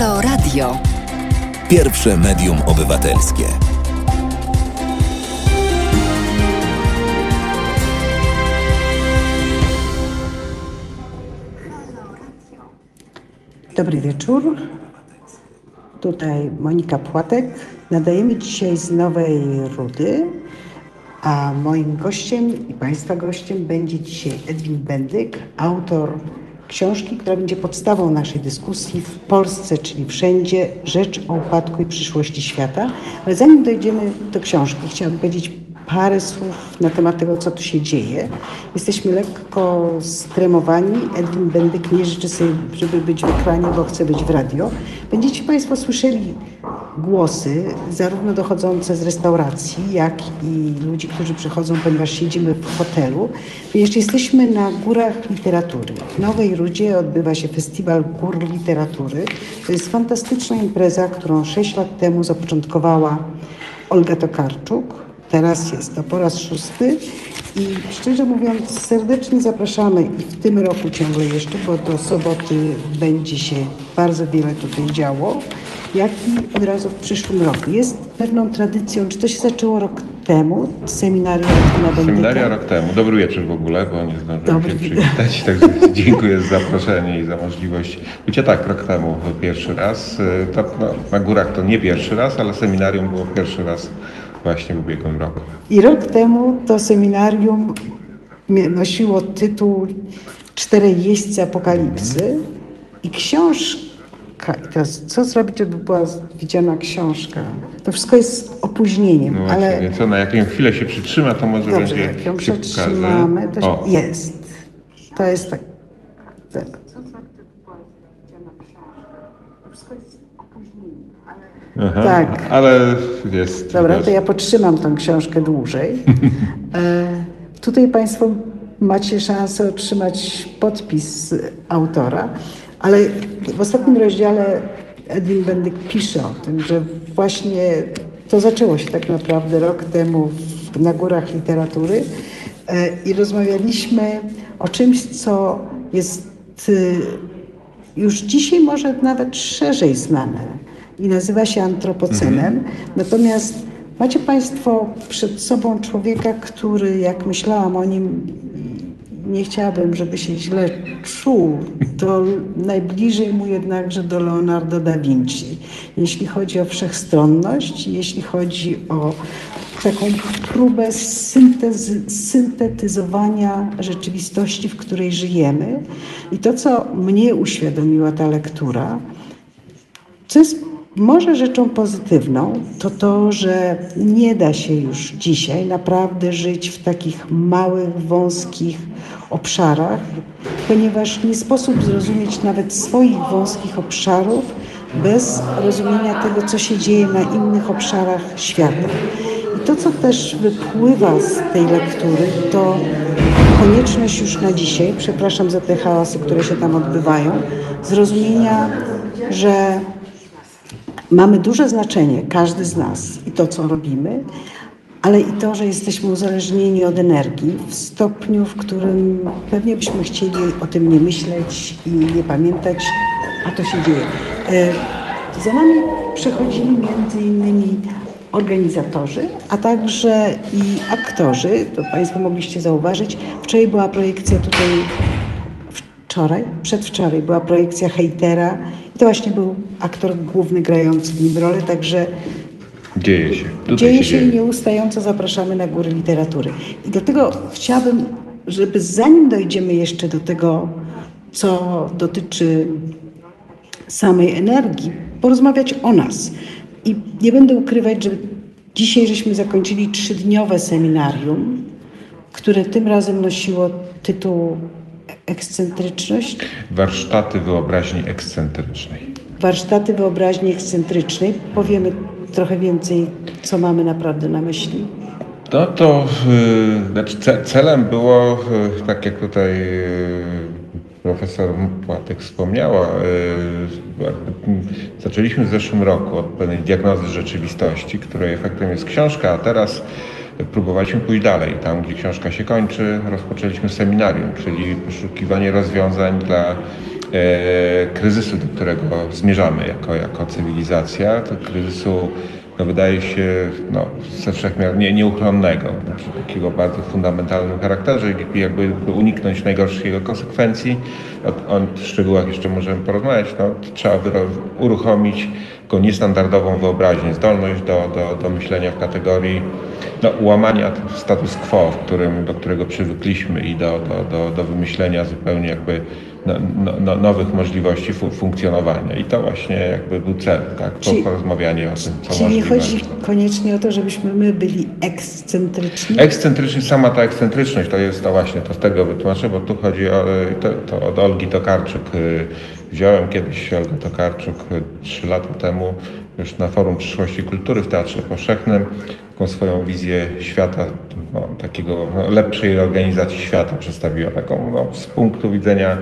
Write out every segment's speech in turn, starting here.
Halo Radio. Pierwsze medium obywatelskie. Dobry wieczór. Tutaj Monika Płatek. Nadajemy dzisiaj z Nowej Rudy, a moim gościem i Państwa gościem będzie dzisiaj Edwin Bendyk, autor książki, która będzie podstawą naszej dyskusji w Polsce, czyli wszędzie, rzecz o upadku i przyszłości świata. Ale zanim dojdziemy do książki, chciałabym powiedzieć parę słów na temat tego, co tu się dzieje. Jesteśmy lekko stremowani. Edwin Bendyk nie życzy sobie, żeby być w ekranie, bo chce być w radio. Będziecie Państwo słyszeli głosy, zarówno dochodzące z restauracji, jak i ludzi, którzy przychodzą, ponieważ siedzimy w hotelu. Ponieważ jesteśmy na Górach Literatury. W Nowej Rudzie odbywa się Festiwal Gór Literatury. To jest fantastyczna impreza, którą sześć lat temu zapoczątkowała Olga Tokarczuk. Teraz jest to po raz szósty i szczerze mówiąc serdecznie zapraszamy i w tym roku ciągle jeszcze, bo do soboty będzie się bardzo wiele tutaj działo, jak i od razu w przyszłym roku. Jest pewną tradycją, czy to się zaczęło rok temu, seminarium Edwina Bendyka? Seminaria rok temu. Dobry wieczór w ogóle, bo nie zdążyłem Dobry się przywitać, także dziękuję za zaproszenie i za możliwość bycia tak rok temu pierwszy raz. Y, To, no, na górach to nie pierwszy raz, ale seminarium było pierwszy raz właśnie w ubiegłym roku. I rok temu to seminarium nosiło tytuł Czterej jeźdźcy apokalipsy i książka, teraz co zrobić, żeby była widziana książka? To wszystko jest opóźnieniem, No właśnie, ale co, na jaką chwilę się przytrzyma, to może dobrze, będzie jak ją się przetrzymamy, to się, jest. To jest tak. tak. Aha, tak. Ale jest. Dobra, widać. to ja podtrzymam tą książkę dłużej. E, tutaj Państwo macie szansę otrzymać podpis autora, ale w ostatnim rozdziale Edwin Bendyk pisze o tym, że właśnie to zaczęło się tak naprawdę rok temu w, na górach literatury e, i rozmawialiśmy o czymś, co jest y, już dzisiaj może nawet szerzej znane i nazywa się antropocenem. Natomiast macie Państwo przed sobą człowieka, który, jak myślałam o nim, nie chciałabym, żeby się źle czuł, to najbliżej mu jednakże do Leonardo da Vinci. Jeśli chodzi o wszechstronność, jeśli chodzi o taką próbę syntezy, syntetyzowania rzeczywistości, w której żyjemy. I to, co mnie uświadomiła ta lektura, co jest może rzeczą pozytywną, to to, że nie da się już dzisiaj naprawdę żyć w takich małych, wąskich obszarach, ponieważ nie sposób zrozumieć nawet swoich wąskich obszarów bez rozumienia tego, co się dzieje na innych obszarach świata. I to, co też wypływa z tej lektury, to konieczność już na dzisiaj, przepraszam za te hałasy, które się tam odbywają, zrozumienia, że mamy duże znaczenie, każdy z nas i to, co robimy, ale i to, że jesteśmy uzależnieni od energii w stopniu, w którym pewnie byśmy chcieli o tym nie myśleć i nie pamiętać, a to się dzieje. E, Za nami przechodzili między innymi organizatorzy, a także i aktorzy. To Państwo mogliście zauważyć. Wczoraj była projekcja tutaj wczoraj, przedwczoraj była projekcja hejtera i to właśnie był aktor główny grający w nim rolę, także Dzieje się. Tutaj dzieje się i nieustająco zapraszamy na góry literatury. I do tego chciałabym, żeby zanim dojdziemy jeszcze do tego, co dotyczy samej energii, porozmawiać o nas. I nie będę ukrywać, że dzisiaj żeśmy zakończyli trzydniowe seminarium, które tym razem nosiło tytuł Ekscentryczność. Warsztaty wyobraźni ekscentrycznej. Warsztaty wyobraźni ekscentrycznej. Powiemy trochę więcej, co mamy naprawdę na myśli. No to y, znaczy ce, celem było, y, tak jak tutaj y, profesor Płatek wspomniała, zaczęliśmy w zeszłym roku od pewnej diagnozy rzeczywistości, której efektem jest książka, a teraz próbowaliśmy pójść dalej. Tam, gdzie książka się kończy, rozpoczęliśmy seminarium, czyli poszukiwanie rozwiązań dla kryzysu, do którego zmierzamy jako, jako cywilizacja, to kryzysu no wydaje się no, ze wszechmiar nie, nieuchronnego, znaczy takiego bardzo fundamentalnym charakterze jakby uniknąć najgorszych jego konsekwencji, o, o szczegółach jeszcze możemy porozmawiać, no, trzeba uruchomić taką niestandardową wyobraźnię, zdolność do, do, do myślenia w kategorii no, łamania status quo, którym, do którego przywykliśmy i do, do, do, do wymyślenia zupełnie jakby no, no, no, nowych możliwości funkcjonowania. I to właśnie jakby był cel, tak? Czyli, porozmawianie o tym, co Czyli nie chodzi koniecznie o to, żebyśmy my byli ekscentryczni? Ekscentryczni, sama ta ekscentryczność to jest to właśnie, to z tego wytłumaczę, bo tu chodzi o, to, to od Olgi Tokarczuk. Wziąłem kiedyś Olgę Tokarczuk y, trzy lata temu już na Forum Przyszłości Kultury w Teatrze Powszechnym, taką swoją wizję świata, no, takiego no, lepszej organizacji świata przedstawiła, taką no, z punktu widzenia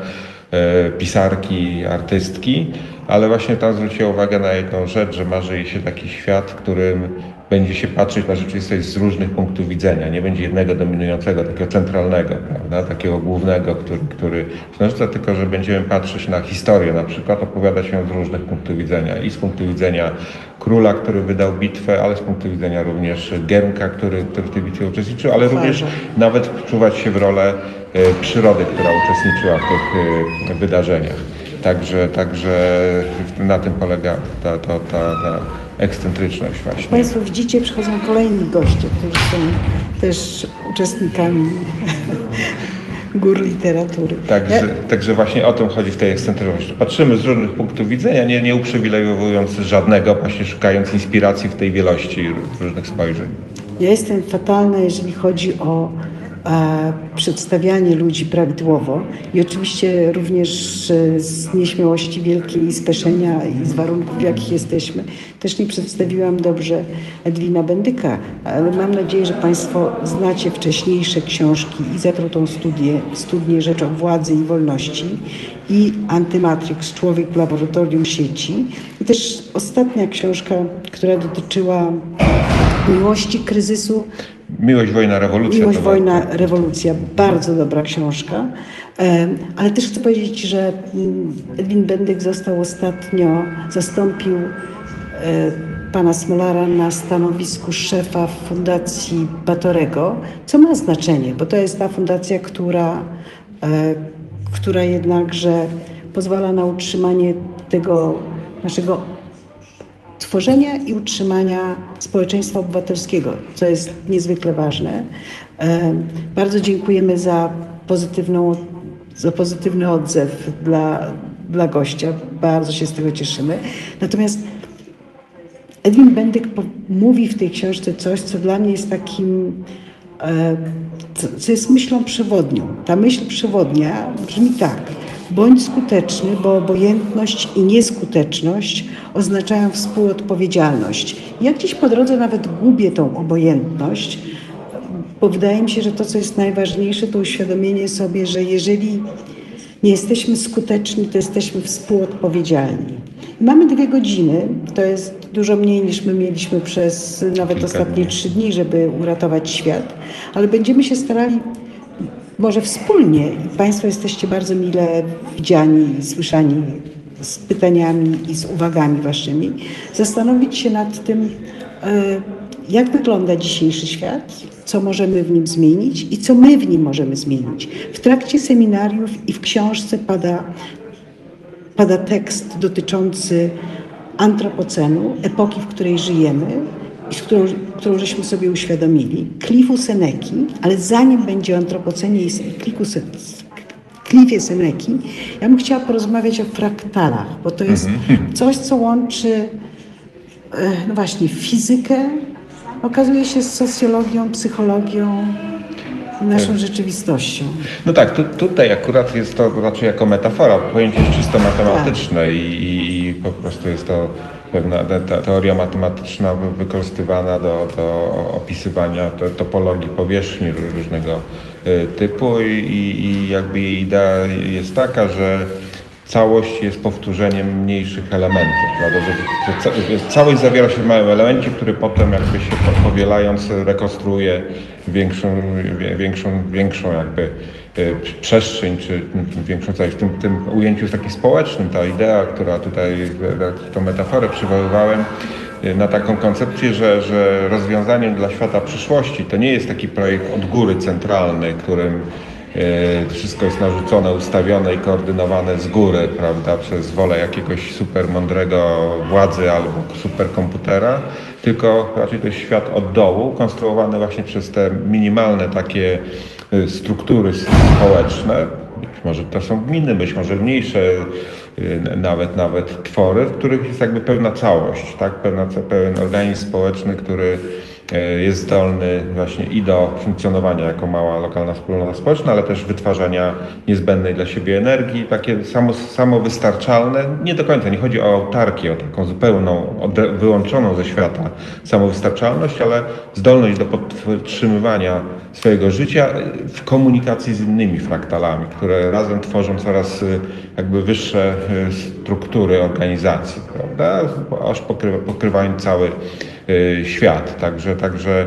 e, pisarki, artystki, ale właśnie tam zwróciła uwagę na jedną rzecz, że marzy jej się taki świat, którym będzie się patrzeć na rzeczywistość z różnych punktów widzenia. Nie będzie jednego dominującego, takiego centralnego, prawda? takiego głównego, który, który narzuca, tylko że będziemy patrzeć na historię na przykład, opowiadać ją z różnych punktów widzenia. I z punktu widzenia króla, który wydał bitwę, ale z punktu widzenia również Giermka, który, który w tej bitwie uczestniczył, ale również nawet wczuwać się w rolę e, przyrody, która uczestniczyła w tych e, wydarzeniach. Także, także na tym polega ta, ta, ta, ta ekscentryczność właśnie. Państwo widzicie, przychodzą kolejni goście, którzy są też uczestnikami gór literatury. Także, ja... także właśnie o tym chodzi w tej ekscentryczności. Patrzymy z różnych punktów widzenia, nie, nie uprzywilejowując żadnego, właśnie szukając inspiracji w tej wielości różnych spojrzeń. Ja jestem fatalna, jeżeli chodzi o przedstawianie ludzi prawidłowo i oczywiście również z nieśmiałości wielkiej i speszenia i z warunków, w jakich jesteśmy, też nie przedstawiłam dobrze Edwina Bendyka, ale mam nadzieję, że Państwo znacie wcześniejsze książki i zatrutą studię, studnię Rzecz o Władzy i Wolności i Antymatrix, Człowiek w laboratorium sieci. I też ostatnia książka, która dotyczyła miłości, kryzysu Miłość, wojna, rewolucja. Miłość, wojna, rewolucja. Bardzo dobra książka. Ale też chcę powiedzieć, że mm, Edwin Bendyk został ostatnio, zastąpił e, pana Smolara na stanowisku szefa Fundacji Batorego, co ma znaczenie, bo to jest ta fundacja, która, e, która jednakże pozwala na utrzymanie tego naszego tworzenia i utrzymania społeczeństwa obywatelskiego, co jest niezwykle ważne. Bardzo dziękujemy za, pozytywną, za pozytywny odzew dla, dla gościa. Bardzo się z tego cieszymy. Natomiast Edwin Bendyk mówi w tej książce coś, co dla mnie jest takim, co jest myślą przewodnią. Ta myśl przewodnia brzmi tak – Bądź skuteczny, bo obojętność i nieskuteczność oznaczają współodpowiedzialność. Ja gdzieś po drodze nawet gubię tą obojętność, bo wydaje mi się, że to, co jest najważniejsze, to uświadomienie sobie, że jeżeli nie jesteśmy skuteczni, to jesteśmy współodpowiedzialni. Mamy dwie godziny, to jest dużo mniej niż my mieliśmy przez nawet ostatnie trzy dni, żeby uratować świat, ale będziemy się starali może wspólnie. Państwo jesteście bardzo mile widziani i słyszani z pytaniami i z uwagami Waszymi, zastanowić się nad tym, e, jak wygląda dzisiejszy świat, co możemy w nim zmienić i co my w nim możemy zmienić. W trakcie seminariów i w książce pada, pada tekst dotyczący antropocenu, epoki, w której żyjemy, którą, którą żeśmy sobie uświadomili, Cliffu Seneki, ale zanim będzie o antropocenie i Cliffie Seneki, ja bym chciała porozmawiać o fraktalach, bo to jest mhm. coś, co łączy e, no właśnie fizykę, okazuje się z socjologią, psychologią, naszą tak. rzeczywistością. No tak, tu, tutaj akurat jest to raczej jako metafora, pojęcie jest czysto matematyczne tak. i, i po prostu jest to pewna teoria matematyczna wykorzystywana do, do opisywania topologii powierzchni różnego y, typu i, i jakby jej idea jest taka, że całość jest powtórzeniem mniejszych elementów, prawda? Że, całość zawiera się w małym elemencie, który potem jakby się powielając rekonstruuje większą, większą, większą jakby przestrzeń, czy większą. W tym, tym ujęciu jest taki społecznym, ta idea, która tutaj, tą metaforę przywoływałem, na taką koncepcję, że, że rozwiązaniem dla świata przyszłości to nie jest taki projekt od góry centralny, którym e, wszystko jest narzucone, ustawione i koordynowane z góry, prawda, przez wolę jakiegoś super mądrego władzy albo superkomputera, tylko raczej to jest świat od dołu, konstruowany właśnie przez te minimalne takie struktury społeczne. Być może to są gminy, być może mniejsze Y, nawet, nawet twory, w których jest jakby pewna całość, tak? Pewna, pewien organizm społeczny, który y, jest zdolny właśnie i do funkcjonowania jako mała lokalna wspólnota społeczna, ale też wytwarzania niezbędnej dla siebie energii, takie samo, samowystarczalne, nie do końca, nie chodzi o autarkię, o taką zupełną, wyłączoną ze świata samowystarczalność, ale zdolność do podtrzymywania swojego życia w komunikacji z innymi fraktalami, które razem tworzą coraz y, jakby wyższe y, struktury organizacji, prawda? Aż pokrywa, pokrywając cały świat. Także, także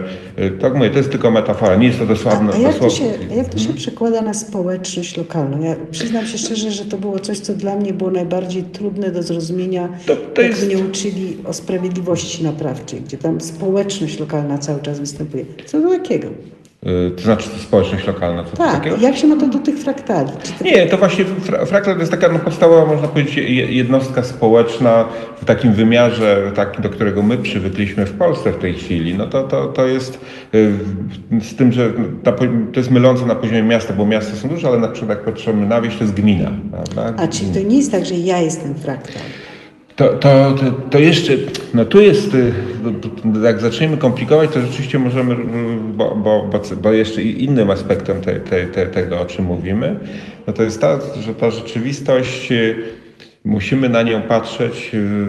tak mówię, to jest tylko metafora, nie jest to dosłowne. A, jak, to się, jak to się przekłada na społeczność lokalną? Ja przyznam się szczerze, że to było coś, co dla mnie było najbardziej trudne do zrozumienia, to, to jak jest... mnie uczyli o sprawiedliwości naprawczej, gdzie tam społeczność lokalna cały czas występuje. Co to takiego? Y, to znaczy społeczność lokalna. Co tak, takiego? jak się ma to do tych fraktali? To... Nie, to właśnie fraktal jest taka no, podstawowa, można powiedzieć, jednostka społeczna w takim wymiarze, takim, do którego my przywykliśmy w Polsce w tej chwili. No to, to, to jest y, z tym, że to jest mylące na poziomie miasta, bo miasta są duże, ale na przykład jak patrzymy na wieś, to jest gmina. Prawda? A czyli to nie jest tak, że ja jestem fraktal? To, to, to, jeszcze, no tu jest, y, jak zaczniemy komplikować, to rzeczywiście możemy, bo, bo, bo jeszcze innym aspektem te, te, te, tego, o czym mówimy, no to jest ta, że ta rzeczywistość, y, musimy na nią patrzeć y,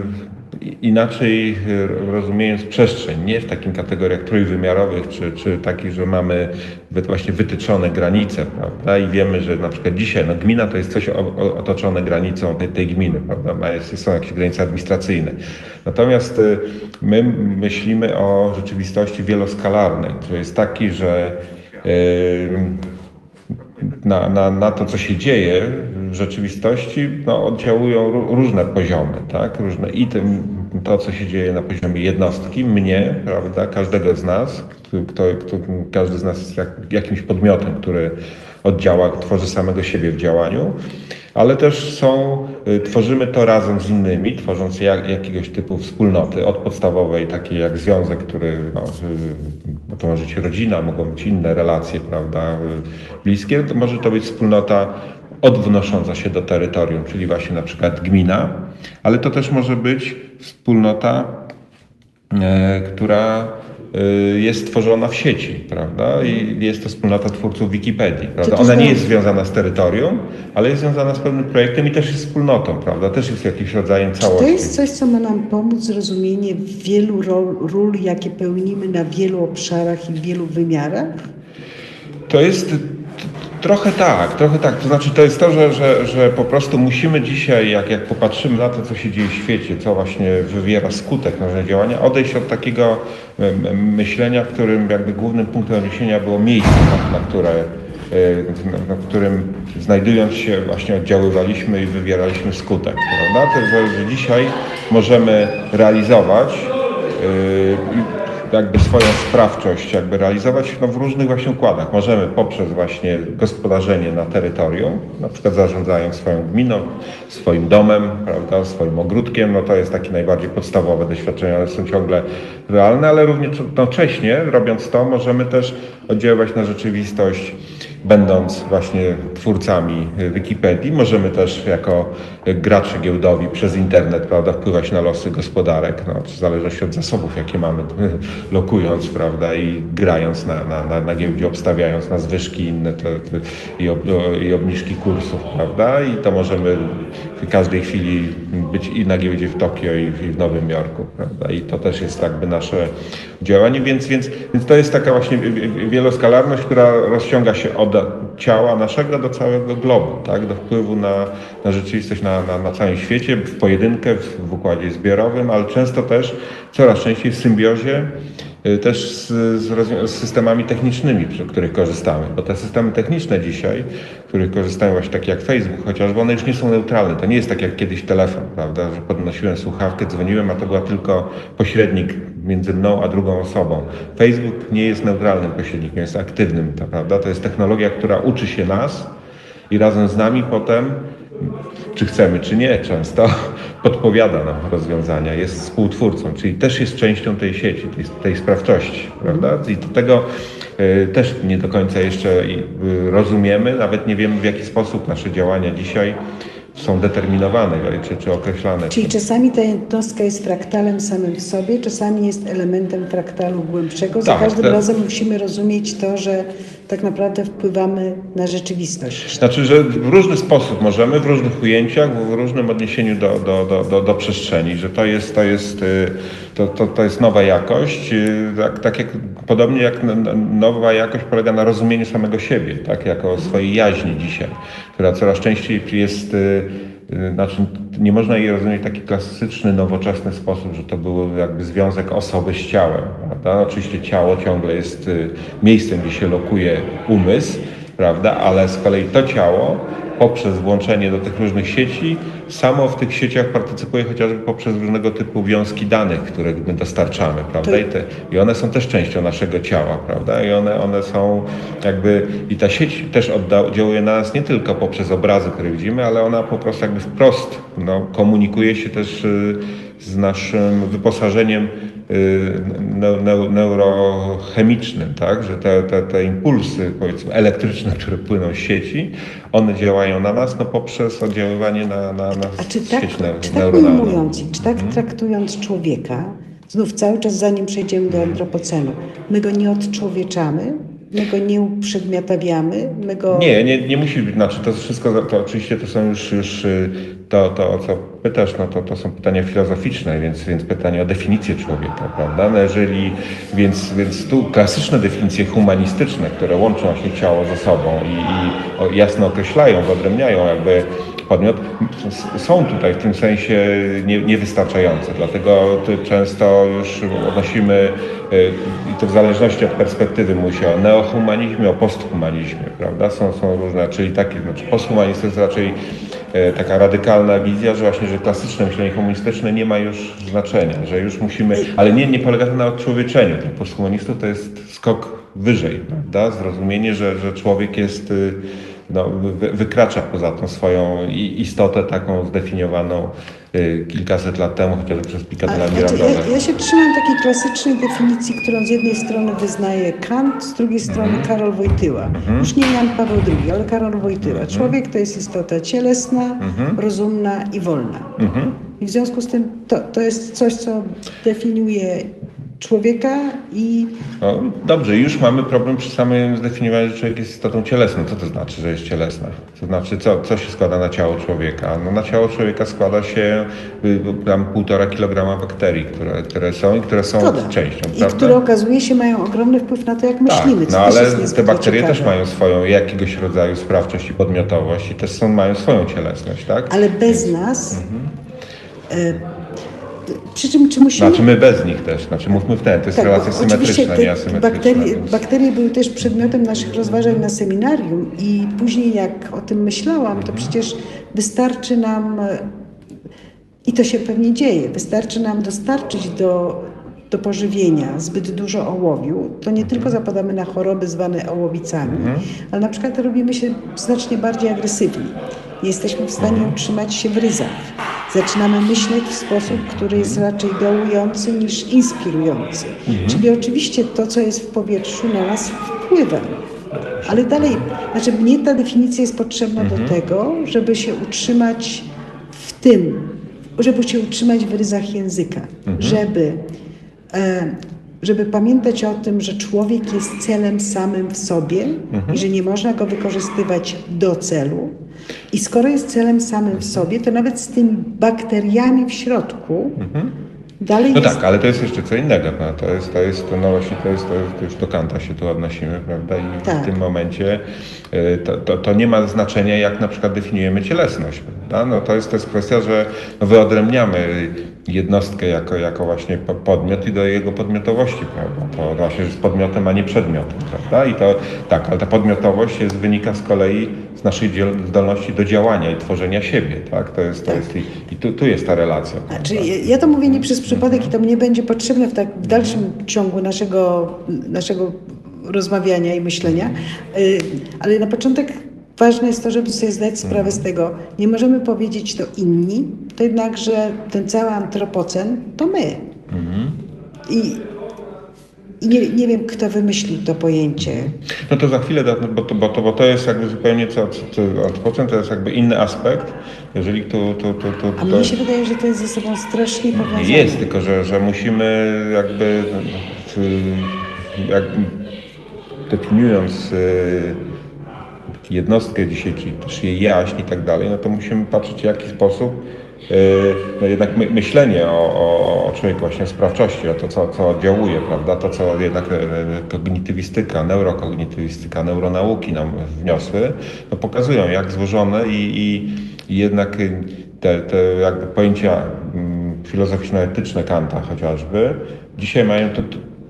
inaczej e, rozumiejąc przestrzeń, nie w takim kategoriach trójwymiarowych, czy, czy takich, że mamy właśnie wytyczone granice, prawda? I wiemy, że na przykład dzisiaj no, gmina to jest coś otoczone granicą tej, tej gminy, prawda? Są jakieś granice administracyjne. Natomiast e, my myślimy o rzeczywistości wieloskalarnej, to jest taki, że yy, na, na, na to, co się dzieje w rzeczywistości, no, oddziałują różne poziomy, tak? Różne, I tym, to, co się dzieje na poziomie jednostki, mnie, prawda, każdego z nas, kto, kto, każdy z nas jest jak, jakimś podmiotem, który oddziała, tworzy samego siebie w działaniu, ale też są, y, tworzymy to razem z innymi, tworząc jak, jakiegoś typu wspólnoty, od podstawowej, takiej jak związek, który, no, to może być rodzina, mogą być inne relacje, prawda, y, bliskie, to może to być wspólnota odwnosząca się do terytorium, czyli właśnie na przykład gmina, ale to też może być wspólnota, e, która Y, jest tworzona w sieci, prawda? I jest to wspólnota twórców Wikipedii, prawda? Ona nie jest związana z terytorium, ale jest związana z pewnym projektem i też jest wspólnotą, prawda? Też jest jakimś rodzajem całości. Czy to jest coś, co ma nam pomóc zrozumienie wielu ról, ról, jakie pełnimy na wielu obszarach i wielu wymiarach? To jest Trochę tak, trochę tak. To znaczy to jest to, że, że, że po prostu musimy dzisiaj, jak, jak popatrzymy na to, co się dzieje w świecie, co właśnie wywiera skutek naszego działania, odejść od takiego myślenia, w którym jakby głównym punktem odniesienia było miejsce, na, na które e, na którym znajdując się właśnie oddziaływaliśmy i wywieraliśmy skutek. Prawda? To, że, że dzisiaj możemy realizować yy, jakby swoją sprawczość jakby realizować no, w różnych właśnie układach. Możemy poprzez właśnie gospodarzenie na terytorium, na przykład zarządzając swoją gminą, swoim domem, prawda, swoim ogródkiem, no to jest takie najbardziej podstawowe doświadczenia, one są ciągle realne, ale równocześnie robiąc to możemy też oddziaływać na rzeczywistość będąc właśnie twórcami Wikipedii, możemy też jako gracze giełdowi przez internet prawda, wpływać na losy gospodarek, no, w zależności od zasobów, jakie mamy, lokując prawda, i grając na, na, na, na giełdzie, obstawiając na zwyżki inne te, te, i, ob, i obniżki kursów. Prawda? I to możemy w każdej chwili być i na giełdzie w Tokio, i w, i w Nowym Jorku. Prawda? I to też jest jakby nasze działanie, więc, więc, więc to jest taka właśnie wieloskalarność, która rozciąga się od ciała naszego do całego globu, tak? do wpływu na, na rzeczywistość na, na, na całym świecie, w pojedynkę, w, w układzie zbiorowym, ale często też coraz częściej w symbiozie też z, z, z, systemami technicznymi, przy których korzystamy. Bo te systemy techniczne dzisiaj, których korzystają właśnie takie jak Facebook chociażby, one już nie są neutralne. To nie jest tak jak kiedyś telefon, prawda, że podnosiłem słuchawkę, dzwoniłem, a to była tylko pośrednik między mną a drugą osobą. Facebook nie jest neutralnym pośrednikiem, jest aktywnym, prawda? To jest technologia, która uczy się nas i razem z nami potem czy chcemy, czy nie, często podpowiada nam rozwiązania, jest współtwórcą, czyli też jest częścią tej sieci, tej, tej sprawczości, prawda? I do tego y, też nie do końca jeszcze y, rozumiemy, nawet nie wiemy w jaki sposób nasze działania dzisiaj są determinowane czy, czy określane. Czyli czasami ta jednostka jest fraktalem samym w sobie, czasami jest elementem fraktalu głębszego. Za tak, każdym te... razem musimy rozumieć to, że tak naprawdę wpływamy na rzeczywistość. Znaczy, że w różny sposób możemy, w różnych ujęciach, w różnym odniesieniu do, do, do, do, do przestrzeni, że to jest, to jest, y, to, to, to jest nowa jakość, y, tak, tak jak, podobnie jak nowa jakość polega na rozumieniu samego siebie, tak, jako swojej jaźni dzisiaj, która coraz częściej jest y, znaczy, nie można jej rozumieć w taki klasyczny, nowoczesny sposób, że to był jakby związek osoby z ciałem. Prawda? Oczywiście ciało ciągle jest miejscem, gdzie się lokuje umysł, prawda? ale z kolei to ciało poprzez włączenie do tych różnych sieci, samo w tych sieciach partycypuje chociażby poprzez różnego typu wiązki danych, które my dostarczamy, prawda? I, te, I one są też częścią naszego ciała, prawda? I one, one są jakby, i ta sieć też oddziałuje na nas nie tylko poprzez obrazy, które widzimy, ale ona po prostu jakby wprost no, komunikuje się też y, z naszym wyposażeniem neurochemicznym, tak? że te, te, te impulsy powiedzmy elektryczne, które płyną z sieci, one działają na nas no, poprzez oddziaływanie na, na, na A czy tak, sieć czy tak ujmując, czy tak hmm? traktując człowieka, znów cały czas zanim przejdziemy do antropocenu, my go nie odczłowieczamy, My go nie uprzedmiotawiamy, my go... Nie, nie, nie musi być, znaczy to wszystko, to oczywiście to są już, już y, to, to o co pytasz, no to, to są pytania filozoficzne, więc, więc pytanie o definicję człowieka, prawda? No jeżeli, więc, więc tu klasyczne definicje humanistyczne, które łączą właśnie ciało ze sobą i, i jasno określają, wyodrębniają jakby podmiot, są tutaj w tym sensie nie, niewystarczające. Dlatego często już odnosimy, y, i to w zależności od perspektywy mówi o neohumanizmie, o posthumanizmie, prawda? Są, są różne, czyli taki, znaczy posthumanizm to jest raczej y, taka radykalna wizja, że właśnie, że klasyczne myślenie humanistyczne nie ma już znaczenia, że już musimy, ale nie, nie polega to na odczłowieczeniu. Posthumanistów to jest skok wyżej, prawda? Zrozumienie, że, że człowiek jest y, no, wykracza poza tą swoją istotę taką zdefiniowaną y, kilkaset lat temu, chociażby przez Picadilla znaczy, ja, ja, się trzymam takiej klasycznej definicji, którą z jednej strony wyznaje Kant, z drugiej strony mm -hmm. Karol Wojtyła. Mm -hmm. Już nie Jan Paweł II, ale Karol Wojtyła. Mm -hmm. Człowiek to jest istota cielesna, mhm. rozumna i wolna. Mhm. I w związku z tym to, to jest coś, co definiuje człowieka i... No, dobrze, już mamy problem przy samym zdefiniowaniu, że człowiek jest istotą cielesną. Co to znaczy, że jest cielesna? To znaczy, co, co się składa na ciało człowieka? No, na ciało człowieka składa się y, tam półtora kilograma bakterii, które, które są i które są Zgoda. częścią. I prawda? które okazuje się mają ogromny wpływ na to, jak myślimy. Tak, no ale te bakterie ciekawe. też mają swoją jakiegoś rodzaju sprawczość i podmiotowość i też są, mają swoją cielesność, tak? Ale bez Więc, nas... Mhm. Przy czym czy musimy... Znaczy my bez nich też, znaczy mówmy w ten, to jest tak, relacja symetryczna, nie asymetryczna. Bakterie, więc... bakterie były też przedmiotem naszych rozważań na seminarium i później jak o tym myślałam, to mhm. przecież wystarczy nam, i to się pewnie dzieje, wystarczy nam dostarczyć do do pożywienia zbyt dużo ołowiu, to nie tylko mhm. zapadamy na choroby zwane ołowicami, mhm. ale na przykład robimy się znacznie bardziej agresywni. Nie jesteśmy w stanie mhm. utrzymać się w ryzach. Zaczynamy myśleć w sposób, który jest raczej dołujący niż inspirujący. Czyli oczywiście to, co jest w powietrzu, na nas wpływa. Ale dalej, znaczy mnie ta definicja jest potrzebna do tego, żeby się utrzymać w tym, żeby się utrzymać w ryzach języka, żeby E, żeby pamiętać o tym, że człowiek jest celem samym w sobie mhm. i że nie można go wykorzystywać do celu. I skoro jest celem samym w sobie, to nawet z tymi bakteriami w środku mhm. dalej No jest... tak, ale to jest jeszcze co innego. No, to jest, to jest, no właśnie, to jest, to, jest, to już do Kanta się tu odnosimy, prawda? I tak. w tym momencie e, to, to, to, nie ma znaczenia, jak na przykład definiujemy cielesność, prawda? No to jest, to jest kwestia, że no wyodrębniamy jednostkę jako, jako właśnie po- podmiot i do jego podmiotowości, prawda? To właśnie jest podmiotem, a nie przedmiotem, prawda? I to tak, ale ta podmiotowość jest, wynika z kolei z naszej zdolności do działania i tworzenia siebie, tak? To jest, to jest i, i tu, tu jest ta relacja. Znaczy, ja- ja to mówię nie przez przypadek i to mnie będzie potrzebne w, tak, w dalszym ciągu naszego, naszego rozmawiania i myślenia, Y, ale na początek ważne jest to, żeby sobie zdać sprawę z tego, nie możemy powiedzieć to inni, to jednakże ten cały antropocen to my. I, i nie, nie wiem, kto wymyślił to pojęcie. No to za chwilę, bo to, bo to, bo to jest jakby zupełnie co, co, co to jest jakby inny aspekt. Jeżeli tu, tu, tu, tu, A mnie się wydaje, że to jest ze sobą strasznie powiązane. jest, tylko że, że musimy jakby, y, jak, definiując y, jednostkę czyli też jej jaźń i tak dalej, no to musimy patrzeć w jaki sposób y, no jednak my, myślenie o, o, o człowieku, właśnie sprawczości, o to, co, co oddziałuje, prawda, to, co jednak e, kognitywistyka, neurokognitywistyka, neuronauki nam wniosły, no pokazują, jak złożone i, i, jednak te, te jakby pojęcia mm, filozoficzno-etyczne Kanta chociażby, dzisiaj mają to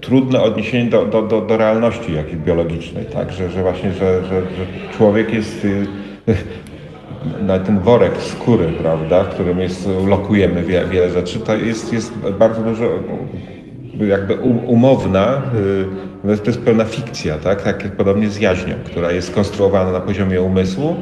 trudne odniesienie do, do, do, do realności jakiejś biologicznej, tak? Że, że właśnie, że, że, że człowiek jest y, na ten worek skóry, prawda, w którym jest, lokujemy wie, wiele rzeczy, to jest, jest bardzo dużo jakby um- umowna, y, to jest pełna fikcja, tak? tak podobnie z jaźnią, która jest skonstruowana na poziomie umysłu,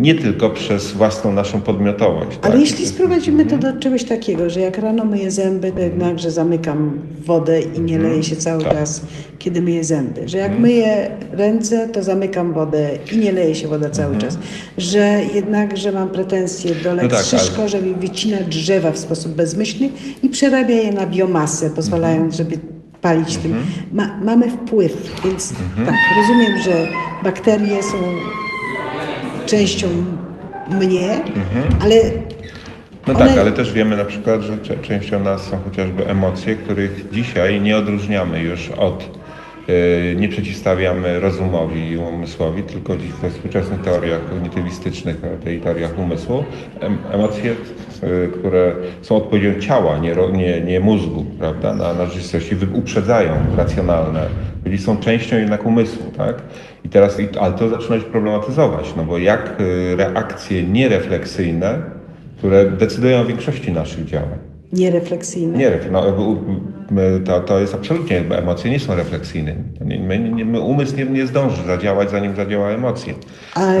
nie tylko przez własną naszą podmiotowość. Ale tak? jeśli sprowadzimy to do czegoś takiego, że jak rano myję zęby, to jednakże zamykam wodę i nie leję się cały Tak. czas, kiedy myję zęby. Że jak myję ręce, to zamykam wodę i nie leje się woda cały czas. Że jednakże mam pretensje do Lex tak, Szyszko, ale- żeby wycina drzewa w sposób bezmyślny i przerabia je na biomasę, pozwalając, żeby palić tym. Ma, mamy wpływ, więc tak, rozumiem, że bakterie są częścią mnie, ale No One- tak, ale też wiemy na przykład, że częścią nas są chociażby emocje, których dzisiaj nie odróżniamy już od, nie przeciwstawiamy rozumowi i umysłowi, tylko dziś we współczesnych teoriach kognitywistycznych, e, tej teoriach umysłu, em, emocje, yy, które są odpowiedzią ciała, nie, nie, nie mózgu, prawda, na, na rzeczywistość i wy- uprzedzają racjonalne, czyli są częścią jednak umysłu, tak? I teraz, ale to zaczyna się problematyzować, no bo jak reakcje nierefleksyjne, które decydują o większości naszych działań. Nierefleksyjne. Nie, no, to, to jest absolutnie, emocje nie są refleksyjne. My, nie, my, umysł nie, nie zdąży zadziałać, zanim zadziała emocje. A,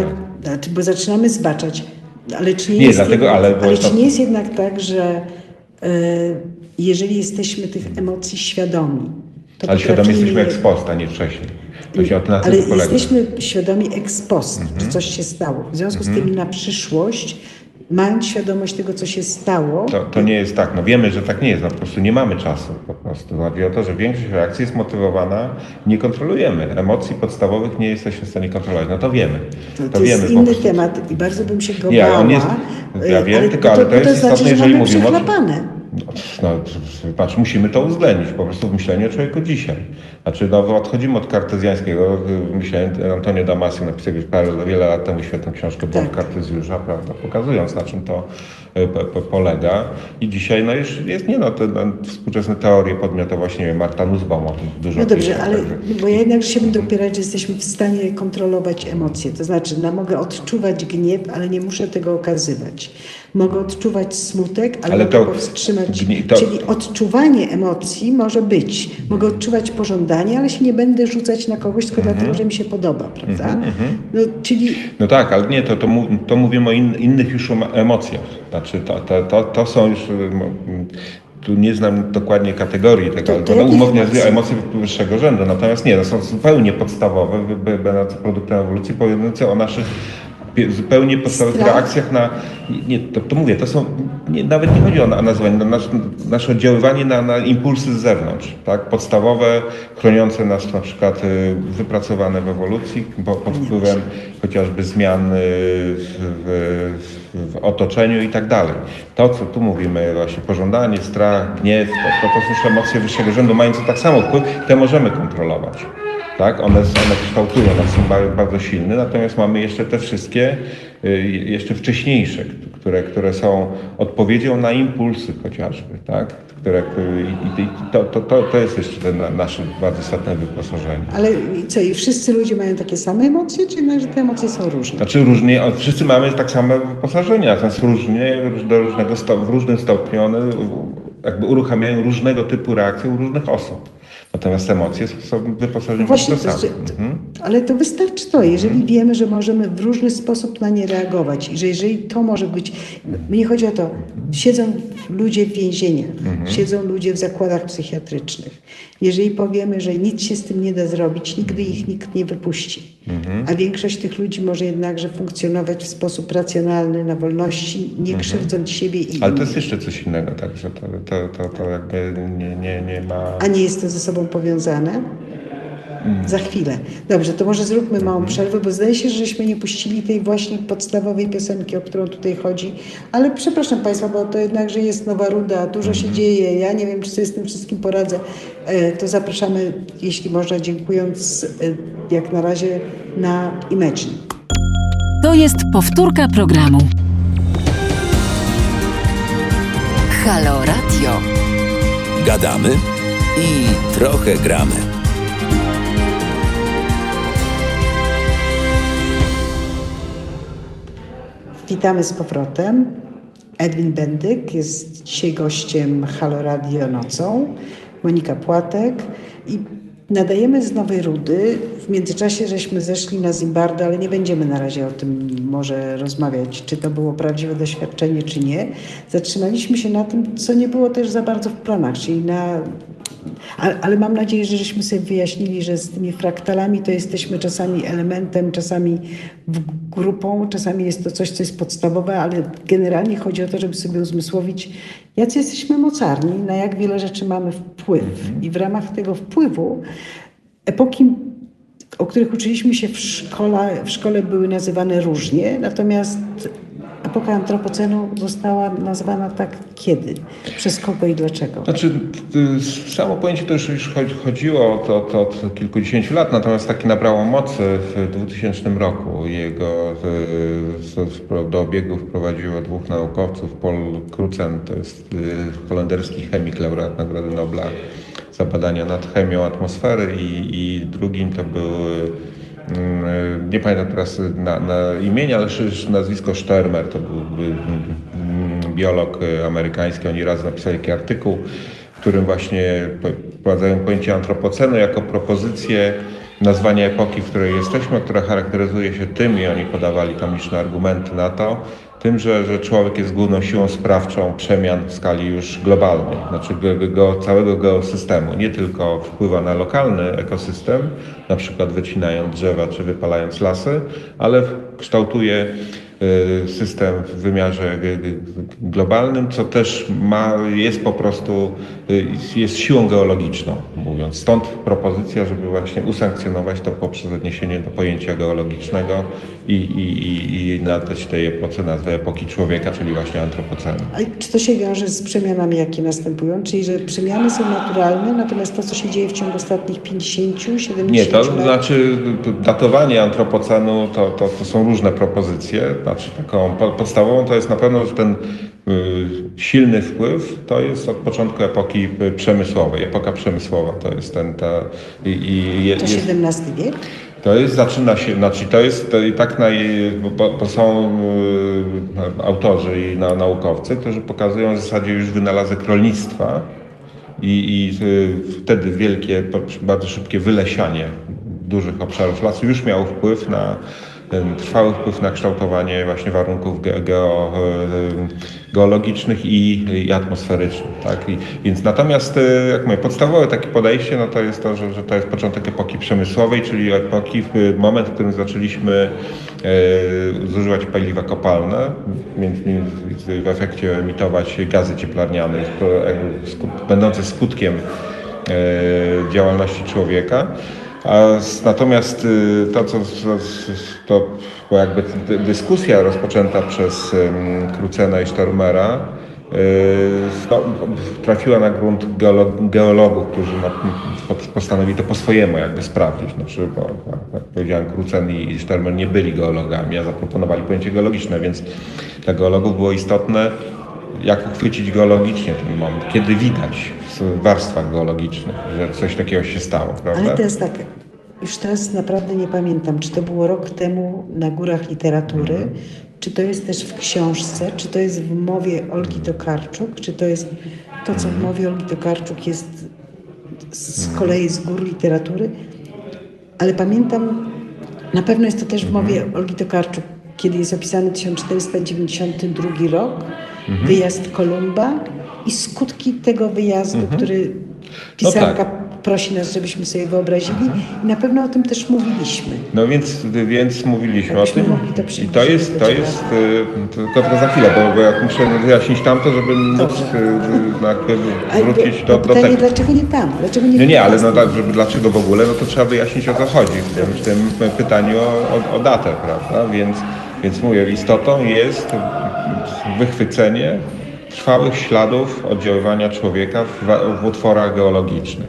znaczy, bo zaczynamy zbaczać. Ale czy nie, Nie, jest dlatego, jednak, ale- ale to- czy nie jest jednak tak, że e, jeżeli jesteśmy tych emocji świadomi, to Ale świadomi jesteśmy je- ex post, a nie wcześniej. To się tym Ale jesteśmy świadomi ex post, Mhm. że coś się stało. W związku z tym na przyszłość, mając świadomość tego, co się stało, To, to nie jest tak. No wiemy, że tak nie jest. No po prostu nie mamy czasu. Po prostu chodzi o to, że większość reakcji jest motywowana, nie kontrolujemy. Emocji podstawowych nie jesteśmy w stanie kontrolować. No to wiemy. to, To, to jest inny temat i bardzo bym się go bała. on jest- ja e, wiem, tylko- bo ale to bo jest znaczy, istotne, że jeżeli mówimy o-. No, patrz, musimy to uwzględnić po prostu w myśleniu o człowieku dzisiaj. Znaczy, no, odchodzimy od kartezjańskiego. Myślałem, Antonio Damasio napisał już parę, wiele lat temu świetną książkę Błąd Tak. Kartezjusza, prawda, pokazując na czym to polega. I dzisiaj no, już jest, nie no, te no, współczesne teorie podmiotowości, nie wiem, Marta Nussbaum o tym dużo No dobrze, pisze, ale także- bo ja jednak się będę opierać, że jesteśmy w stanie kontrolować emocje. To znaczy, no, mogę odczuwać gniew, ale nie muszę tego okazywać. Mogę odczuwać smutek, ale, Ale mogę to powstrzymać. gnie- to- Czyli odczuwanie emocji może być. Mogę odczuwać pożądanie, ale się nie będę rzucać na kogoś tylko Mhm. dlatego, że mi się podoba, prawda? No, czyli No tak, ale nie, to, to, to mówimy o in, innych już em- emocjach. Znaczy, to, to, to, to są już. mm, Tu nie znam dokładnie kategorii tego, To- to no, umownie emocje? wyższego rzędu. Natomiast nie, to są zupełnie podstawowe, będące produktem ewolucji, powiadające o naszych zupełnie podstawowych Strach? reakcjach na. Nie, to, to mówię, to są. Nie, nawet nie chodzi o na- nazywanie, no, nasz, nasze oddziaływanie na, na impulsy z zewnątrz. Tak? Podstawowe, chroniące nas na przykład y, wypracowane w ewolucji po, pod wpływem chociażby zmian y, w, w, w otoczeniu i tak dalej. To, co tu mówimy, właśnie pożądanie, strach, gniew, to, to, to są emocje wyższego rzędu, mające tak samo wpływ, te możemy kontrolować. Tak? One, one kształtują nas, są bardzo, bardzo silne, natomiast mamy jeszcze te wszystkie, y, jeszcze wcześniejsze, które, które są odpowiedzią na impulsy chociażby, tak? Które, i, i to, to, to, to jest jeszcze ten nasze bardzo istotne wyposażenie. Ale co, i wszyscy ludzie mają takie same emocje, czy że te emocje są różne? Znaczy różnie, wszyscy mamy tak same wyposażenie, natomiast różnie, do różnego w różnym stopniu one jakby uruchamiają różnego typu reakcje u różnych osób. Natomiast emocje są wyposażone Właśnie, w to samo. mhm. ale to wystarczy to, jeżeli mhm. wiemy, że możemy w różny sposób na nie reagować i że jeżeli to może być, mnie chodzi o to, siedzą ludzie w więzieniach, mhm. siedzą ludzie w zakładach psychiatrycznych. Jeżeli powiemy, że nic się z tym nie da zrobić, nigdy ich nikt nie wypuści. Mhm. A większość tych ludzi może jednakże funkcjonować w sposób racjonalny, na wolności, nie mhm. krzywdząc siebie i Ale to jest jeszcze coś innego, także to, to, to, to jakby nie, nie, nie ma... A nie jest to ze sobą powiązane? Za chwilę. Dobrze, to może zróbmy małą mhm. przerwę, bo zdaje się, żeśmy nie puścili tej właśnie podstawowej piosenki, o którą tutaj chodzi. Ale przepraszam Państwa, bo to jednakże jest Nowa Ruda, dużo się mhm. dzieje. Ja nie wiem, czy sobie z tym wszystkim poradzę. E, to zapraszamy, jeśli można, dziękując e, jak na razie na Imagine. To jest powtórka programu. Halo Radio. Gadamy i trochę gramy. Witamy z powrotem. Edwin Bendyk jest dzisiaj gościem Halo Radio nocą. Monika Płatek i nadajemy z Nowej Rudy. W międzyczasie żeśmy zeszli na Zimbardo, ale nie będziemy na razie o tym może rozmawiać, czy to było prawdziwe doświadczenie, czy nie. Zatrzymaliśmy się na tym, co nie było też za bardzo w planach, czyli na ale, ale, mam nadzieję, że żeśmy sobie wyjaśnili, że z tymi fraktalami to jesteśmy czasami elementem, czasami grupą, czasami jest to coś, co jest podstawowe, ale generalnie chodzi o to, żeby sobie uzmysłowić, jacy jesteśmy mocarni, na jak wiele rzeczy mamy wpływ. I w ramach tego wpływu epoki o których uczyliśmy się w szkole, w szkole były nazywane różnie, natomiast epoka antropocenu została nazwana tak kiedy? Przez kogo i dlaczego? Znaczy, samo pojęcie to już, już chodziło to, to od kilkudziesięciu lat, natomiast taki nabrało mocy w 2000 roku. Jego do obiegu wprowadziło dwóch naukowców, Paul Crutzen, to jest y, holenderski chemik, laureat Nagrody Nobla za badania nad chemią atmosfery i, i drugim to był Mm, nie pamiętam teraz na, na imienia, ale nazwisko Sztermer, to był mm, biolog amerykański, oni raz napisali taki artykuł, w którym właśnie wprowadzają pojęcie antropocenu jako propozycję nazwania epoki, w której jesteśmy, która charakteryzuje się tym, i oni podawali tam liczne argumenty na to, tym, że, że człowiek jest główną siłą sprawczą przemian w skali już globalnej, znaczy go, go, całego geosystemu. Nie tylko wpływa na lokalny ekosystem, na przykład wycinając drzewa czy wypalając lasy, ale kształtuje system w wymiarze globalnym, co też ma, jest po prostu, y, jest siłą geologiczną, mówiąc. Stąd propozycja, żeby właśnie usankcjonować to poprzez odniesienie do pojęcia geologicznego i, i, i, i nadać tej epoce nazwę epoki człowieka, czyli właśnie antropocenu. A czy to się wiąże z przemianami, jakie następują? Czyli, że przemiany są naturalne, natomiast to, co się dzieje w ciągu ostatnich 50, 70 Nie, to lat... znaczy datowanie antropocenu to, to, to są różne propozycje znaczy taką podstawową to jest na pewno, że ten y, silny wpływ to jest od początku epoki przemysłowej. Epoka przemysłowa to jest ten, ta... I, i je, to XVII wiek? To jest, zaczyna się, znaczy to jest to i tak naj, bo, bo są y, autorzy i na, naukowcy, którzy pokazują w zasadzie już wynalazek rolnictwa i, i y, wtedy wielkie, bardzo szybkie wylesianie dużych obszarów lasu już miało wpływ na trwały wpływ na kształtowanie właśnie warunków geo, geologicznych i, i atmosferycznych. Tak? I, więc natomiast, e, jak mówię, podstawowe takie podejście, no to jest to, że, że to jest początek epoki przemysłowej, czyli epoki, moment, w którym zaczęliśmy e, zużywać paliwa kopalne, więc w efekcie emitować gazy cieplarniane, będące skutkiem e, działalności człowieka. A natomiast y, to, co to, jakby dyskusja rozpoczęta przez Krucena i Stormera no, trafiła na grunt geologów, którzy postanowili to po swojemu jakby sprawdzić. Znaczy, bo, jak powiedziałem, Krucen i Sztermer nie byli geologami, a zaproponowali pojęcie geologiczne, więc dla geologów było istotne, jak uchwycić geologicznie ten moment, kiedy widać w warstwach geologicznych, że coś takiego się stało, prawda? Ale teraz tak, już teraz naprawdę nie pamiętam, czy to było rok temu na Górach Literatury, mhm. czy to jest też w książce, czy to jest w mowie Olgi Tokarczuk, czy to jest to, co w mowie Olgi Tokarczuk jest z mhm. kolei z Gór Literatury, ale pamiętam, na pewno jest to też w mowie mhm. Olgi Tokarczuk, kiedy jest opisany 1492 rok, mhm. wyjazd Kolumba i skutki tego wyjazdu, mhm. który pisarka no tak. prosi nas, żebyśmy sobie wyobrazili. I na pewno o tym też mówiliśmy. No więc, więc mówiliśmy o tym. To I to jest, to jest, tylko, tylko za chwilę, bo, bo ja muszę wyjaśnić tamto, żeby móc no, wrócić do, do tego. dlaczego nie tam? Dlaczego nie nie, nie, ale no, tak, żeby dlaczego w ogóle, no to trzeba wyjaśnić o co chodzi w tym, w tym pytaniu o, o, o datę, prawda? Więc, więc mówię, istotą jest wychwycenie trwałych śladów oddziaływania człowieka w, w utworach geologicznych.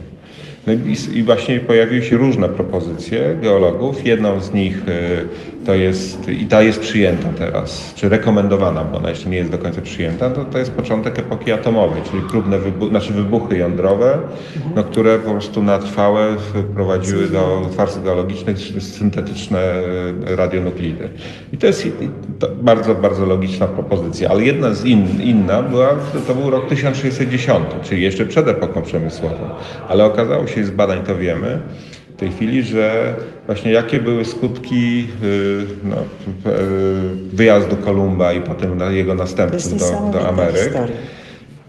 No i, właśnie pojawiły się różne propozycje geologów. Jedną z nich y, to jest, i ta jest przyjęta teraz, czy rekomendowana, bo ona jeszcze nie jest do końca przyjęta, to, to jest początek epoki atomowej, czyli próbne wybu znaczy wybuchy jądrowe, no, które po prostu na trwałe prowadziły do warstw geologicznych syntetyczne y, radionuklidy. I to jest to bardzo, bardzo logiczna propozycja, ale jedna z in, inna była, to był rok 1610, czyli jeszcze przed epoką przemysłową, ale okazało się, z badań to wiemy w tej chwili, że właśnie jakie były skutki y, no, y, wyjazdu Kolumba i potem jego następców do, do Ameryk.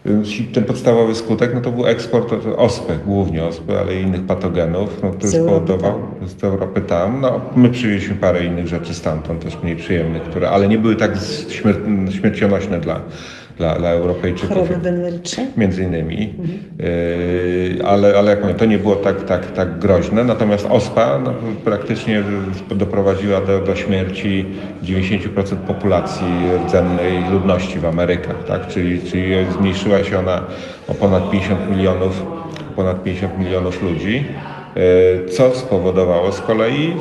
Y, ten podstawowy skutek no to był eksport ospy, głównie ospy, ale i innych patogenów, no, który spowodował z Europy tam. No, my przywieźliśmy parę innych rzeczy stamtąd, też mniej przyjemnych, które, ale nie były tak śmier śmiercionośne dla, dla, dla Europejczyków. Choroby weneryczne? Między innymi. Mhm. Yy, ale, ale jak mówię, to nie było tak, tak, tak groźne. Natomiast OSPA no, praktycznie doprowadziła do, do śmierci 90% populacji rdzennej ludności w Amerykach. Tak? Czyli, czyli zmniejszyła się ona o ponad 50 milionów, ponad 50 milionów ludzi. Yy, co spowodowało z kolei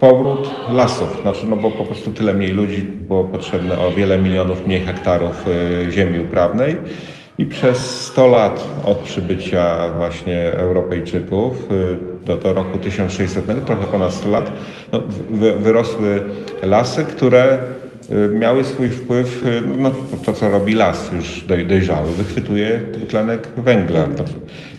powrót lasów, znaczy, no bo po prostu tyle mniej ludzi było potrzebne o wiele milionów mniej hektarów y, ziemi uprawnej. I przez 100 lat od przybycia właśnie Europejczyków y, do, do roku 1600, trochę ponad 100 lat, no, wyrosły lasy, które miały swój wpływ, y, no to co robi las już dojrzały, wychwytuje tlenek węgla.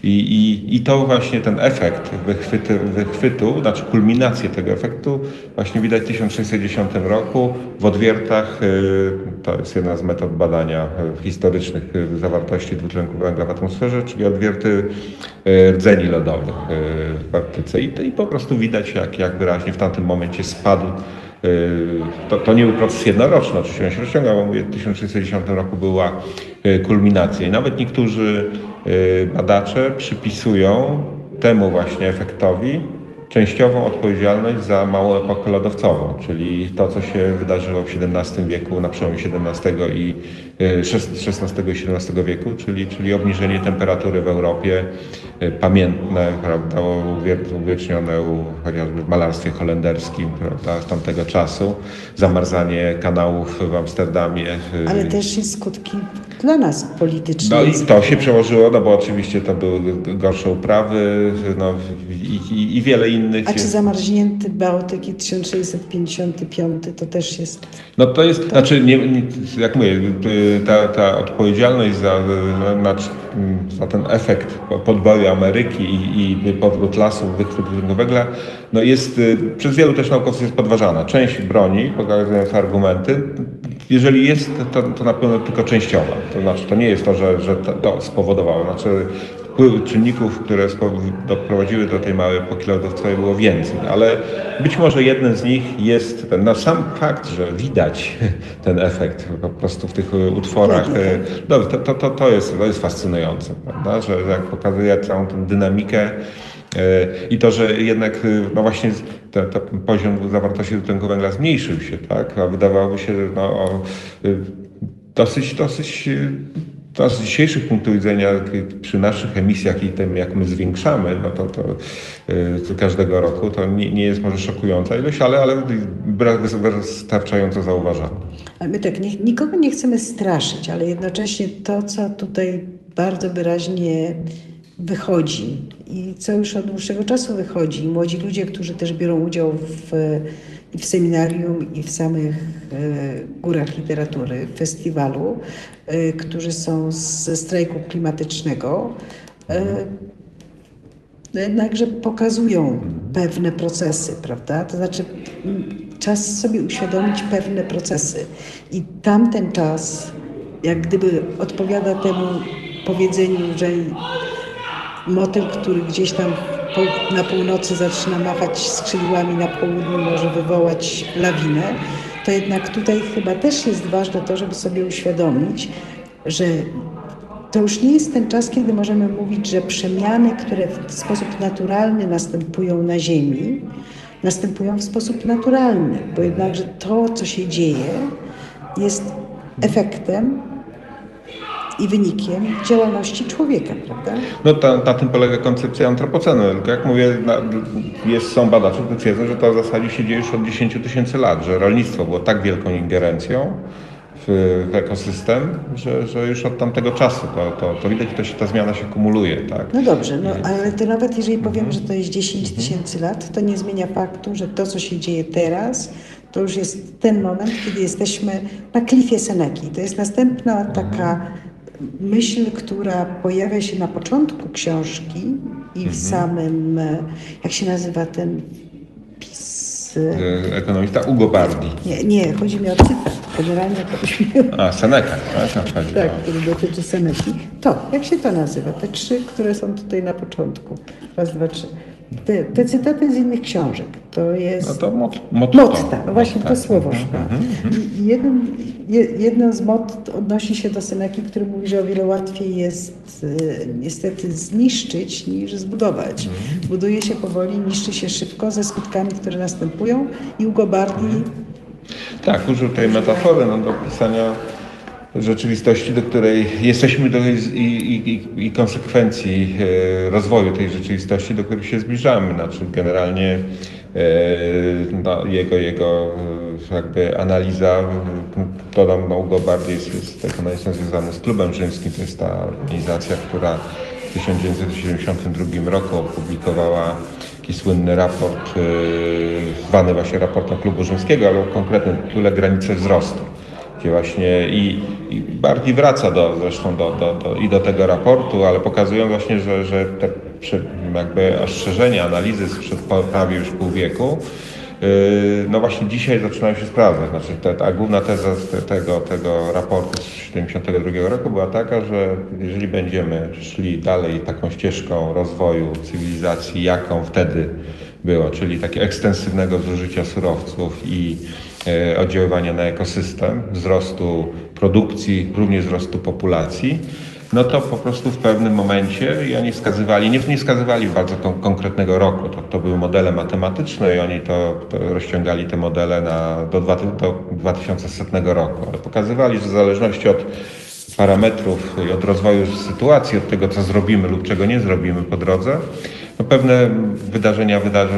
I, i, I to właśnie ten efekt wychwyty, wychwytu, znaczy kulminację tego efektu właśnie widać w 1610 roku w odwiertach, y, to jest jedna z metod badania historycznych zawartości dwutlenku węgla w atmosferze, czyli odwierty rdzeni lodowych w Arktyce. I, i po prostu widać jak, jak wyraźnie w tamtym momencie spadł Y, to, to nie był proces jednoroczny, oczywiście on się rozciągał, bo mówię, w 1610 roku była y, kulminacja. I nawet niektórzy y, badacze przypisują temu właśnie efektowi częściową odpowiedzialność za małą epokę lodowcową, czyli to, co się wydarzyło w XVII wieku, na przełomie XVII i XVI i XVII wieku, czyli, czyli obniżenie temperatury w Europie, Y, pamiętne, prawda, uwiecznione chociażby w malarstwie holenderskim prawda, z tamtego czasu, zamarzanie kanałów w Amsterdamie. Y, Ale też i skutki dla nas polityczne. No i to się przełożyło, no bo oczywiście to były gorsze uprawy no, i, i, i wiele innych. A czy zamarznięty Bałtyk i 1655 to też jest... No to jest, to... znaczy, nie, jak mówię, ta, ta odpowiedzialność za, za, za ten efekt podboju Ameryki i, i powrót lasów, wychwyt węgla, no jest, y, przez wielu też naukowców jest podważana. Część broni, pokazując argumenty, jeżeli jest, to, to na pewno tylko częściowa. To znaczy, to nie jest to, że, że to spowodowało. Znaczy, czynników, które doprowadziły do tej małej epoki lodowcowej było więcej, ale być może jeden z nich jest ten, no sam fakt, że widać ten efekt po prostu w tych utworach, e, no, to, to, to, to, jest, to jest fascynujące, prawda? że jak pokazuje całą tę dynamikę e, i to, że jednak e, no właśnie ten, ten poziom zawartości dwutlenku węgla zmniejszył się, tak? a wydawałoby się, że no, dosyć, dosyć to z dzisiejszych punktów widzenia, przy naszych emisjach i tym, jak my zwiększamy, no to, to, to każdego roku, to nie, nie, jest może szokująca ilość, ale, ale wystarczająco zauważalna. My tak, nie, nikogo nie chcemy straszyć, ale jednocześnie to, co tutaj bardzo wyraźnie wychodzi i co już od dłuższego czasu wychodzi, młodzi ludzie, którzy też biorą udział w, i w seminarium, i w samych e, górach literatury, festiwalu, e, którzy są ze strajku klimatycznego, e, no jednakże pokazują pewne procesy, prawda? To znaczy czas sobie uświadomić pewne procesy. I tamten czas, jak gdyby odpowiada temu powiedzeniu, że motyl, który gdzieś tam na północy zaczyna machać skrzydłami, na południu może wywołać lawinę, to jednak tutaj chyba też jest ważne to, żeby sobie uświadomić, że to już nie jest ten czas, kiedy możemy mówić, że przemiany, które w sposób naturalny następują na Ziemi, następują w sposób naturalny, bo jednakże to, co się dzieje, jest efektem i wynikiem działalności człowieka, prawda? No ta, na tym polega koncepcja antropocenu. Tylko jak mówię, na, jest, są badacze, którzy twierdzą, że to w zasadzie się dzieje już od 10 tysięcy lat, że rolnictwo było tak wielką ingerencją w, w ekosystem, że, że już od tamtego czasu to, to, to widać, że ta zmiana się kumuluje. Tak? No dobrze, no, ale to nawet jeżeli powiem, że to jest 10 tysięcy lat, to nie zmienia faktu, że to, co się dzieje teraz, to już jest ten moment, kiedy jesteśmy na klifie Seneki. To jest następna taka myśl, która pojawia się na początku książki i w mhm. samym, jak się nazywa ten pis? E, ekonomista Ugo Bardi. Nie, nie, chodzi mi o cytat. Generalnie to byśmy... A, Seneca, tak? Tak, który dotyczy Seneki. To, jak się to nazywa? Te trzy, które są tutaj na początku. Raz, dwa, trzy. Te, te cytaty z innych książek. To jest... No to mot, motto. Motta, no właśnie to słowo. Mhm, mhm, mhm. Jeden, jedno z mot odnosi się do Seneki, który mówi, że o wiele łatwiej jest e, niestety zniszczyć niż zbudować. Buduje się powoli, niszczy się szybko ze skutkami, które następują i Ugo Bardi tak, użył tej metafory no, do opisania rzeczywistości, do której jesteśmy do, i, i, i, konsekwencji e, rozwoju tej rzeczywistości, do której się zbliżamy. Znaczy generalnie no, jego, jego e, jakby analiza, dodam no, Ugo bardziej jest, jest ekonomistą związany z Klubem Rzymskim, to jest ta organizacja, która w 1972 roku opublikowała taki słynny raport, zwany właśnie raportem Klubu Rzymskiego, ale o konkretnym granice wzrostu gdzie właśnie i, i bardziej wraca do, zresztą do, do, do, i do tego raportu, ale pokazują właśnie, że, że te jakby ostrzeżenia, analizy sprzed prawie już pół wieku, yy, no właśnie dzisiaj zaczynają się sprawdzać. Znaczy ta główna teza tego, tego raportu z 1972 roku była taka, że jeżeli będziemy szli dalej taką ścieżką rozwoju cywilizacji, jaką wtedy było, czyli takiego ekstensywnego zużycia surowców i oddziaływania na ekosystem, wzrostu produkcji, również wzrostu populacji, no to po prostu w pewnym momencie i oni wskazywali, nie, nie wskazywali bardzo kon konkretnego roku, to, to były modele matematyczne i oni to, to rozciągali te modele na, do, do 2100 roku, ale pokazywali, że w zależności od parametrów i od rozwoju sytuacji, od tego, co zrobimy lub czego nie zrobimy po drodze, no pewne wydarzenia wydarzą,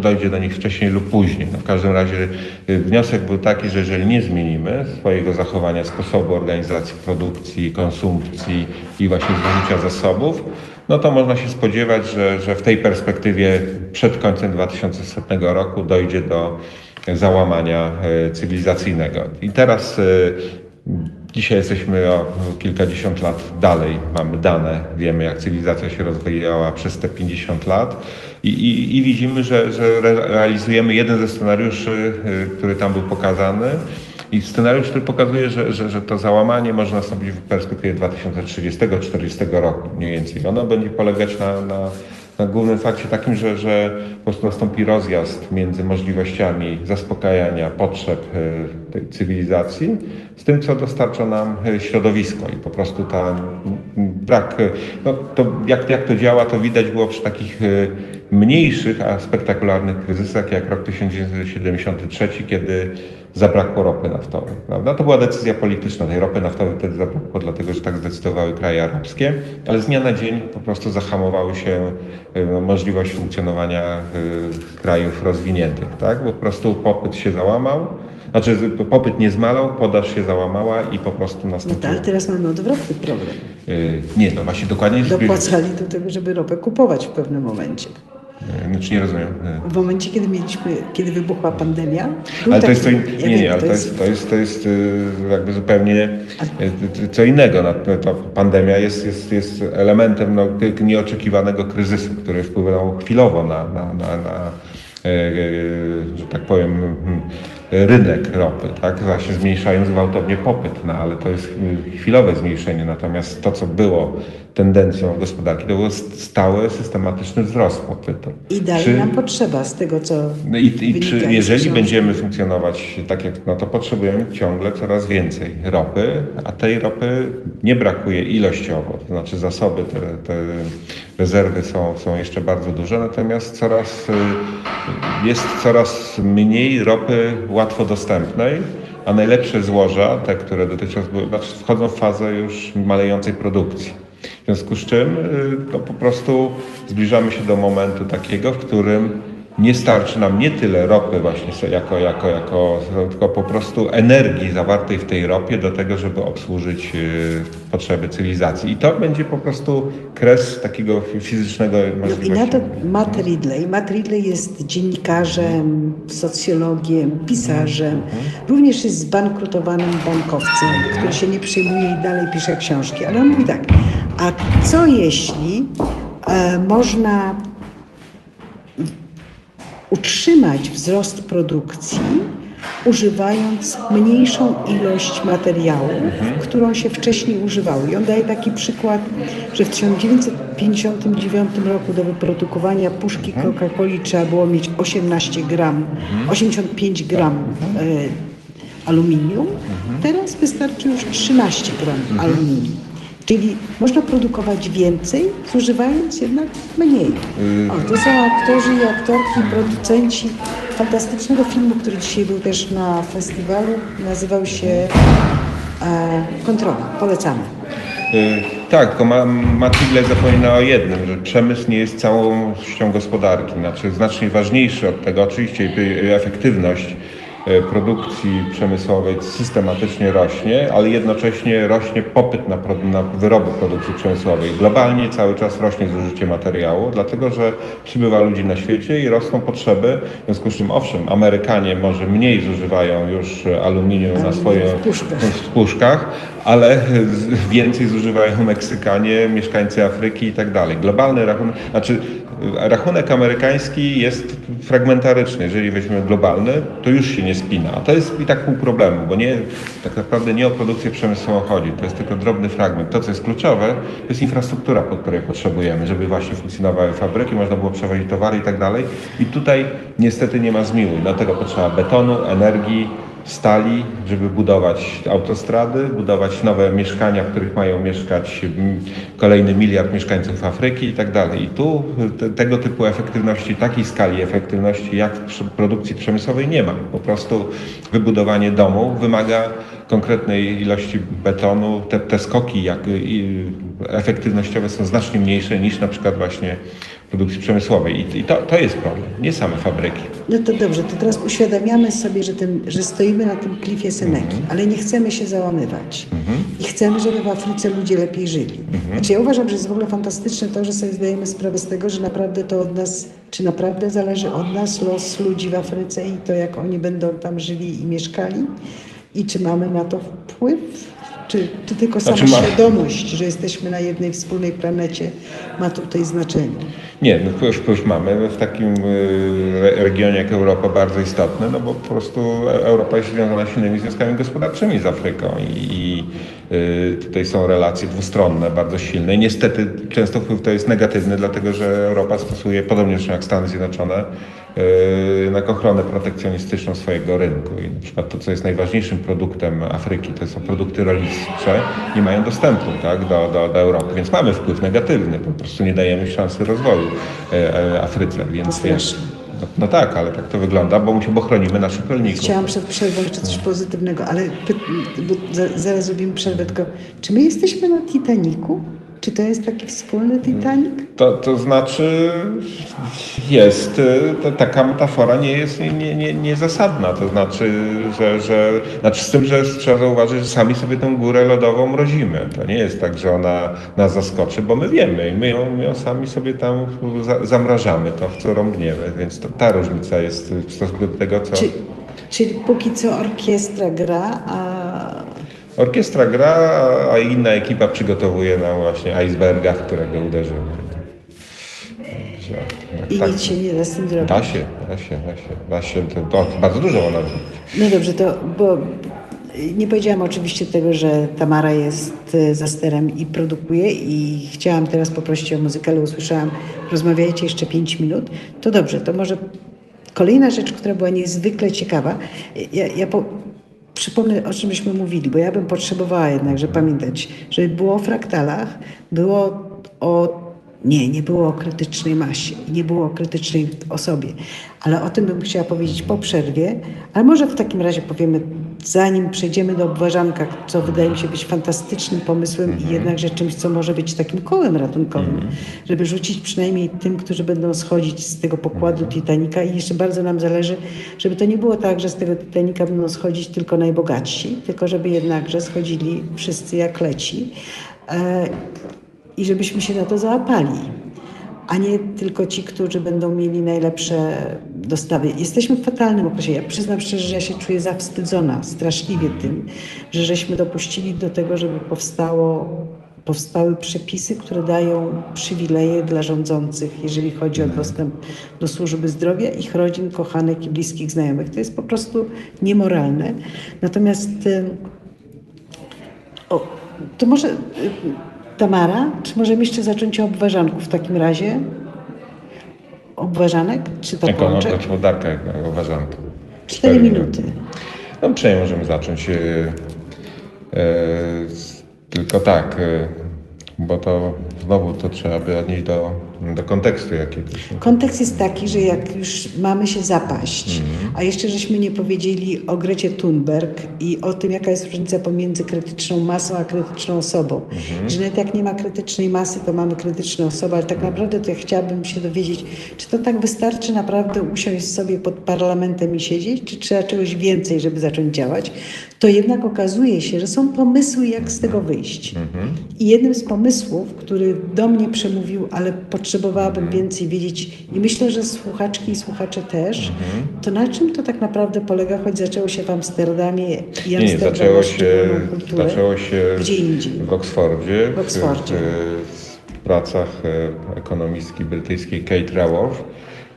dojdzie do nich wcześniej lub później. No w każdym razie y, wniosek był taki, że jeżeli nie zmienimy swojego zachowania, sposobu organizacji produkcji, konsumpcji i właśnie zużycia zasobów, no to można się spodziewać, że, że w tej perspektywie przed końcem 2100 roku dojdzie do załamania y, cywilizacyjnego. I teraz y, Dzisiaj jesteśmy o kilkadziesiąt lat dalej, mamy dane, wiemy jak cywilizacja się rozwijała przez te 50 lat i, i, i widzimy, że, że realizujemy jeden ze scenariuszy, y, który tam był pokazany. I scenariusz, który pokazuje, że, że, że to załamanie może nastąpić w perspektywie 2030-40 roku mniej więcej. Ono będzie polegać na, na na głównym fakcie takim, że, że po prostu nastąpi rozjazd między możliwościami zaspokajania potrzeb e, tej cywilizacji z tym, co dostarcza nam e, środowisko. I po prostu ta brak, e, no to jak, jak to działa, to widać było przy takich mniejszych, a spektakularnych kryzysach, jak rok 1973, kiedy zabrakło ropy naftowej. Prawda? To była decyzja polityczna. Tej ropy naftowej wtedy zabrakło, dlatego że tak zdecydowały kraje arabskie, ale z dnia na dzień po prostu zahamowały się y, no, możliwość funkcjonowania y, krajów rozwiniętych. Tak? Bo po prostu popyt się załamał. Znaczy popyt nie zmalał, podaż się załamała i po prostu No nastąpił. tak, ale teraz mamy odwrotny problem. Y, Nie, no właśnie dokładnie. Dopłacali do tego, żeby ropę kupować w pewnym momencie. Y, Znaczy nie rozumiem. Y, W momencie, kiedy mieliśmy, kiedy wybuchła pandemia. Ale to jest co, nie, ale to jest, to jest, to jest y, jakby zupełnie co innego. Ta pandemia jest, jest, jest elementem no, nieoczekiwanego kryzysu, który wpłynął chwilowo na, na, na, na e, e, że tak powiem, mm, rynek ropy, tak? Właśnie zmniejszając gwałtownie popyt, no, ale to jest chwilowe zmniejszenie, natomiast to, co było tendencją gospodarki, to był stały, systematyczny wzrost popytu. I dalej Czy- nam potrzeba z tego, co. no i, i czy jeżeli będziemy funkcjonować tak jak, no to potrzebujemy ciągle coraz więcej ropy, a tej ropy nie brakuje ilościowo, to znaczy zasoby, te, te rezerwy są, są jeszcze bardzo duże, natomiast coraz, y, jest coraz mniej ropy łatwo dostępnej, a najlepsze złoża, te, które dotychczas były, znaczy wchodzą w fazę już malejącej produkcji. W związku z czym y, no, po prostu zbliżamy się do momentu takiego, w którym nie starczy nam nie tyle ropy właśnie jako, jako, jako, tylko po prostu energii zawartej w tej ropie do tego, żeby obsłużyć y, potrzeby cywilizacji. I to będzie po prostu kres takiego fi- fizycznego No i możliwości. na to Matt Ridley. Matt Ridley jest dziennikarzem, socjologiem, pisarzem. Również jest zbankrutowanym bankowcem, który się nie przyjmuje i dalej pisze książki. Ale on mówi tak, a co jeśli e, można utrzymać wzrost produkcji, używając mniejszą ilość materiałów, którą się wcześniej używało. I on daje taki przykład, że w 1959 roku do wyprodukowania puszki Coca-Coli trzeba było mieć 18 gram, 85 gram e, aluminium, teraz wystarczy już 13 gram aluminium. Czyli można produkować więcej, zużywając jednak mniej. O, to są aktorzy i aktorki, producenci fantastycznego filmu, który dzisiaj był też na festiwalu. Nazywał się e, Kontrola. Polecamy. Y, Tak, tylko ma, Matilde zapomina o jednym, że przemysł nie jest całością gospodarki. Znaczy znacznie ważniejszy od tego, oczywiście efektywność produkcji przemysłowej systematycznie rośnie, ale jednocześnie rośnie popyt na, na wyroby produkcji przemysłowej. Globalnie cały czas rośnie zużycie materiału, dlatego że przybywa ludzi na świecie i rosną potrzeby. W związku z czym, owszem, Amerykanie może mniej zużywają już aluminium na swoje w puszkach. ale więcej zużywają Meksykanie, mieszkańcy Afryki i tak dalej. Globalny rachunek, znaczy rachunek amerykański jest fragmentaryczny. Jeżeli weźmiemy globalny, to już się nie spina. A to jest i tak pół problemu, bo nie, tak naprawdę nie o produkcję przemysłową chodzi. To jest tylko drobny fragment. To, co jest kluczowe, to jest infrastruktura, pod której potrzebujemy, żeby właśnie funkcjonowały fabryki, można było przewozić towary i tak dalej. I tutaj niestety nie ma zmiłuj. Dlatego potrzeba betonu, energii, stali, żeby budować autostrady, budować nowe mieszkania, w których mają mieszkać mm, kolejny miliard mieszkańców Afryki i tak dalej. I tu te, tego typu efektywności, takiej skali efektywności jak w produkcji przemysłowej nie ma. Po prostu wybudowanie domu wymaga konkretnej ilości betonu. Te, te skoki jak, efektywnościowe są znacznie mniejsze niż na przykład właśnie produkcji przemysłowej. I, to, to jest problem, nie same fabryki. No to dobrze, to teraz uświadamiamy sobie, że, ten, że stoimy na tym klifie Seneki, ale nie chcemy się załamywać. I chcemy, żeby w Afryce ludzie lepiej żyli. Znaczy ja uważam, że jest w ogóle fantastyczne to, że sobie zdajemy sprawę z tego, że naprawdę to od nas, czy naprawdę zależy od nas los ludzi w Afryce i to, jak oni będą tam żyli i mieszkali i czy mamy na to wpływ? Czy, czy tylko sama Znaczy świadomość, że jesteśmy na jednej wspólnej planecie ma tutaj znaczenie? Nie, no wpływ, wpływ mamy w takim y, re- regionie jak Europa bardzo istotny, no bo po prostu E- Europa jest związana silnymi związkami gospodarczymi z Afryką i, i y, tutaj są relacje dwustronne bardzo silne. I niestety często wpływ to jest negatywny, dlatego że Europa stosuje, podobnie jak Stany Zjednoczone, y, jednak ochronę protekcjonistyczną swojego rynku. I na przykład to, co jest najważniejszym produktem Afryki, to są produkty rolnicze, nie mają dostępu tak, do, do, do Europy, więc mamy wpływ negatywny, po prostu nie dajemy szansy rozwoju Afryce. To Więc, więc, straszne. No, no tak, ale tak to wygląda, bo, bo chronimy naszych rolników. Chciałam przed przerwą jeszcze coś pozytywnego, ale zaraz zrobimy przerwę, tylko czy my jesteśmy na Titaniku? Czy to jest taki wspólny Titanic? To, to znaczy jest, y, to, taka metafora nie jest nie, nie, nie, niezasadna, to znaczy, że, że znaczy z tym, że trzeba zauważyć, że sami sobie tę górę lodową mrozimy. To nie jest tak, że ona nas zaskoczy, bo my wiemy i my ją, my ją sami sobie tam za, zamrażamy, to w co rąbniemy, więc to, ta różnica jest w stosunku do tego, co... Czy, czyli póki co orkiestra gra, a Orkiestra gra, a inna ekipa przygotowuje nam właśnie iceberga, w którego uderzymy. i Tak. nic się nie da z tym zrobić? Da się, da się, da się, da się. To, to bardzo dużo ona zrobić. No dobrze, to bo nie powiedziałam oczywiście tego, że Tamara jest e, za sterem i produkuje i chciałam teraz poprosić o muzykę, ale usłyszałam, rozmawiajcie jeszcze 5 minut. To dobrze, to może kolejna rzecz, która była niezwykle ciekawa. Ja, ja po, przypomnę, o czym myśmy mówili, bo ja bym potrzebowała jednakże pamiętać, żeby było o fraktalach, było o nie, nie było o krytycznej masie, nie było o krytycznej osobie, ale o tym bym chciała powiedzieć po przerwie, ale może w takim razie powiemy, zanim przejdziemy do obważanka, co wydaje mi się być fantastycznym pomysłem i jednakże czymś, co może być takim kołem ratunkowym, żeby rzucić przynajmniej tym, którzy będą schodzić z tego pokładu Titanica. I jeszcze bardzo nam zależy, żeby to nie było tak, że z tego Titanica będą schodzić tylko najbogatsi, tylko żeby jednakże schodzili wszyscy jak leci. E, i żebyśmy się na to załapali, a nie tylko ci, którzy będą mieli najlepsze dostawy. Jesteśmy w fatalnym okresie. Ja przyznam szczerze, że ja się czuję zawstydzona straszliwie tym, że żeśmy dopuścili do tego, żeby powstało, powstały przepisy, które dają przywileje dla rządzących, jeżeli chodzi o dostęp do służby zdrowia, ich rodzin, kochanek i bliskich znajomych. To jest po prostu niemoralne. Natomiast y, o, to może y, Tamara, czy możemy jeszcze zacząć o obważanku w takim razie? Obważanek czy to pączek? gospodarka, jak uważam. to Cztery minuty. No uprzejmie możemy zacząć. e, e, tylko tak, e, bo to znowu to trzeba by odnieść do, do kontekstu jakiegoś. Kontekst jest taki, że jak już mamy się zapaść, Mhm. a jeszcze żeśmy nie powiedzieli o Grecie Thunberg i o tym, jaka jest różnica pomiędzy krytyczną masą a krytyczną osobą. Mhm. Że nawet jak nie ma krytycznej masy, to mamy krytyczną osobę, ale tak naprawdę to ja chciałabym się dowiedzieć, czy to tak wystarczy naprawdę usiąść sobie pod parlamentem i siedzieć, czy trzeba czegoś więcej, żeby zacząć działać. To jednak okazuje się, że są pomysły, jak z tego wyjść. I jednym z pomysłów, który do mnie przemówił, ale potrzebowałabym więcej wiedzieć i myślę, że słuchaczki i słuchacze też, to na czym to tak naprawdę polega, choć zaczęło się w Amsterdamie i Nie, nie, Amsterdam zaczęło się, kulturę. zaczęło się Gdzie indziej. w Oksfordzie, W Oksfordzie. w, w pracach e, ekonomistki brytyjskiej Kate Raworth,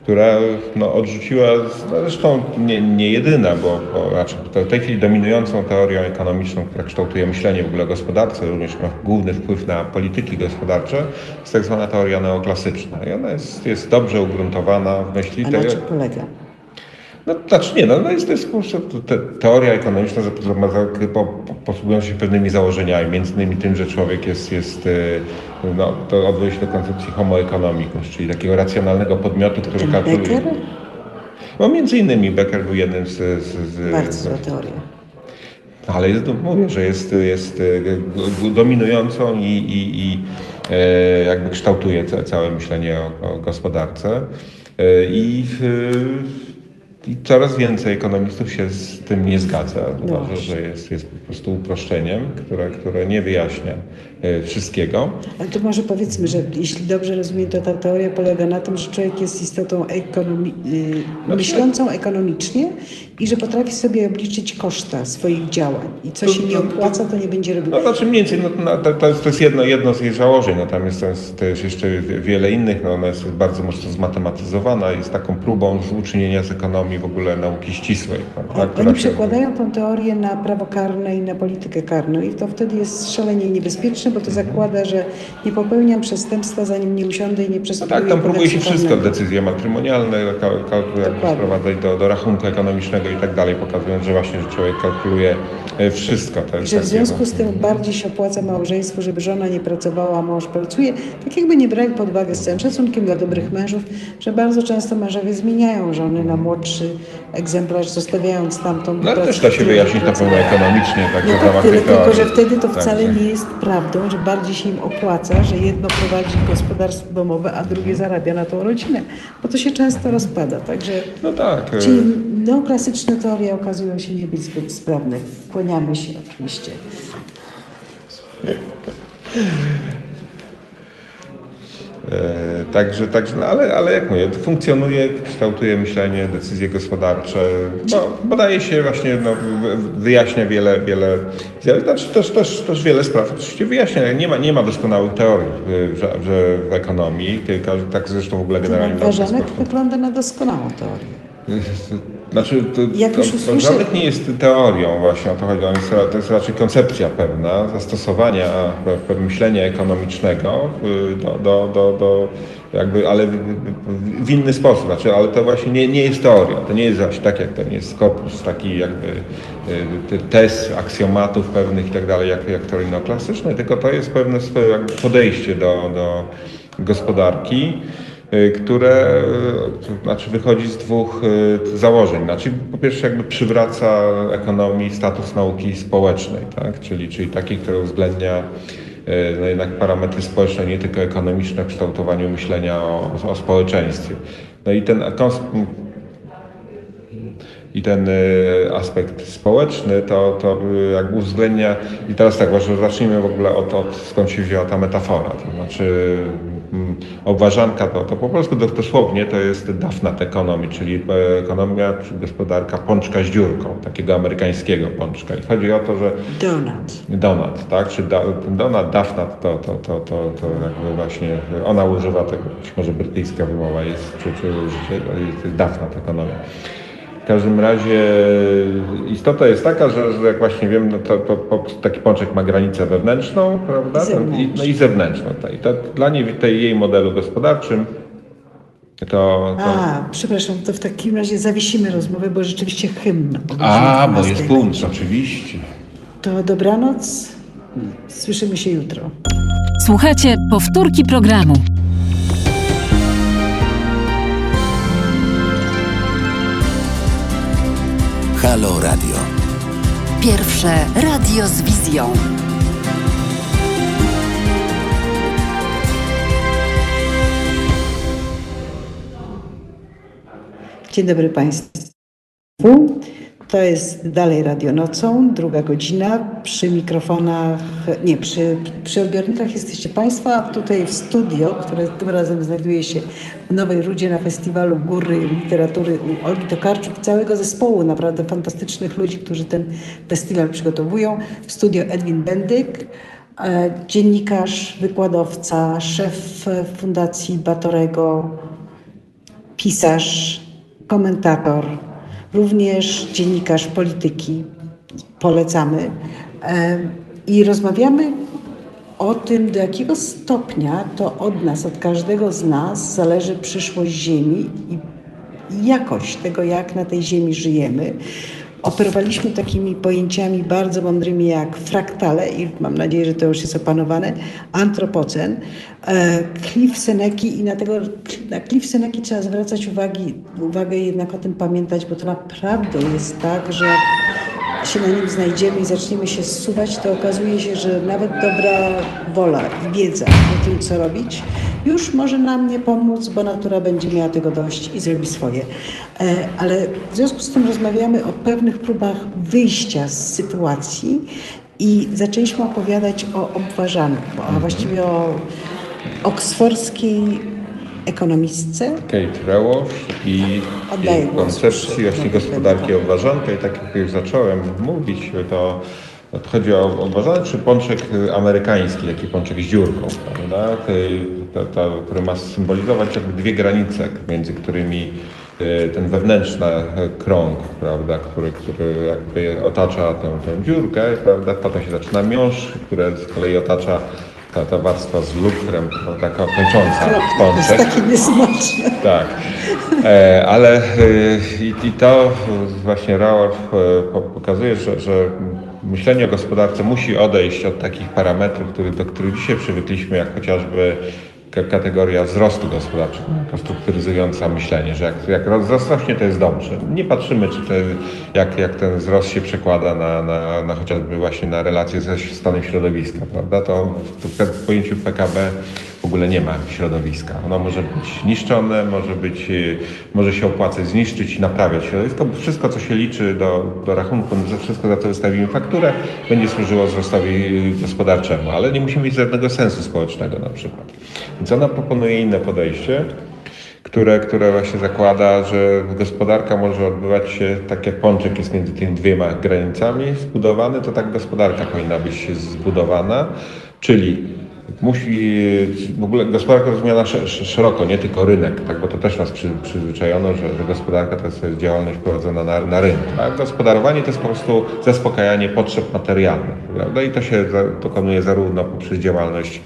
która no, odrzuciła, no, zresztą nie, nie jedyna, bo, bo znaczy, w tej chwili dominującą teorią ekonomiczną, która kształtuje myślenie w ogóle o gospodarce, również ma główny wpływ na polityki gospodarcze, jest tak zwana teoria neoklasyczna. I ona jest, jest dobrze ugruntowana w myśli A na czym polega? No, znaczy nie, no, no jest to jest prostu te, teoria ekonomiczna zap- za- po, po, posługująca się pewnymi założeniami, między innymi tym, że człowiek jest, jest e, no, to odwołuje się do koncepcji homo economicus, czyli takiego racjonalnego podmiotu, który Ten kalkuluje. Becker? No między innymi Becker był jednym z... z, z Bardzo z zła teoria. ale jest, mówię, że jest, jest g- dominującą i, i, i e, jakby kształtuje ca, całe myślenie o, o gospodarce. E, I, w- I coraz więcej ekonomistów się z tym nie zgadza. Uważa, właśnie. że jest, jest po prostu uproszczeniem, które, które nie wyjaśnia wszystkiego. Ale to może powiedzmy, że jeśli dobrze rozumiem, to ta teoria polega na tym, że człowiek jest istotą ekonomi- No y, myślącą ekonomicznie i że potrafi sobie obliczyć koszta swoich działań. I co się nie opłaca, to nie będzie robił. No znaczy mniej więcej, no, no, to, to, jest, jedno, jedno z jej założeń, natomiast to jest, jest jeszcze wiele innych, no, ona jest bardzo mocno zmatematyzowana, jest taką próbą uczynienia z ekonomii w ogóle nauki ścisłej. prawda, Oni przekładają tę teorię na prawo karne i na politykę karną i to wtedy jest szalenie niebezpieczne, bo to zakłada, że nie popełniam przestępstwa, zanim nie usiądę i nie No przestudiuję tak, tam próbuje się wszystko, karnego. decyzje matrymonialne, Dokładnie. sprowadzać do, do rachunku ekonomicznego i tak dalej, pokazując, że właśnie, że człowiek kalkuluje e, wszystko. Jest Że w związku no, z tym bardziej się opłaca małżeństwo, żeby żona nie pracowała, a mąż pracuje. Tak jakby nie brali pod uwagę z całym szacunkiem dla dobrych mężów, że bardzo często mężowie zmieniają żony na młodszy egzemplarz, zostawiając tamtą No ale też da się wyjaśnić na pewno ekonomicznie, także No w tak, ramach tyle, tylko że wtedy to wcale Także- nie jest prawdą, że bardziej się im opłaca, że jedno prowadzi gospodarstwo domowe, a drugie zarabia na tą rodzinę, bo to się często rozpada. Także No tak. e, Czyli neoklasyczne teorie okazują się nie być zbyt sprawne. Kłaniamy się oczywiście. E, Także, także no ale, ale jak mówię, funkcjonuje, kształtuje myślenie, decyzje gospodarcze, no, podaje się właśnie, no, wy- wyjaśnia wiele, wiele znaczy też, też, też wiele spraw oczywiście wyjaśnia. Nie ma, nie ma doskonałych teorii w, że, że w ekonomii, tylko tak zresztą w ogóle generalnie w nauce Ważanek społecznej. wygląda na doskonałą teorię. Znaczy, to, Jak już usłyszę- żadnych nie jest teorią właśnie o to chodzi. To jest raczej koncepcja pewna zastosowania myślenia ekonomicznego y, do, do, do, do jakby, ale w, inny sposób. Znaczy, ale to właśnie nie, nie jest teoria. To nie jest właśnie tak jak ten jest korpus taki jakby y, te- tez, aksjomatów pewnych i tak dalej, jak, jak teorii neoklasycznej, tylko to jest pewne podejście do, do gospodarki które y, znaczy wychodzi z dwóch y, założeń. Znaczy, po pierwsze jakby przywraca ekonomii status nauki społecznej, tak? czyli, czyli takiej, która uwzględnia y, no jednak parametry społeczne, nie tylko ekonomiczne w kształtowaniu myślenia o, o społeczeństwie. No i ten i ten y, aspekt społeczny, to, to y, jakby uwzględnia, i teraz tak, może zacznijmy w ogóle od, od skąd się wzięła ta metafora, to znaczy mm, obważanka to, to po polsku do- dosłownie to jest Dafnat Economy, czyli e, ekonomia czy gospodarka pączka z dziurką, takiego amerykańskiego pączka. I chodzi o to, że Donut. Donat, tak? Czy da, ten Donat, Dafnat, to, to, to, to, to jakby właśnie ona używa tego, być może brytyjska wymowa jest, czy, czy jest Dafnat ekonomia. W każdym razie istota jest taka, że, że jak właśnie wiem, no to, to, to taki pączek ma granicę wewnętrzną, prawda? I zewnętrzną. no i zewnętrzną. I to dla niej, w tej jej modelu gospodarczym to, to A, przepraszam, to w takim razie zawiesimy rozmowę, bo rzeczywiście hymn. A, bo 12 jest punkt, będzie. oczywiście. To dobranoc. Słyszymy się jutro. Słuchajcie powtórki programu. Halo Radio. Pierwsze radio z wizją. Dzień dobry Państwu. To jest dalej Radio Nocą, druga godzina. Przy mikrofonach, nie, przy, przy odbiornikach jesteście Państwo, a tutaj w studio, które tym razem znajduje się w Nowej Rudzie na Festiwalu Góry Literatury u Olgi Tokarczuk, całego zespołu naprawdę fantastycznych ludzi, którzy ten festiwal przygotowują. W studio Edwin Bendyk, e, dziennikarz, wykładowca, szef Fundacji Batorego, pisarz, komentator, również dziennikarz polityki. Polecamy. I rozmawiamy o tym, do jakiego stopnia to od nas, od każdego z nas zależy przyszłość Ziemi i jakość tego, jak na tej Ziemi żyjemy. Operowaliśmy takimi pojęciami bardzo mądrymi jak fraktale i mam nadzieję, że to już jest opanowane, antropocen, e, Cliff Seneki i na, tego, na Cliff Seneki trzeba zwracać uwagi, uwagę jednak o tym pamiętać, bo to naprawdę jest tak, że się na nim znajdziemy i zaczniemy się zsuwać, to okazuje się, że nawet dobra wola i wiedza o tym, co robić, już może nam nie pomóc, bo natura będzie miała tego dość i zrobi swoje. E, Ale w związku z tym rozmawiamy o pewnych próbach wyjścia z sytuacji i zaczęliśmy opowiadać o obważaniu, a właściwie o oksfordzkiej ekonomistce, Kate Rełosz i jej koncepcji właśnie gospodarki obważanka. I tak jak już zacząłem mówić, to chodzi o obważanek czy pączek amerykański, taki pączek z dziurką, prawda? To, to, który ma symbolizować jakby dwie granice, między którymi e, ten wewnętrzny krąg, prawda, który, który jakby otacza tę, tę dziurkę, prawda, potem się zaczyna miąższ, które z kolei otacza ta, ta warstwa z lukrem, taka kończąca To jest pączek. takie niesmaczne. Tak, e, ale e, i, i to właśnie Rauerf e, po- pokazuje, że, że myślenie o gospodarce musi odejść od takich parametrów, który, do których dzisiaj przywykliśmy, jak chociażby kategoria wzrostu gospodarczego, jako strukturyzująca myślenie, że jak, jak wzrost rośnie, to jest dobrze. Nie patrzymy, czy ten, jak, jak ten wzrost się przekłada na, na, na chociażby właśnie na relacje ze stanem środowiska, prawda? To w pojęciu PKB w ogóle nie ma środowiska. Ono może być niszczone, może, być, y, może się opłacać zniszczyć i naprawiać środowisko. Wszystko, co się liczy do, do rachunku, za wszystko za to wystawimy fakturę, będzie służyło wzrostowi y, gospodarczemu, ale nie musi mieć żadnego sensu społecznego na przykład. Więc ona proponuje inne podejście, które, które właśnie zakłada, że gospodarka może odbywać się tak jak pączek jest między tymi dwiema granicami zbudowany, to tak gospodarka powinna być zbudowana, czyli musi w ogóle gospodarka rozumiana sz- sz- szeroko, nie tylko rynek, tak, bo to też nas przy, przyzwyczajono, że, że gospodarka to jest działalność prowadzona na, na rynku. A gospodarowanie to jest po prostu zaspokajanie potrzeb materialnych. Prawda? I to się dokonuje zarówno poprzez działalność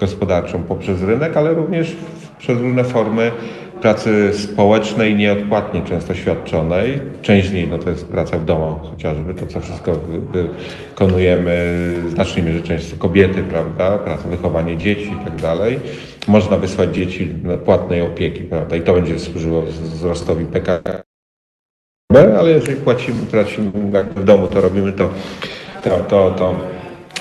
gospodarczą, poprzez rynek, ale również przez różne formy pracy społecznej, nieodpłatnie często świadczonej. Część z niej no to jest praca w domu chociażby, to co wszystko wy- wykonujemy, w znacznej mierze często kobiety, prawda, praca, wychowanie dzieci i tak dalej. Można wysłać dzieci płatnej opieki, prawda, i to będzie służyło wzrostowi PKB, ale jeżeli płacimy, tracimy, w domu to robimy, to, to, to, to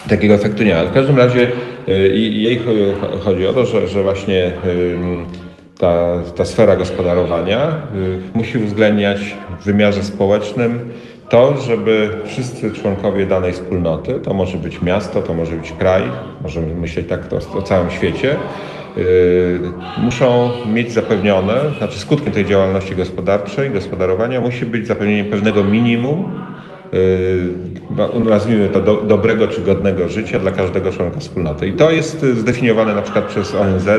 takiego efektu nie ma. W każdym razie y, jej cho- chodzi o to, że, że właśnie ta, ta sfera gospodarowania y, musi uwzględniać w wymiarze społecznym to, żeby wszyscy członkowie danej wspólnoty, to może być miasto, to może być kraj, możemy myśleć tak o, o całym świecie, y, muszą mieć zapewnione, znaczy skutkiem tej działalności gospodarczej, gospodarowania musi być zapewnienie pewnego minimum no, nazwijmy to do, dobrego czy godnego życia dla każdego członka wspólnoty. I to jest y, zdefiniowane na przykład przez ONZ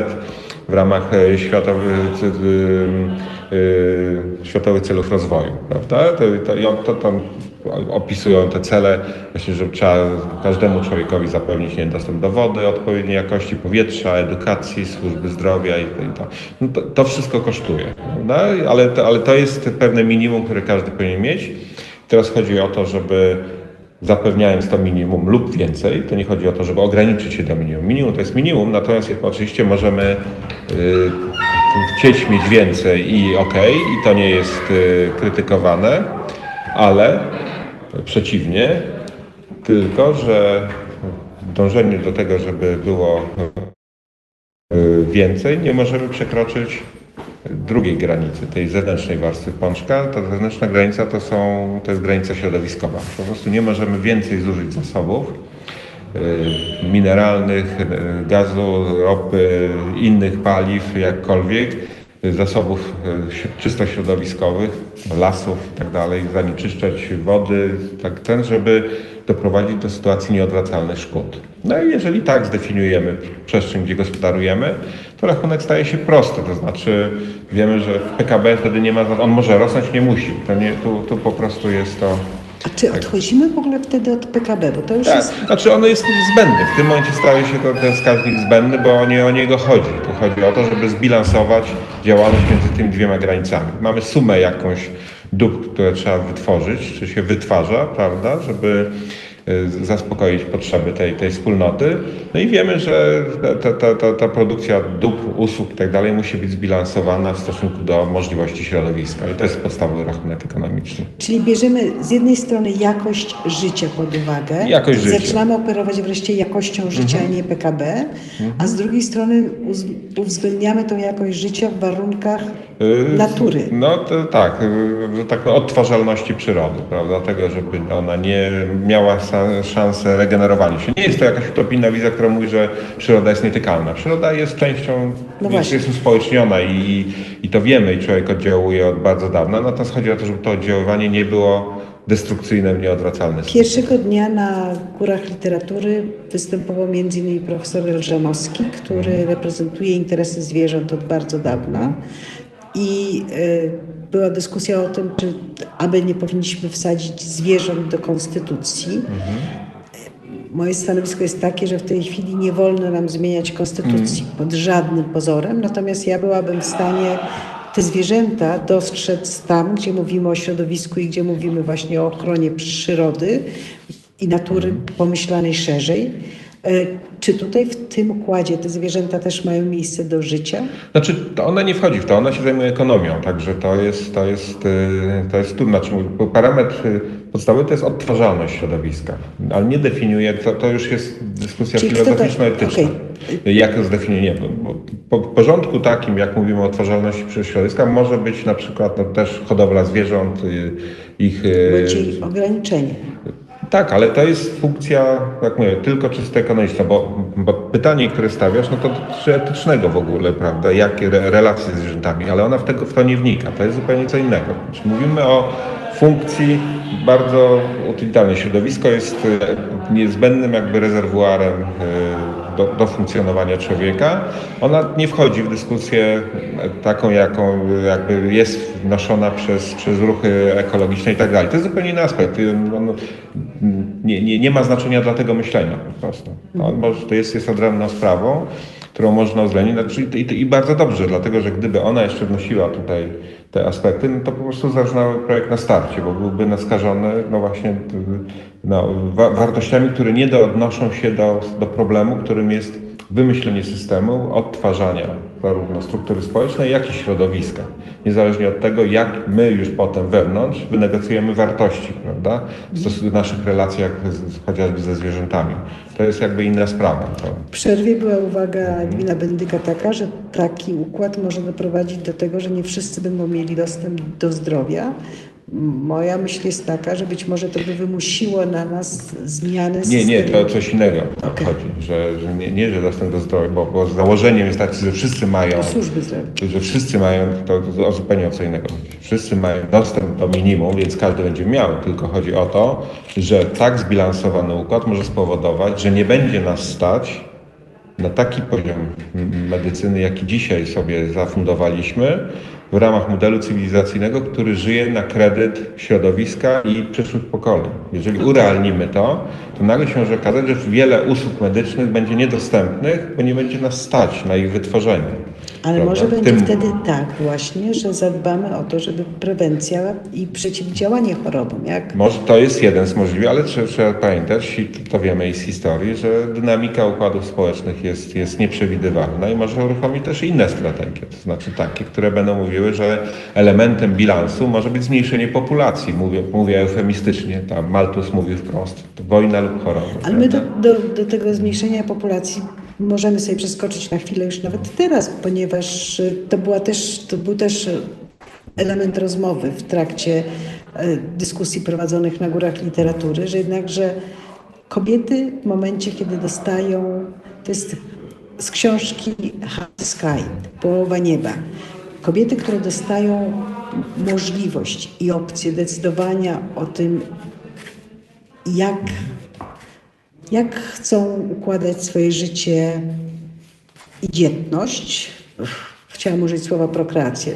w ramach y, światowych, y, y, światowych celów rozwoju. Prawda? To, to, to tam opisują te cele, właśnie, że trzeba każdemu człowiekowi zapewnić nie, dostęp do wody, odpowiedniej jakości powietrza, edukacji, służby zdrowia i, to. No to. To wszystko kosztuje? Ale, ale to jest pewne minimum, które każdy powinien mieć. Teraz chodzi o to, żeby zapewniając to minimum lub więcej, to nie chodzi o to, żeby ograniczyć się do minimum. Minimum to jest minimum, natomiast oczywiście możemy y, chcieć mieć więcej i ok, i to nie jest y, krytykowane, ale przeciwnie, tylko że w dążeniu do tego, żeby było y, więcej, nie możemy przekroczyć drugiej granicy, tej zewnętrznej warstwy pączka. Ta zewnętrzna granica to, są, to jest granica środowiskowa. Po prostu nie możemy więcej zużyć zasobów y, mineralnych, y, gazu, ropy, innych paliw, jakkolwiek, y, zasobów czysto środowiskowych, lasów i tak zanieczyszczać wody, tak ten, żeby doprowadzić do sytuacji nieodwracalnych szkód. No i jeżeli tak zdefiniujemy przestrzeń, gdzie gospodarujemy, to rachunek staje się prosty, to znaczy wiemy, że PKB wtedy nie ma, on może rosnąć, nie musi. To, nie, tu, tu po prostu jest to A czy odchodzimy w ogóle wtedy od PKB? Bo to już tak, jest znaczy ono jest zbędny. W tym momencie staje się to ten wskaźnik zbędny, bo nie o niego chodzi. Tu chodzi o to, żeby zbilansować działalność między tymi dwiema granicami. Mamy sumę jakąś dóbr, które trzeba wytworzyć, czy się wytwarza, prawda, żeby zaspokoić potrzeby tej, tej wspólnoty. No i wiemy, że ta, ta, ta, ta produkcja dóbr, usług i tak dalej musi być zbilansowana w stosunku do możliwości środowiska. I to jest podstawowy rachunek ekonomiczny. Czyli bierzemy z jednej strony jakość życia pod uwagę, Jakość życia. Mhm. zaczynamy operować wreszcie jakością życia, a nie PKB, a z drugiej strony uwzględniamy tą jakość życia w warunkach Yy, natury. No to tak, że tak no, odtwarzalności przyrody, prawda? Tego, żeby ona nie miała sa- szansę regenerowania się. Nie jest to jakaś utopijna wizja, która mówi, że przyroda jest nietykalna. Przyroda jest częścią, No jest, jest uspołeczniona i, i to wiemy i człowiek oddziałuje od bardzo dawna. Natomiast chodzi o to, żeby to oddziaływanie nie było destrukcyjne, sposób. Pierwszego dnia na Górach Literatury występował m.in. profesor Elżanowski, który reprezentuje interesy zwierząt od bardzo dawna. I y, była dyskusja o tym, czy aby nie powinniśmy wsadzić zwierząt do konstytucji. moje stanowisko jest takie, że w tej chwili nie wolno nam zmieniać konstytucji pod żadnym pozorem, natomiast ja byłabym w stanie te zwierzęta dostrzec tam, gdzie mówimy o środowisku i gdzie mówimy właśnie o ochronie przyrody i natury pomyślanej szerzej. E, Czy tutaj w tym układzie te zwierzęta też mają miejsce do życia? Znaczy, to ona nie wchodzi w to, ona się zajmuje ekonomią, także to jest, to jest, y, to jest tu, znaczy parametr y, podstawowy to jest odtwarzalność środowiska, ale nie definiuje, to, to już jest dyskusja filozoficzno-etyczna. Jak to zdefiniuje? Bo Po w porządku takim, jak mówimy o odtwarzalności środowiska, może być na przykład no, też hodowla zwierząt, y, ich... y, Będzie ich ograniczenie. Tak, ale to jest funkcja, jak mówię, tylko czysto ekonomiczna, bo, bo pytanie, które stawiasz, no to dotyczy etycznego w ogóle, prawda, jakie re, relacje z zwierzętami, ale ona w, tego, w to nie wnika, to jest zupełnie co innego. Znaczy, mówimy o funkcji bardzo utylitarnej. Środowisko jest e, niezbędnym jakby rezerwuarem e, do, do funkcjonowania człowieka. Ona nie wchodzi w dyskusję taką, jaką jakby jest wnoszona przez, przez ruchy ekologiczne i tak dalej. To jest zupełnie inny aspekt. On nie, nie, nie ma znaczenia dla tego myślenia po prostu. On może, to jest, jest odrębną sprawą, którą można uwzględnić. Znaczy, i, i, bardzo dobrze, dlatego że gdyby ona jeszcze wnosiła tutaj te aspekty, no to po prostu zaczynały projekt na starcie, bo byłby naskażony no właśnie no, wa wartościami, które nie doodnoszą się do, do problemu, którym jest wymyślenie systemu odtwarzania zarówno struktury społecznej, jak i środowiska. Niezależnie od tego, jak my już potem wewnątrz wynegocjujemy wartości, prawda? W stosunku do naszych relacjach z, chociażby ze zwierzętami. To jest jakby inna sprawa. To... W przerwie była uwaga Edwina Bendyka taka, że taki układ może doprowadzić do tego, że nie wszyscy będą mieli dostęp do zdrowia. Moja myśl jest taka, że być może to by wymusiło na nas zmianę Nie, nie, systemu. to coś innego Okej. chodzi, że, że nie, nie, że dostęp do zdrowia, bo, bo założeniem jest takie, że wszyscy mają, Do służby zdrowia. że wszyscy mają, to, to o zupełnie o co innego chodzi. Wszyscy mają dostęp do minimum, więc każdy będzie miał, tylko chodzi o to, że tak zbilansowany układ może spowodować, że nie będzie nas stać na taki poziom medycyny, jaki dzisiaj sobie zafundowaliśmy w ramach modelu cywilizacyjnego, który żyje na kredyt środowiska i przyszłych pokoleń. Jeżeli urealnimy to, to nagle się może okazać, że wiele usług medycznych będzie niedostępnych, bo nie będzie nas stać na ich wytworzenie. Ale Prawda? może będzie tym- wtedy tak właśnie, że zadbamy o to, żeby prewencja i przeciwdziałanie chorobom, jak Może to jest jeden z możliwych, ale trzeba, trzeba pamiętać, i to wiemy i z historii, że dynamika układów społecznych jest, jest nieprzewidywalna i może uruchomić też inne strategie, to znaczy takie, które będą mówiły, że elementem bilansu może być zmniejszenie populacji. Mówię, mówię eufemistycznie, tam Malthus mówił wprost, to wojna lub choroba. Ale my do, do, do tego zmniejszenia populacji możemy sobie przeskoczyć na chwilę już nawet teraz, ponieważ to, była też, to był też element rozmowy w trakcie y, dyskusji prowadzonych na górach literatury, że jednakże kobiety w momencie, kiedy dostają, to jest z książki the Sky, Połowa Nieba, kobiety, które dostają możliwość i opcję decydowania o tym, jak jak chcą układać swoje życie i dzietność, chciałam użyć słowa prokreację,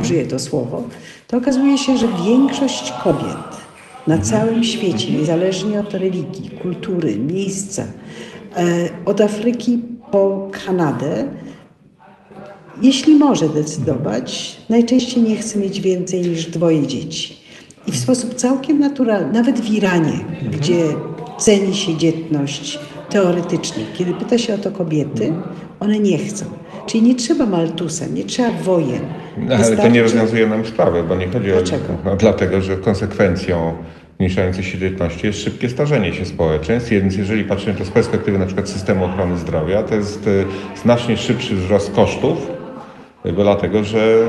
użyję to słowo, to okazuje się, że większość kobiet na całym świecie, niezależnie od religii, kultury, miejsca, e, od Afryki po Kanadę, jeśli może decydować, najczęściej nie chce mieć więcej niż dwoje dzieci. I w sposób całkiem naturalny, nawet w Iranie, gdzie ceni się dzietność teoretycznie, kiedy pyta się o to kobiety, one nie chcą. Czyli nie trzeba Maltusa, nie trzeba wojen. No, ale to Wystarczy- nie rozwiązuje nam sprawy, bo nie chodzi Dlaczego? o... No, dlatego, że konsekwencją zmniejszającej się dzietności jest szybkie starzenie się społeczeństw, więc jeżeli patrzymy to z perspektywy na przykład systemu ochrony zdrowia, to jest y, znacznie szybszy wzrost kosztów, y, bo dlatego, że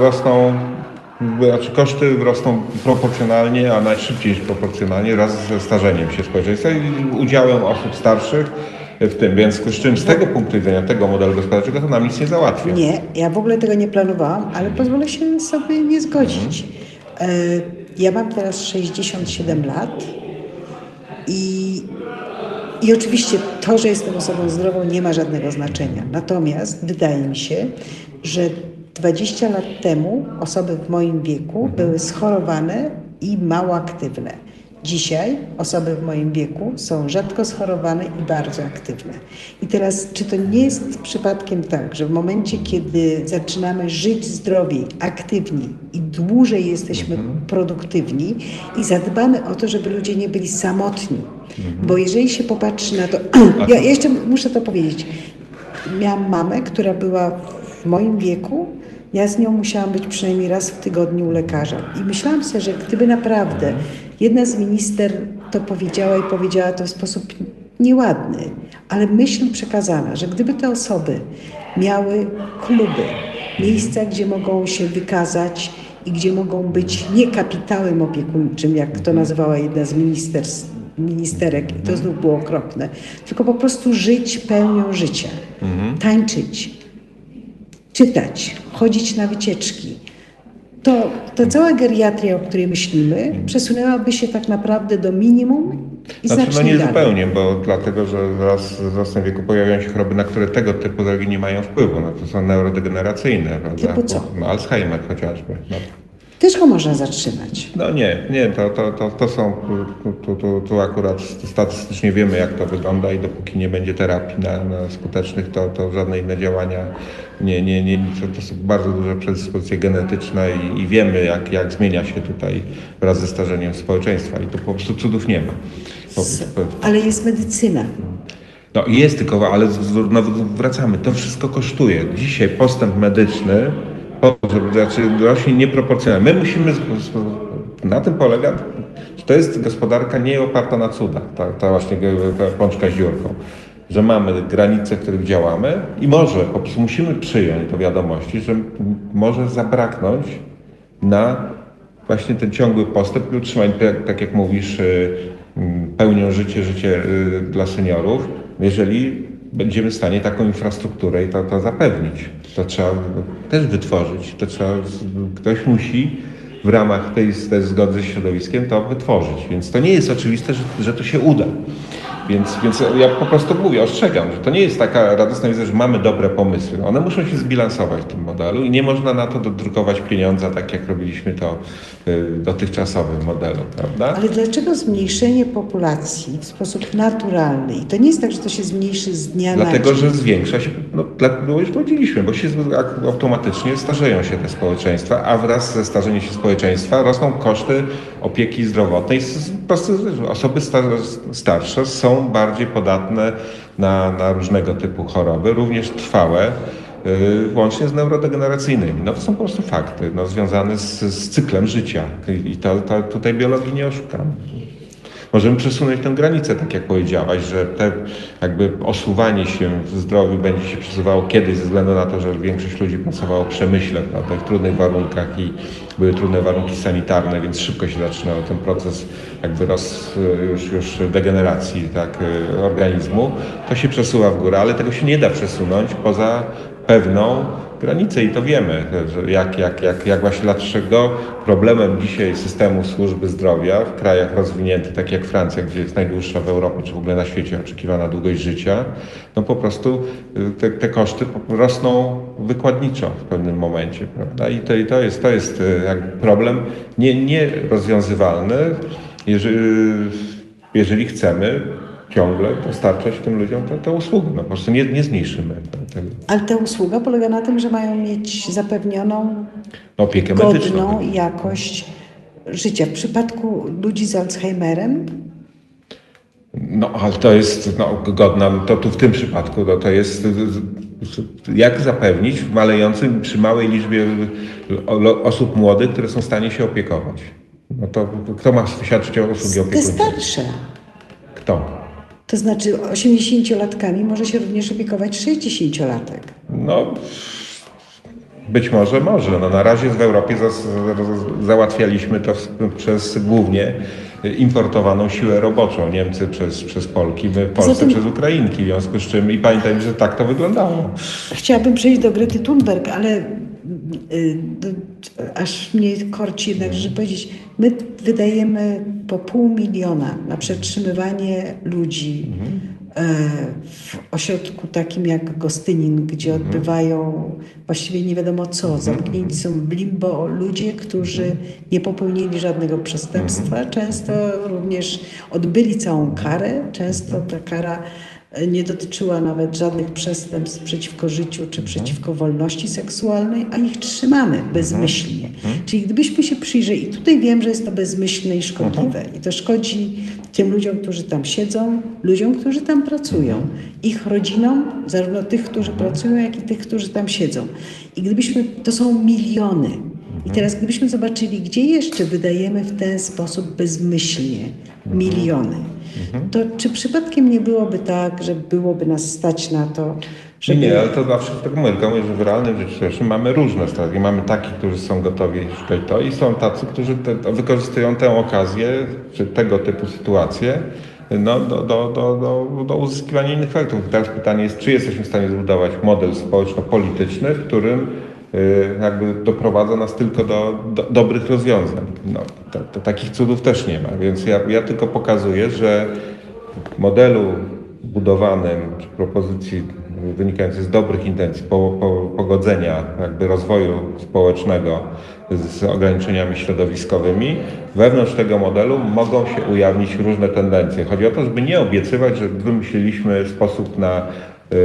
rosną znaczy koszty rosną proporcjonalnie, a najszybciej proporcjonalnie wraz ze starzeniem się społeczeństwa i udziałem osób starszych w tym. Więc z czym z tego punktu widzenia, tego modelu gospodarczego, to nam nic nie załatwia. Nie, ja w ogóle tego nie planowałam, ale pozwolę się sobie nie zgodzić. E, Ja mam teraz 67 lat i, i oczywiście to, że jestem osobą zdrową, nie ma żadnego znaczenia. Natomiast wydaje mi się, że 20 lat temu osoby w moim wieku były schorowane i mało aktywne. Dzisiaj osoby w moim wieku są rzadko schorowane i bardzo aktywne. I teraz, czy to nie jest przypadkiem tak, że w momencie, kiedy zaczynamy żyć zdrowiej, aktywniej i dłużej jesteśmy produktywni i zadbamy o to, żeby ludzie nie byli samotni, bo jeżeli się popatrzy na to, ja jeszcze muszę to powiedzieć, miałam mamę, która była w moim wieku. Ja z nią musiałam być przynajmniej raz w tygodniu u lekarza. I myślałam sobie, że gdyby naprawdę jedna z minister to powiedziała i powiedziała to w sposób nieładny, ale myśl przekazana, że gdyby te osoby miały kluby, miejsca, gdzie mogą się wykazać i gdzie mogą być nie kapitałem opiekuńczym, jak to nazywała jedna z ministerstw, ministerek, i to znów było okropne, tylko po prostu żyć pełnią życia, tańczyć, czytać, chodzić na wycieczki. To, to cała geriatria, o której myślimy, przesunęłaby się tak naprawdę do minimum i Znaczy, no znacznie nie dalej. zupełnie, bo dlatego, że wraz z wzrostem wieku pojawiają się choroby, na które tego typu drogi nie mają wpływu. No, to są neurodegeneracyjne, prawda? Typu co? No, Alzheimer chociażby. No. Też go można zatrzymać. No nie, nie, to, to, to, to są, tu, tu, tu, akurat statystycznie wiemy jak to wygląda i dopóki nie będzie terapii na, na skutecznych, to, to żadne inne działania nie, nie, nie, to, to są bardzo duże predyspozycje genetyczne i, i wiemy jak, jak zmienia się tutaj wraz ze starzeniem społeczeństwa i tu po prostu cudów nie ma. Po, po, Ale jest medycyna. no i jest tylko, ale no, wracamy, to wszystko kosztuje. Dzisiaj postęp medyczny, żeby znaczy rośnie nieproporcjonalnie. My musimy, na tym polega, to jest gospodarka nie oparta na cudach, ta, ta właśnie pączka z dziurką. Że mamy granice, w których działamy i może, po prostu musimy przyjąć do wiadomości, że może zabraknąć na właśnie ten ciągły postęp i utrzymanie, tak, tak jak mówisz, y, pełnią życie, życie y, dla seniorów, jeżeli będziemy w stanie taką infrastrukturę i to, to zapewnić. To trzeba też wytworzyć, to trzeba, ktoś musi w ramach tej, tej zgody z środowiskiem to wytworzyć. Więc to nie jest oczywiste, że, że to się uda. Więc, więc ja po prostu mówię, ostrzegam, że to nie jest taka radosna wizja, że mamy dobre pomysły. One muszą się zbilansować w tym modelu i nie można na to dodrukować pieniądza, tak jak robiliśmy to y, w dotychczasowym modelu, prawda? Ale dlaczego zmniejszenie populacji w sposób naturalny? I to nie jest tak, że to się zmniejszy z dnia Dlatego, na dzień. że zwiększa się, no, no już powiedzieliśmy, bo się automatycznie starzeją się te społeczeństwa, a wraz ze starzeniem się społeczeństwa rosną koszty opieki zdrowotnej. Prostu osoby star starsze są bardziej podatne na, na różnego typu choroby, również trwałe, yy, łącznie z neurodegeneracyjnymi. No to są po prostu fakty no, związane z, z cyklem życia i to, to tutaj biologii nie oszukamy. Możemy przesunąć tę granicę, tak jak powiedziałaś, że te jakby osuwanie się w zdrowiu będzie się przesuwało kiedyś ze względu na to, że większość ludzi pracowało w przemyśle, prawda, w trudnych warunkach i były trudne warunki sanitarne, więc szybko się zaczynał ten proces jakby roz, już, już degeneracji tak, organizmu. To się przesuwa w górę, ale tego się nie da przesunąć poza pewną granicę i to wiemy, jak, jak, jak, jak właśnie dlaczego problemem dzisiaj systemu służby zdrowia w krajach rozwiniętych, tak jak Francja, gdzie jest najdłuższa w Europie, czy w ogóle na świecie oczekiwana długość życia, no po prostu y, te, te koszty rosną wykładniczo w pewnym momencie, prawda? I to, i to jest, to jest y, problem nie, nierozwiązywalny, jeżeli, jeżeli chcemy ciągle dostarczać tym ludziom tę, tę usługę. No po prostu nie, nie zmniejszymy tego. Ale ta usługa polega na tym, że mają mieć zapewnioną opiekę medyczną. godną jakość życia. W przypadku ludzi z Alzheimerem No, ale to jest no, godna, to tu w tym przypadku no, to jest jak zapewnić w malejącym, przy małej liczbie osób młodych, które są w stanie się opiekować. No to kto ma świadczyć o usługi te opiekuńcze? starsze. Kto? To znaczy 80-latkami może się również opiekować 60-latek. No, być może może. No, na razie w Europie za, załatwialiśmy to przez głównie importowaną siłę roboczą. Niemcy przez, przez Polki, my Zatem- przez Ukrainki. W związku z czym i pamiętajmy, że tak to wyglądało. Chciałabym przejść do Grety Thunberg, ale aż mnie korci jednak, żeby powiedzieć, my wydajemy po pół miliona na przetrzymywanie ludzi w ośrodku takim jak Gostynin, gdzie Mhm. odbywają właściwie nie wiadomo co, zamknięci są w limbo ludzie, którzy nie popełnili żadnego przestępstwa, Mhm. często również odbyli całą karę, często ta kara e, nie dotyczyła nawet żadnych przestępstw przeciwko życiu czy przeciwko wolności seksualnej, a ich trzymamy bezmyślnie. Czyli gdybyśmy się przyjrzeli, i tutaj wiem, że jest to bezmyślne i szkodliwe, i to szkodzi tym ludziom, którzy tam siedzą, ludziom, którzy tam pracują, ich rodzinom, zarówno tych, którzy pracują, jak i tych, którzy tam siedzą. I gdybyśmy, to są miliony. I teraz gdybyśmy zobaczyli, gdzie jeszcze wydajemy w ten sposób bezmyślnie miliony, to czy przypadkiem nie byłoby tak, że byłoby nas stać na to, żeby... nie, ale to zawsze tak mówię, tylko mówię, że w realnym życiu też mamy różne strategie. Mamy takich, którzy są gotowi tutaj to i są tacy, którzy te, to wykorzystują tę okazję, czy tego typu sytuacje no, do, do, do, do, uzyskiwania innych efektów. Teraz pytanie jest, czy jesteśmy w stanie zbudować model społeczno-polityczny, w którym jakby doprowadza nas tylko do, do dobrych rozwiązań. No, to, to takich cudów też nie ma, więc ja, ja tylko pokazuję, że w modelu budowanym, czy propozycji wynikającej z dobrych intencji, po, po, pogodzenia jakby rozwoju społecznego z ograniczeniami środowiskowymi, wewnątrz tego modelu mogą się ujawnić różne tendencje. Chodzi o to, żeby nie obiecywać, że wymyśliliśmy sposób na y,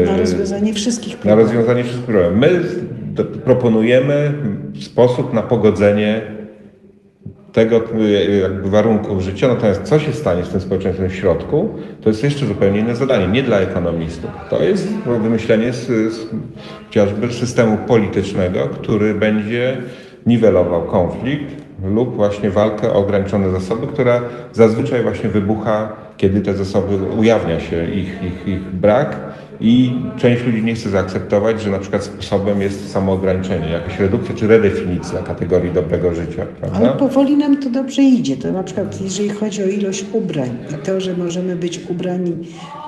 Na rozwiązanie wszystkich na problemów. rozwiązanie wszystkich problemów. My proponujemy sposób na pogodzenie tego y, jakby warunków życia, natomiast co się stanie z tym społeczeństwem w środku, to jest jeszcze zupełnie inne zadanie, nie dla ekonomistów. To jest wymyślenie z, z, chociażby systemu politycznego, który będzie niwelował konflikt lub właśnie walkę o ograniczone zasoby, która zazwyczaj właśnie wybucha, kiedy te zasoby ujawnia się ich, ich, ich brak i część ludzi nie chce zaakceptować, że na przykład sposobem jest samoograniczenie, jakaś redukcja czy redefinicja kategorii dobrego życia, prawda? Ale powoli nam to dobrze idzie. To na przykład jeżeli chodzi o ilość ubrań i to, że możemy być ubrani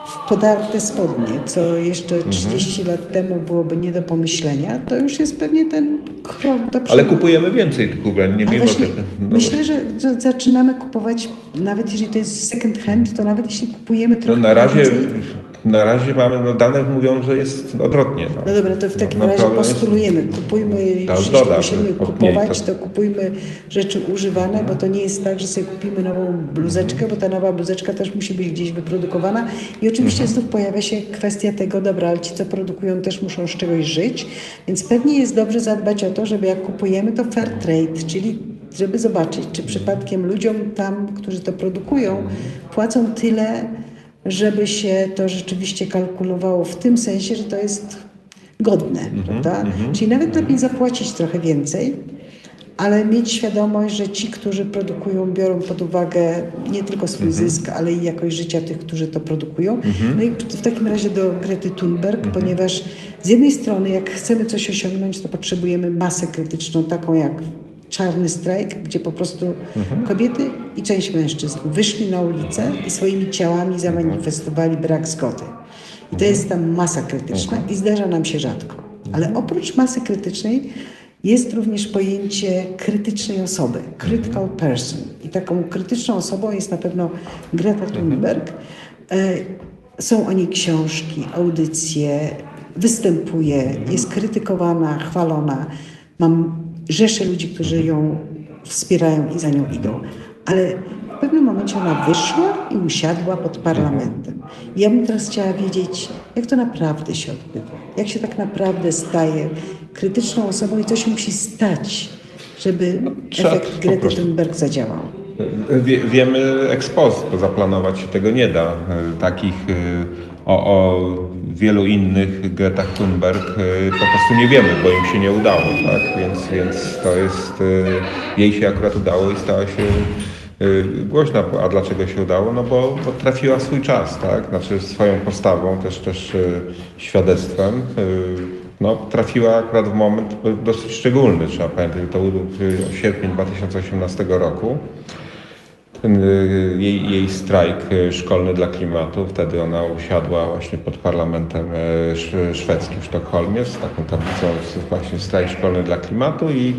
w podarte spodnie, co jeszcze Mhm. 30 lat temu byłoby nie do pomyślenia, to już jest pewnie ten krok do przodu. Ale kupujemy więcej tych ubrań, nie mimo właśnie tego. No, myślę, że, że zaczynamy kupować, nawet jeżeli to jest second hand, to nawet jeśli kupujemy no trochę na razie, więcej, na razie mamy, no dane mówią, że jest odwrotnie. No, No dobra, to w takim No, razie problem jest- postulujemy, kupujmy, jeśli musimy kupować, to- to kupujmy rzeczy używane, bo to nie jest tak, że sobie kupimy nową bluzeczkę, bo ta nowa bluzeczka też musi być gdzieś wyprodukowana i oczywiście Mhm. znów pojawia się kwestia tego, dobra, ale ci, co produkują też muszą z czegoś żyć, więc pewnie jest dobrze zadbać o to, żeby jak kupujemy, to fair trade, czyli żeby zobaczyć, czy przypadkiem ludziom tam, którzy to produkują, płacą tyle, żeby się to rzeczywiście kalkulowało w tym sensie, że to jest godne, prawda? Czyli nawet lepiej zapłacić trochę więcej, ale mieć świadomość, że ci, którzy produkują, biorą pod uwagę nie tylko swój zysk, ale i jakość życia tych, którzy to produkują. No i w takim razie do Grety Thunberg, ponieważ z jednej strony, jak chcemy coś osiągnąć, to potrzebujemy masę krytyczną, taką jak czarny strajk, gdzie po prostu kobiety i część mężczyzn wyszli na ulicę i swoimi ciałami zamanifestowali brak zgody. I to jest tam masa krytyczna i zdarza nam się rzadko. Ale oprócz masy krytycznej jest również pojęcie krytycznej osoby, critical person. I taką krytyczną osobą jest na pewno Greta Thunberg. E, Są o niej książki, audycje, występuje, jest krytykowana, chwalona. Mam rzesze ludzi, którzy ją wspierają i za nią idą. Ale w pewnym momencie ona wyszła i usiadła pod parlamentem. I ja bym teraz chciała wiedzieć, jak to naprawdę się odbywa. Jak się tak naprawdę staje krytyczną osobą i co się musi stać, żeby trzeba efekt Grety Thunberg zadziałał. Wie, wiemy ex post, bo zaplanować się tego nie da. E, Takich e, o, o wielu innych Gretach Thunberg e, po prostu nie wiemy, bo im się nie udało, tak? Więc, więc to jest, e, jej się akurat udało i stała się e, głośna. A dlaczego się udało? No bo, bo trafiła swój czas, tak? Znaczy swoją postawą, też, też świadectwem. no, trafiła akurat w moment dosyć szczególny, trzeba pamiętać, to był sierpień 2018 roku ten y, jej, jej strajk y, szkolny dla klimatu. Wtedy ona usiadła właśnie pod parlamentem y, sz- szwedzkim w Sztokholmie z taką tablicą właśnie strajk szkolny dla klimatu i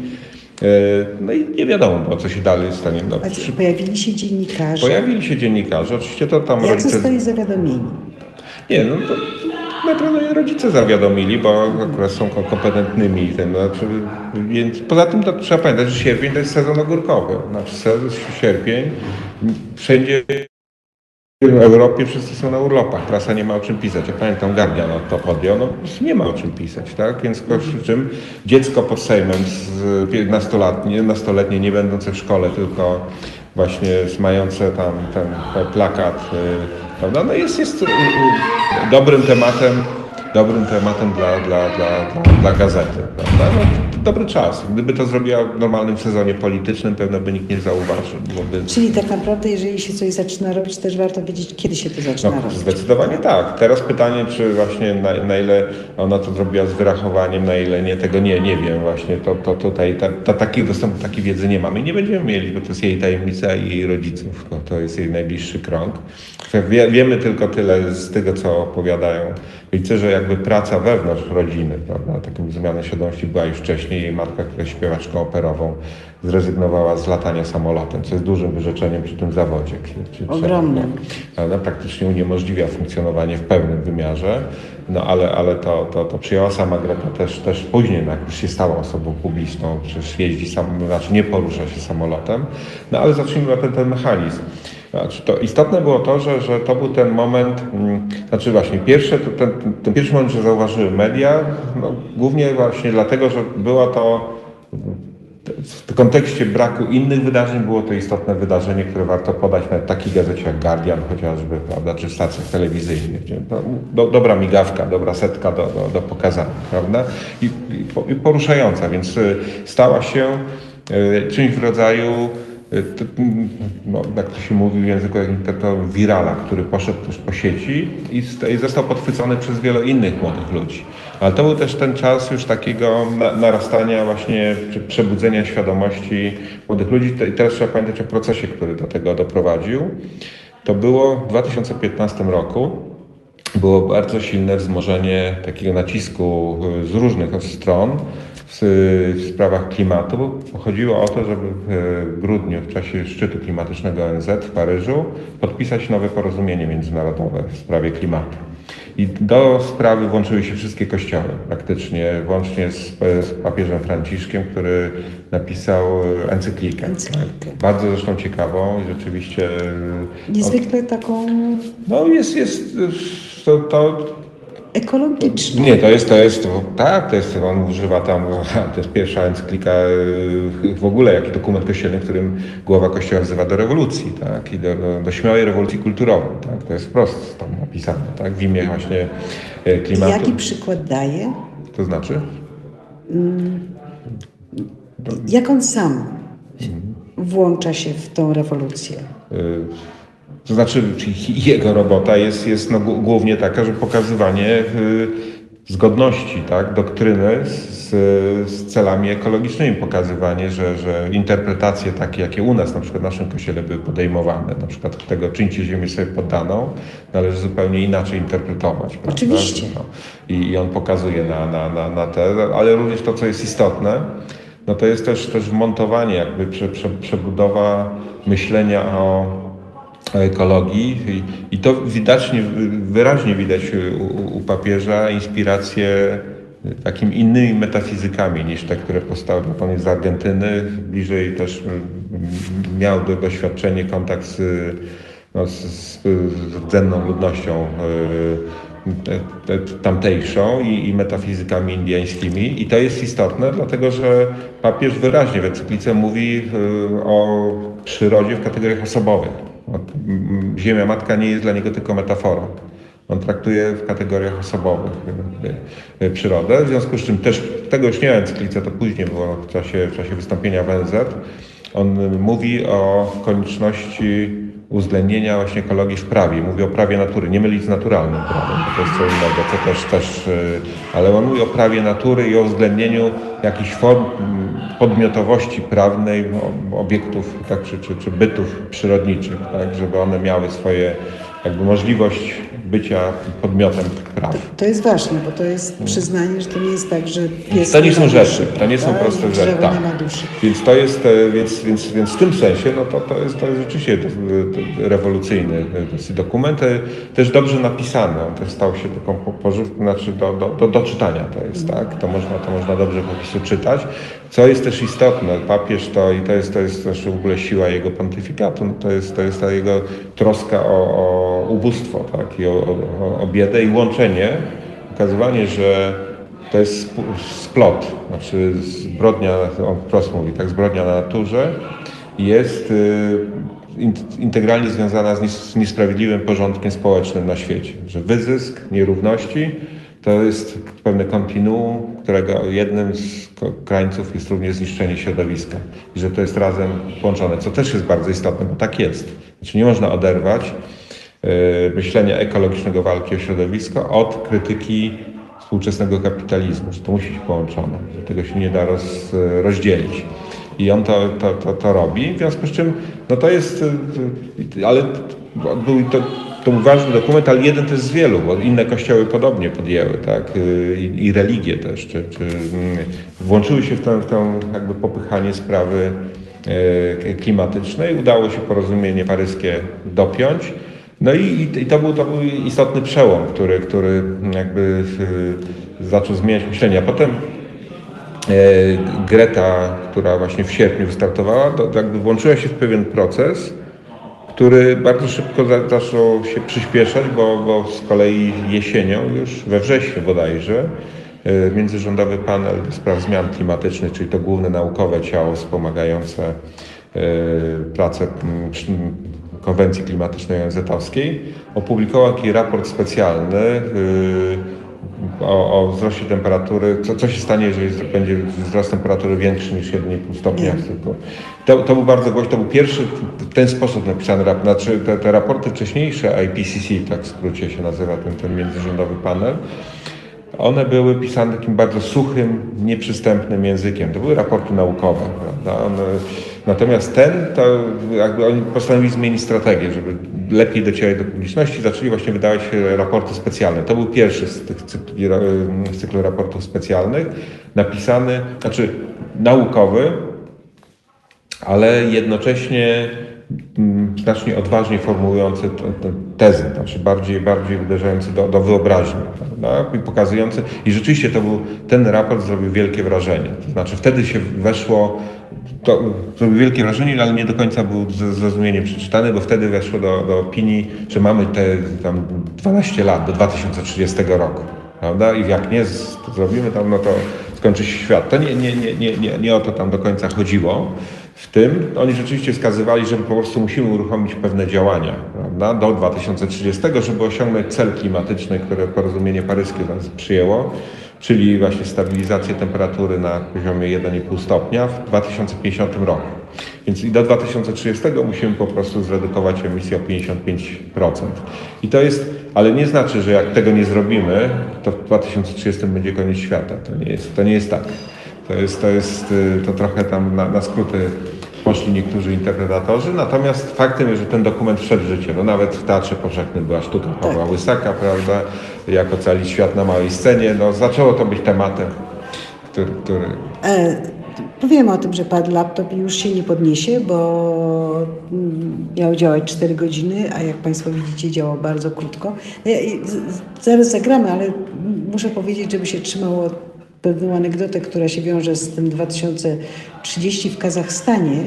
no i nie wiadomo było, co się dalej stanie. No, przy, Pojawili się dziennikarze. pojawili się dziennikarze, oczywiście to tam Jak rodzice... zostali zawiadomieni? Nie, no to naprawdę rodzice zawiadomili, bo akurat są kompetentnymi. Tym, znaczy, więc poza tym to trzeba pamiętać, że sierpień to jest sezon ogórkowy. Znaczy sezon, sierpień wszędzie w Europie wszyscy są na urlopach, prasa nie ma o czym pisać. Ja pamiętam Guardian to podjął, no nie ma o czym pisać, tak? Więc przy czym dziecko pod Sejmem nastoletnie, nastoletnie nie będące w szkole, tylko właśnie mające tam ten plakat, y, prawda? No jest, jest y, y, dobrym tematem dobrym tematem dla, dla, dla, dla, dla gazety. Prawda? No, dobry czas. Gdyby to zrobiła w normalnym sezonie politycznym, pewno by nikt nie zauważył. Byłoby... Czyli tak naprawdę, jeżeli się coś zaczyna robić, też warto wiedzieć, kiedy się to zaczyna no, robić. Zdecydowanie tak. Teraz pytanie, czy właśnie na, na, ile ona to zrobiła z wyrachowaniem, na ile nie, tego nie, nie wiem właśnie. To, to tutaj ta, ta, takich dostępu, takiej wiedzy nie mamy i nie będziemy mieli, bo to jest jej tajemnica i jej rodziców. No, to jest jej najbliższy krąg. Wie, wiemy tylko tyle z tego, co opowiadają rodzice, że jakby praca wewnątrz rodziny, prawda, taką zmianę świadomości była już wcześniej. Jej matka, która jest śpiewaczką operową, zrezygnowała z latania samolotem, co jest dużym wyrzeczeniem przy tym zawodzie. Ogromnym. Ona praktycznie uniemożliwia funkcjonowanie w pełnym wymiarze, no ale, ale to, to, to przyjęła sama Greta też, też później, no, jak już się stała osobą publiczną, przecież jeździ sam, znaczy nie porusza się samolotem, no ale zacznijmy na ten, ten mechanizm. Znaczy, to istotne było to, że, że to był ten moment, mm, znaczy właśnie pierwsze, ten, ten pierwszy moment, że zauważyły media, no, głównie właśnie dlatego, że była to w kontekście braku innych wydarzeń było to istotne wydarzenie, które warto podać na takich gazecie jak Guardian chociażby, prawda, czy w stacjach telewizyjnych. No, do, dobra migawka, dobra setka do, do, do pokazania, prawda, I, i poruszająca, więc y, stała się y, czymś w rodzaju no, jak to się mówi w języku internetowym, wirala, który poszedł też po sieci i, i został podchwycony przez wielu innych młodych ludzi. Ale to był też ten czas już takiego narastania właśnie, czy przebudzenia świadomości młodych ludzi. I teraz trzeba pamiętać o procesie, który do tego doprowadził. To było w 2015 roku. Było bardzo silne wzmożenie takiego nacisku z różnych stron w, w sprawach klimatu. Chodziło o to, żeby w grudniu, w czasie szczytu klimatycznego ONZ w Paryżu, podpisać nowe porozumienie międzynarodowe w sprawie klimatu. I do sprawy włączyły się wszystkie kościoły, praktycznie, włącznie z, z papieżem Franciszkiem, który napisał encyklikę. encyklikę. Bardzo zresztą ciekawą i rzeczywiście... Niezwykle taką... No jest, jest to, to ekologiczną. Nie, to jest, to jest, tak, to jest, on używa tam, to jest pierwsza encyklika y, w ogóle, jaki dokument kościelny, w którym głowa kościoła wzywa do rewolucji, tak, i do, do, do śmiałej rewolucji kulturowej, tak, to jest wprost tam napisane, tak, w imię właśnie y, klimatu. Jaki przykład daje? To znaczy? Mm, jak on sam włącza się w tą rewolucję? Y, to znaczy, jego robota jest, jest no, głównie taka, że pokazywanie y, zgodności tak, doktryny z, z, celami ekologicznymi, pokazywanie, że, że interpretacje takie, jakie u nas na przykład w naszym kościele były podejmowane, na przykład tego czyńcie ziemię sobie poddaną, należy zupełnie inaczej interpretować. Prawda? Oczywiście. No, i, I on pokazuje na, na, na, na te, ale również to, co jest istotne, no to jest też, też montowanie, jakby prze, prze, przebudowa myślenia o ekologii i, to widocznie, wyraźnie widać u, papieża inspirację takimi innymi metafizykami niż te, które powstały. Pan jest z Argentyny, bliżej też miał doświadczenie, kontakt z, no, z, z rdzenną ludnością e, tamtejszą i, i, metafizykami indiańskimi. I to jest istotne, dlatego że papież wyraźnie w encyklice mówi e, o przyrodzie w kategoriach osobowych. Ziemia matka nie jest dla niego tylko metaforą. On traktuje w kategoriach osobowych e, przyrodę, w związku z czym też tego już nie to później było w czasie, w czasie wystąpienia w NZ. On mówi o konieczności uwzględnienia właśnie ekologii w prawie. Mówi o prawie natury, nie mylić z naturalnym prawem, to jest co innego, co też, też, e, ale on mówi o prawie natury i o uwzględnieniu jakichś form podmiotowości prawnej no, obiektów tak, czy, czy, czy bytów przyrodniczych, tak, żeby one miały swoje jakby możliwość bycia podmiotem praw. To, jest ważne, bo to jest przyznanie, że to nie jest tak, że pies To nie są rzeczy, duszy, to nie są proste rzeczy. Tak. nie ma duszy. Więc to jest, e, więc, więc, więc w tym sensie, no to, to, jest, to jest rzeczywiście rewolucyjny e, dosyć dokument, e, też dobrze napisany, on też stał się taką po- pożywką, znaczy do, do, do, do czytania to jest, tak? To można, to można dobrze po prostu czytać. Co jest też istotne, papież to, i to jest, to jest też w ogóle siła jego pontyfikatu, no to, jest, to jest ta jego troska o, o ubóstwo, tak? I o, o, o biedę i łączenie, pokazywanie, że to jest sp- splot, znaczy zbrodnia, on wprost mówi, tak, zbrodnia na naturze jest y, in- integralnie związana z niesprawiedliwym porządkiem społecznym na świecie. Że wyzysk nierówności to jest pewne kontinuum, którego jednym z krańców jest również zniszczenie środowiska. I że to jest razem połączone, co też jest bardzo istotne, bo tak jest. Znaczy nie można oderwać y, myślenia ekologicznego walki o środowisko od krytyki współczesnego kapitalizmu, że to musi być połączone, że tego się nie da roz, rozdzielić. I on to, to, to, to robi, w związku z czym no to jest, y, y, ale był to, to był ważny dokument, ale jeden też z wielu, bo inne kościoły podobnie podjęły, tak, y, i, i religie też, czy, czy mm, włączyły się w tę, w jakby popychanie sprawy e, klimatycznej. Udało się porozumienie paryskie dopiąć. No i, i- to, był, to był istotny przełom, który, który jakby y, zaczął zmieniać myślenie. A potem Greta, która właśnie w sierpniu wystartowała, to jakby włączyła się w pewien proces, który bardzo szybko za, zaczął się przyspieszać, bo, bo z kolei jesienią, już we wrześniu bodajże, e, międzyrządowy panel do spraw zmian klimatycznych, czyli to główne naukowe ciało wspomagające e, pracę konwencji klimatycznej ONZ-owskiej, opublikował taki raport specjalny y, o, o wzroście temperatury, co, co się stanie, jeżeli będzie wzrost temperatury większy niż 1,5 stopnia. Tylko. To, to był bardzo głośny, to był pierwszy w ten sposób napisany raport. Znaczy te, te raporty wcześniejsze, IPCC, tak w skrócie się nazywa ten, ten międzyrządowy panel, one były pisane takim bardzo suchym, nieprzystępnym językiem. To były raporty naukowe, prawda? One, natomiast ten, to jakby oni postanowili zmienić strategię, żeby lepiej docierać do publiczności, zaczęli właśnie wydawać e, raporty specjalne. To był pierwszy z tych cykli, ra- z cyklu raportów specjalnych, napisany, znaczy naukowy, ale jednocześnie znacznie odważniej formułujący te, te tezy, znaczy bardziej, bardziej uderzający do, do wyobraźni prawda? i pokazujący. I rzeczywiście to był, ten raport zrobił wielkie wrażenie. To znaczy wtedy się weszło, to zrobił wielkie wrażenie, ale nie do końca był ze zrozumieniem przeczytany, bo wtedy weszło do, do opinii, że mamy te tam 12 lat do 2030 roku. Prawda? I jak nie zrobimy tam, no to skończy się świat. To nie, nie, nie, nie, nie o to tam do końca chodziło. W tym oni rzeczywiście wskazywali, że po prostu musimy uruchomić pewne działania prawda, do 2030, żeby osiągnąć cel klimatyczny, który porozumienie paryskie nas przyjęło, czyli właśnie stabilizację temperatury na poziomie 1,5 stopnia w 2050 roku. Więc i do 2030 musimy po prostu zredukować emisję o 55%. I to jest, ale nie znaczy, że jak tego nie zrobimy, to w 2030 będzie koniec świata. To nie jest, to nie jest tak. To jest, to jest, y, to trochę tam na, na skróty poszli niektórzy interpretatorzy, natomiast faktem jest, że ten dokument wszedł w życie. No nawet w Teatrze Powszechnym była sztuka Pawła Łysaka, prawda, jak ocalić świat na małej scenie. No zaczęło to być tematem, który, który E, Powiem o tym, że padł laptop i już się nie podniesie, bo mm, miał działać 4 godziny, a jak Państwo widzicie działał bardzo krótko. Ja- z- Zaraz zagramy, ale muszę powiedzieć, żeby się trzymało pewną anegdotę, która się wiąże z tym 2030 w Kazachstanie.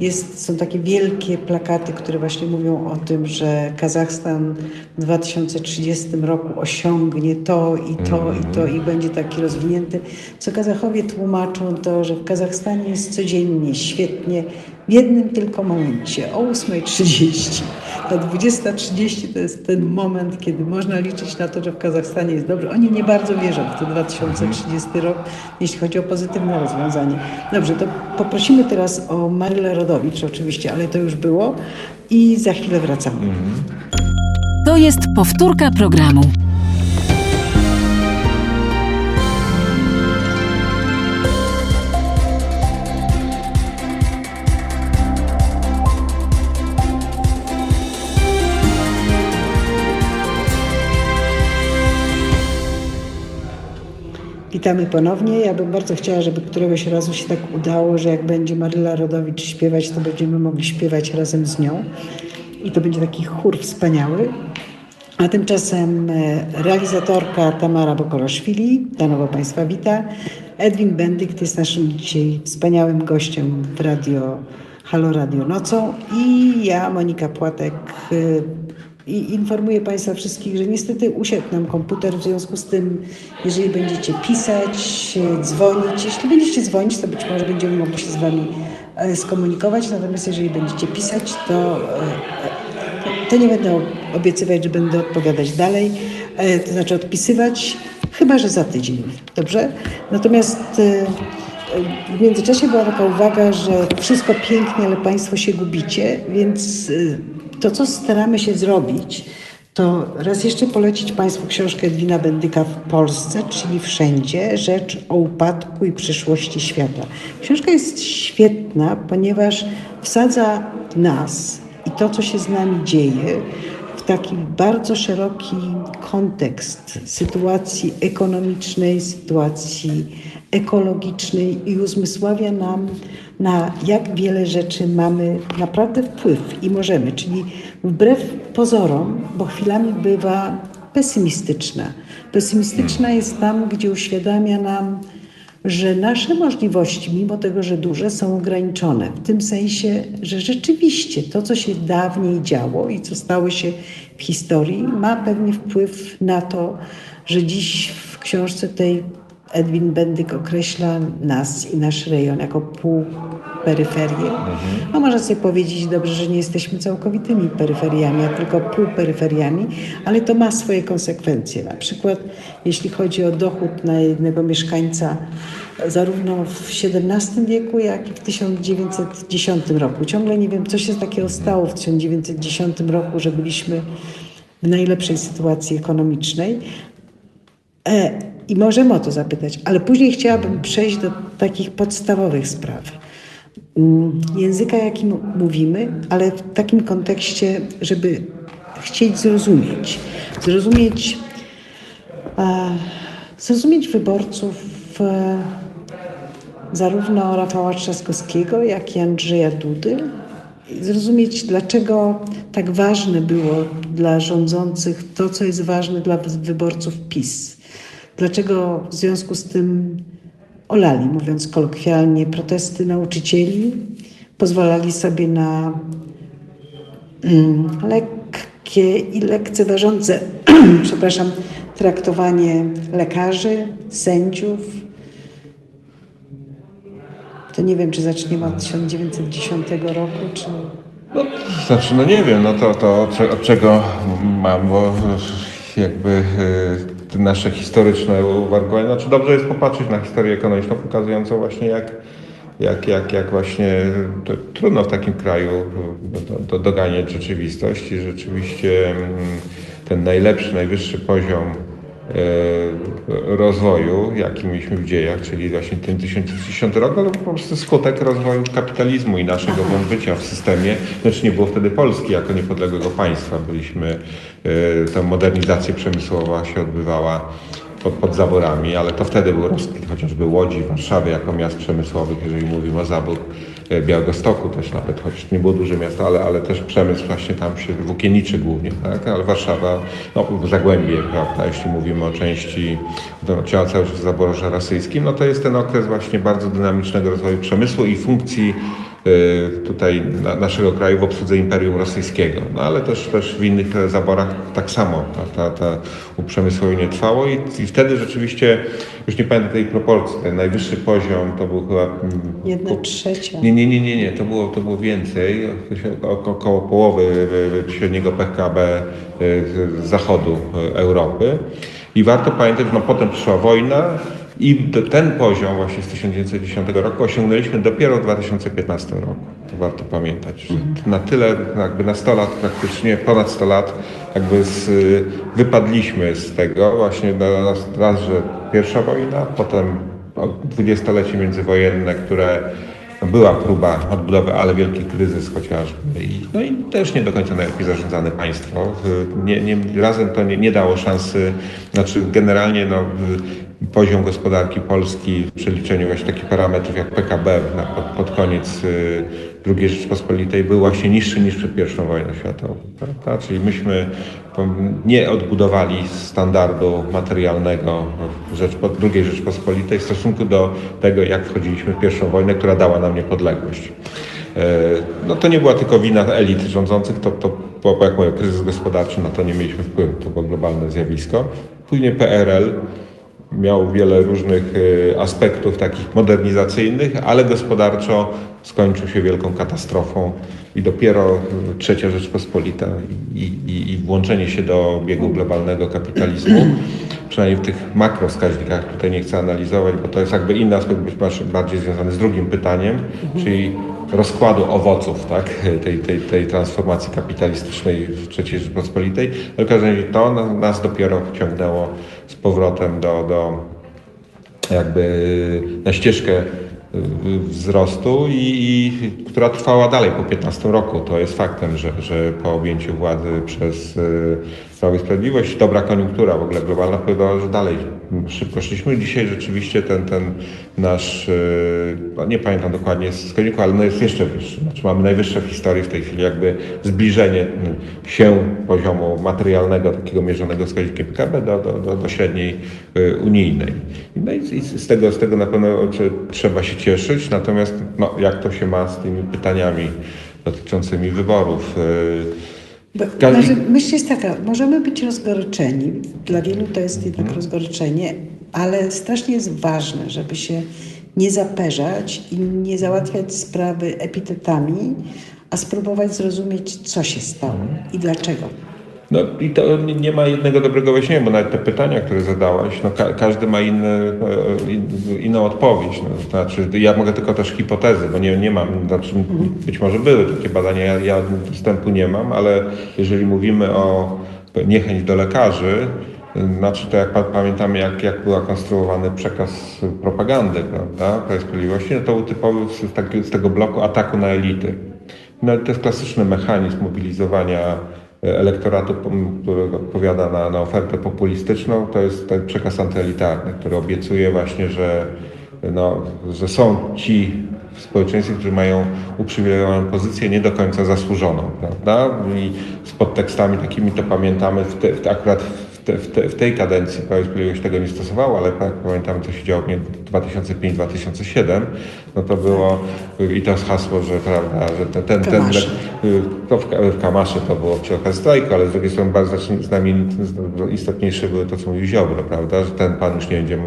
Jest, są takie wielkie plakaty, które właśnie mówią o tym, że Kazachstan w 2030 roku osiągnie to i to i to i będzie taki rozwinięty. Co Kazachowie tłumaczą to, że w Kazachstanie jest codziennie, świetnie, w jednym tylko momencie, o 8.30. Ta 20.30 to jest ten moment, kiedy można liczyć na to, że w Kazachstanie jest dobrze. Oni nie bardzo wierzą w ten 2030 rok, jeśli chodzi o pozytywne rozwiązanie. Dobrze, to poprosimy teraz o Marylę Rodowicz oczywiście, ale to już było i za chwilę wracamy. To jest powtórka programu. Witamy ponownie. Ja bym bardzo chciała, żeby któregoś razu się tak udało, że jak będzie Maryla Rodowicz śpiewać, to będziemy mogli śpiewać razem z nią. I to będzie taki chór wspaniały. A tymczasem e, realizatorka Tamara Bokoroszwili, Danowo Państwa wita. Edwin Bendykt jest naszym dzisiaj wspaniałym gościem w radio Halo Radio Nocą i ja, Monika Płatek, y, i informuję Państwa wszystkich, że niestety usiadł nam komputer, w związku z tym, jeżeli będziecie pisać, dzwonić, jeśli będziecie dzwonić, to być może będziemy mogli się z Wami e, skomunikować, natomiast jeżeli będziecie pisać, to, e, to nie będę obiecywać, że będę odpowiadać dalej, e, to znaczy odpisywać, chyba że za tydzień, dobrze? Natomiast w międzyczasie była taka uwaga, że wszystko pięknie, ale Państwo się gubicie, więc to, co staramy się zrobić, to raz jeszcze polecić Państwu książkę Edwina Bendyka w Polsce, czyli Wszędzie, rzecz o upadku i przyszłości świata. Książka jest świetna, ponieważ wsadza nas i to, co się z nami dzieje, w taki bardzo szeroki kontekst sytuacji ekonomicznej, sytuacji ekologicznej i uzmysławia nam, na jak wiele rzeczy mamy naprawdę wpływ i możemy, czyli wbrew pozorom, bo chwilami bywa pesymistyczna. Pesymistyczna jest tam, gdzie uświadamia nam, że nasze możliwości, mimo tego, że duże, są ograniczone. W tym sensie, że rzeczywiście to, co się dawniej działo i co stało się w historii, ma pewnie wpływ na to, że dziś w książce tej Edwin Bendyk określa nas i nasz rejon jako półperyferię. Mhm. No można sobie powiedzieć dobrze, że nie jesteśmy całkowitymi peryferiami, a tylko półperyferiami, ale to ma swoje konsekwencje. Na przykład jeśli chodzi o dochód na jednego mieszkańca zarówno w XVII wieku, jak i w 1910 roku. Ciągle nie wiem, co się takiego stało w 1910 roku, że byliśmy w najlepszej sytuacji ekonomicznej. E, i możemy o to zapytać, ale później chciałabym przejść do takich podstawowych spraw. Mm, języka, jakim mówimy, ale w takim kontekście, żeby chcieć zrozumieć. Zrozumieć, e, zrozumieć wyborców zarówno Rafała Trzaskowskiego, jak i Andrzeja Dudy. Zrozumieć, dlaczego tak ważne było dla rządzących to, co jest ważne dla wyborców PiS Dlaczego w związku z tym olali, mówiąc kolokwialnie, protesty nauczycieli, pozwalali sobie na mm, lekkie i lekceważące, przepraszam, traktowanie lekarzy, sędziów. To nie wiem, czy zaczniemy od 1910 roku, czy... No, znaczy, no nie wiem, no to, to od czego mam, bo jakby y, nasze historyczne uwarunkowania. Znaczy dobrze jest popatrzeć na historię ekonomiczną, pokazującą właśnie jak, jak, jak, jak właśnie trudno w takim kraju do, do, doganiać rzeczywistość i rzeczywiście mm, ten najlepszy, najwyższy poziom rozwoju, jaki mieliśmy w dziejach, czyli właśnie ten 1010 rok, ale po prostu skutek rozwoju kapitalizmu i naszego bycia w systemie. Znaczy nie było wtedy Polski jako niepodległego państwa. Byliśmy Y, ta modernizacja przemysłowa się odbywała pod, pod zaborami, ale to wtedy był rozkwit chociażby Łodzi, Warszawy jako miast przemysłowych, jeżeli mówimy o zabór Białegostoku też nawet, choć nie było duże miasto, ale, ale też przemysł właśnie tam się włókienniczy głównie, tak? ale Warszawa, no Zagłębie, prawda, jeśli mówimy o części działająca już w zaborze rosyjskim, no to jest ten okres właśnie bardzo dynamicznego rozwoju przemysłu i funkcji tutaj naszego kraju w obsłudze Imperium Rosyjskiego. No ale też, też w innych zaborach tak samo ta, ta, ta uprzemysłowienie trwało i, i wtedy rzeczywiście, już nie pamiętam tej proporcji, ten najwyższy poziom to był chyba... Mm, Jedna trzecia. Nie, nie, nie, nie, nie. To, było, to było więcej, około połowy średniego PKB y, zachodu y, Europy. I warto pamiętać, że no potem przyszła wojna, i ten poziom właśnie z 1910 roku osiągnęliśmy dopiero w 2015 roku. To warto pamiętać. Że mhm. na tyle, jakby na 100 lat praktycznie, ponad 100 lat, jakby z, wypadliśmy z tego właśnie raz, raz, że pierwsza wojna, potem dwudziestolecie międzywojenne, które była próba odbudowy, ale wielki kryzys chociażby. I, no i też nie do końca najlepiej zarządzane państwo. Nie, nie, razem to nie, nie dało szansy, znaczy generalnie no, poziom gospodarki Polski w przeliczeniu właśnie takich parametrów jak PKB na, pod, pod koniec y, II Rzeczpospolitej był właśnie niższy niż przed I wojną światową. Prawda? Czyli myśmy nie odbudowali standardu materialnego II Rzeczpospolitej w stosunku do tego, jak wchodziliśmy w pierwszą wojnę, która dała nam niepodległość. E, no to nie była tylko wina elit rządzących, to, to bo jak mówię, kryzys gospodarczy, na to nie mieliśmy wpływu, to było globalne zjawisko. Później PRL, miał wiele różnych y, aspektów takich modernizacyjnych, ale gospodarczo skończył się wielką katastrofą i dopiero trzecia Rzeczpospolita i, i, i włączenie się do biegu globalnego kapitalizmu, przynajmniej w tych makrowskaźnikach, tutaj nie chcę analizować, bo to jest jakby inny aspekt, być może bardziej związany z drugim pytaniem, czyli rozkładu owoców tak, tej, tej, tej transformacji kapitalistycznej w III Rzeczpospolitej. W każdym razie to nas dopiero ciągnęło z powrotem do, do jakby na ścieżkę wzrostu i, i, która trwała dalej po 15 roku. To jest faktem, że, że po objęciu władzy przez Prawo i Sprawiedliwość dobra koniunktura w ogóle globalna powodowała, że dalej szybko szliśmy. Dzisiaj rzeczywiście ten, ten nasz, no nie pamiętam dokładnie z koniunktu, ale no jest jeszcze wyższy. Znaczy mamy najwyższe w historii w tej chwili jakby zbliżenie się poziomu materialnego, takiego mierzonego wskaźnikiem PKB do, do, do, do średniej y, unijnej. No i z tego, z tego na pewno trzeba się cieszyć, natomiast no, jak to się ma z tymi pytaniami dotyczącymi wyborów. Bo, znaczy, myśl jest taka, możemy być rozgoryczeni, dla wielu to jest jednak mhm. rozgoryczenie, ale strasznie jest ważne, żeby się nie zaperzać i nie załatwiać sprawy epitetami, a spróbować zrozumieć, co się stało i dlaczego. No i to nie ma jednego dobrego wyjaśnienia, bo nawet te pytania, które zadałaś, no ka każdy ma inny, e, inną odpowiedź. No, znaczy, ja mogę tylko też hipotezy, bo nie, nie mam, znaczy, być może były takie badania, ja, ja dostępu nie mam, ale jeżeli mówimy o niechęć do lekarzy, znaczy to jak pamiętamy, jak, jak był konstruowany przekaz propagandy, prawda, Prawa Sprawiedliwości, no to typowy z, z tego bloku ataku na elity. No, to jest klasyczny mechanizm mobilizowania elektoratu, który odpowiada na, na ofertę populistyczną, to jest ten przekaz antyelitarny, który obiecuje właśnie, że, no, że są ci w społeczeństwie, którzy mają uprzywilejowaną pozycję, nie do końca zasłużoną, prawda? I z podtekstami takimi to pamiętamy w te, w te, w, te, w, tej kadencji Prawo i Sprawiedliwość tego nie stosowało, ale tak pamiętam, co się działo w 2005-2007, no to było i to hasło, że prawda, że ten, ten, ten to w, w Kamasze to było przy okazji strajku, ale z drugiej strony bardzo znamienite, istotniejsze były to, co mówił Ziobro, prawda, że ten pan już nie będzie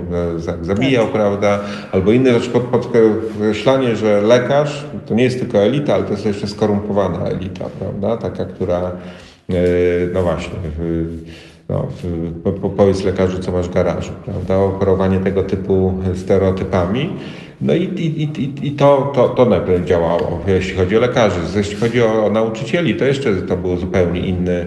zabijał, tak. prawda, albo inne rzeczy pod, podkreślanie, że lekarz to nie jest tylko elita, ale to jest jeszcze skorumpowana elita, prawda, taka, która e, no właśnie no, po, po, powiedz lekarzu, co masz w garażu, prawda? Operowanie tego typu stereotypami. No i, i, i, i to, to, to najpierw działało, jeśli chodzi o lekarzy. Jeśli chodzi o, o nauczycieli, to jeszcze to było zupełnie inny,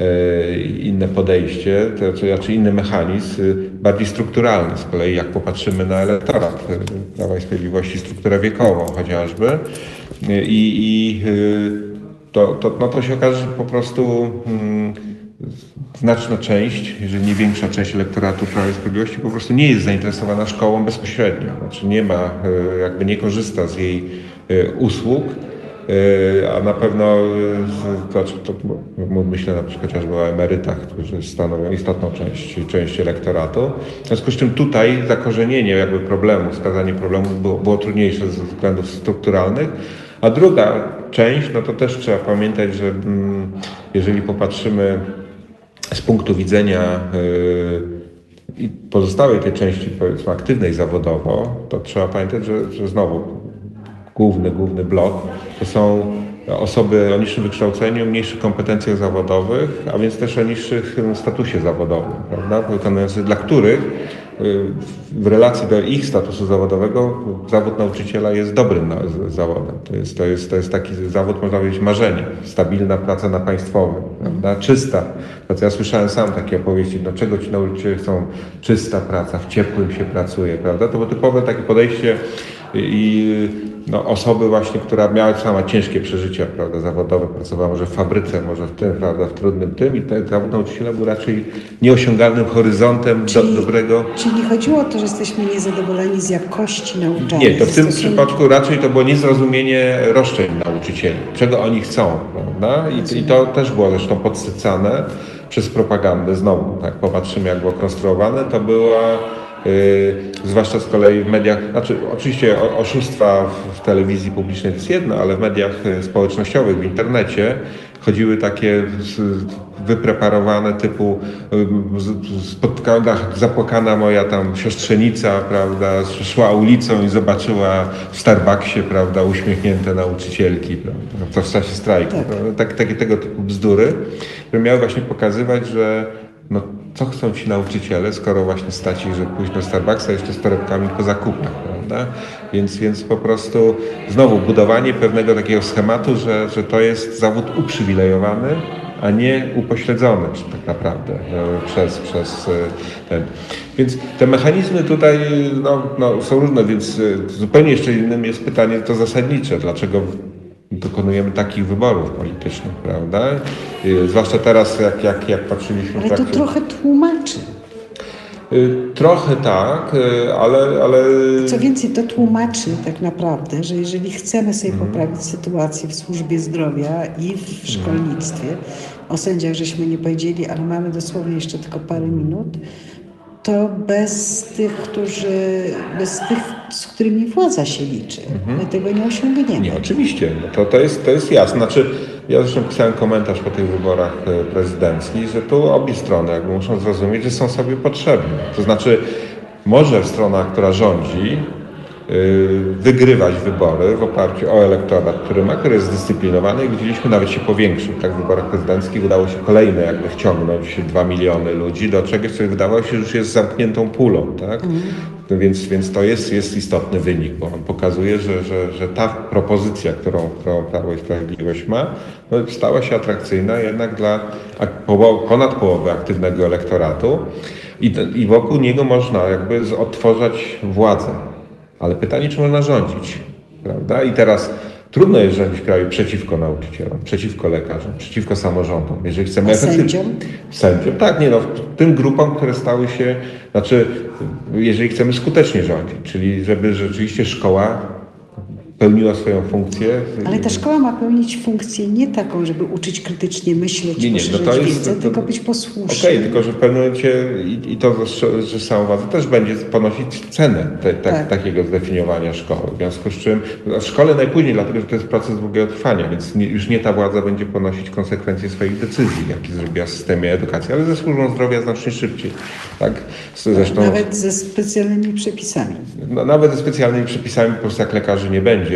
e, inne podejście, to znaczy inny mechanizm, bardziej strukturalny z kolei, jak popatrzymy na elektorat e, Prawa i Sprawiedliwości, strukturę wiekową chociażby. I, i e, to, to, no to się okaże, że po prostu hmm, znaczna część, jeżeli nie większa część elektoratu Prawa i Sprawiedliwości po prostu nie jest zainteresowana szkołą bezpośrednio. Znaczy nie ma, e, jakby nie korzysta z jej e, usług, e, a na pewno to, myślę na przykład chociażby o emerytach, którzy stanowią istotną część, część elektoratu. W związku z czym tutaj zakorzenienie jakby problemu, wskazanie problemu było, było trudniejsze ze względów strukturalnych, a druga część, no to też trzeba pamiętać, że mm, jeżeli popatrzymy z punktu widzenia y, pozostałej tej części powiedzmy aktywnej zawodowo, to trzeba pamiętać, że, że znowu główny, główny blok to są osoby o niższym wykształceniu, mniejszych kompetencjach zawodowych, a więc też o niższych statusie zawodowym, prawda? Dla których w relacji do ich statusu zawodowego zawód nauczyciela jest dobrym zawodem. To jest, to jest, to jest taki zawód, można powiedzieć, marzenie. Stabilna praca na państwowym, prawda? czysta praca. Ja słyszałem sam takie opowieści, dlaczego ci nauczyciele chcą czysta praca, w ciepłym się pracuje, prawda? To było typowe takie podejście i no, osoby właśnie, która miała sama ciężkie przeżycia prawda, zawodowe, pracowała może w fabryce, może w tym, prawda, w trudnym tym i ten zawód nauczyciela był raczej nieosiągalnym horyzontem do, dobrego. Czyli nie chodziło o to, że jesteśmy niezadowoleni z jakości nauczania. Nie, to w tym przypadku raczej to było niezrozumienie roszczeń nauczycieli, czego oni chcą, prawda? I, I to też było zresztą podsycane przez propagandę. Znowu, jak popatrzymy, jak było konstruowane, to była, zwłaszcza z kolei w mediach, znaczy oczywiście oszustwa w, telewizji publicznej to jest jedno, ale w mediach y, społecznościowych, w internecie chodziły takie wypreparowane typu y, spotkana, zapłakana moja tam siostrzenica, prawda, szła ulicą i zobaczyła w Starbucksie, prawda, uśmiechnięte nauczycielki, prawda, to w czasie strajku. Tak. prawda, Tak, takie tego typu bzdury, które miały właśnie pokazywać, że no, co chcą ci nauczyciele, skoro właśnie stać ich, że pójść do Starbucksa jeszcze z torebkami po zakupach, prawda? Więc, więc po prostu znowu budowanie pewnego takiego schematu, że, że to jest zawód uprzywilejowany, a nie upośledzony tak naprawdę e, przez, przez e, ten. Więc te mechanizmy tutaj no, no, są różne, więc e, zupełnie jeszcze innym jest pytanie to zasadnicze, dlaczego dokonujemy takich wyborów politycznych, prawda? Y, Zwłaszcza teraz, jak, jak, jak patrzyliśmy Ale to trochę tłumaczy. Y, Trochę tak, y, ale, ale Co więcej, to tłumaczy tak naprawdę, że jeżeli chcemy sobie Mhm. poprawić sytuację w służbie zdrowia i w Mhm. szkolnictwie, o sędziach żeśmy nie powiedzieli, ale mamy dosłownie jeszcze tylko parę minut, to bez tych, którzy, bez tych, z którymi władza się liczy, my tego nie osiągniemy. Mhm. Nie, oczywiście, no to, to, jest, to jest jasne. Znaczy, ja zresztą pisałem komentarz po tych wyborach e, prezydenckich, że tu obie strony jakby muszą zrozumieć, że są sobie potrzebne. To znaczy, może strona, która rządzi, wygrywać wybory w oparciu o elektorat, który ma, który jest zdyscyplinowany i widzieliśmy nawet się powiększył. Tak w wyborach prezydenckich udało się kolejne jakby wciągnąć 2 miliony ludzi do czegoś, co wydawało się, że już jest zamkniętą pulą, tak? No Więc, więc to jest, jest istotny wynik, bo on pokazuje, że, że, że ta propozycja, którą, którą Prawo i Sprawiedliwość ma, no, stała się atrakcyjna jednak dla ponad połowy aktywnego elektoratu i, i wokół niego można jakby odtwarzać władzę. Ale pytanie, czy można rządzić, prawda? I teraz trudno jest rządzić w kraju przeciwko nauczycielom, przeciwko lekarzom, przeciwko samorządom. Jeżeli chcemy efektywnie- sędziom? Sędziom, tak, nie no, tym grupom, które stały się, znaczy, jeżeli chcemy skutecznie rządzić, czyli żeby rzeczywiście szkoła pełniła swoją funkcję. Ale ta szkoła ma pełnić funkcję nie taką, żeby uczyć krytycznie myśleć, Nie, nie, no to jest- wiedzę, to- tylko być Okej, posłusznym. tylko że w pewnym momencie i, i to, że- że samowładza też będzie ponosić cenę te, te, Tak. takiego zdefiniowania szkoły. W związku z czym w szkole najpóźniej, dlatego że to jest proces długiego trwania, więc nie, już nie ta władza będzie ponosić konsekwencje swoich decyzji, jakie zrobiła w systemie edukacji, ale ze służbą zdrowia znacznie szybciej. Tak? Zresztą, Nawet ze specjalnymi przepisami. no, nawet ze specjalnymi przepisami po prostu jak lekarzy nie będzie,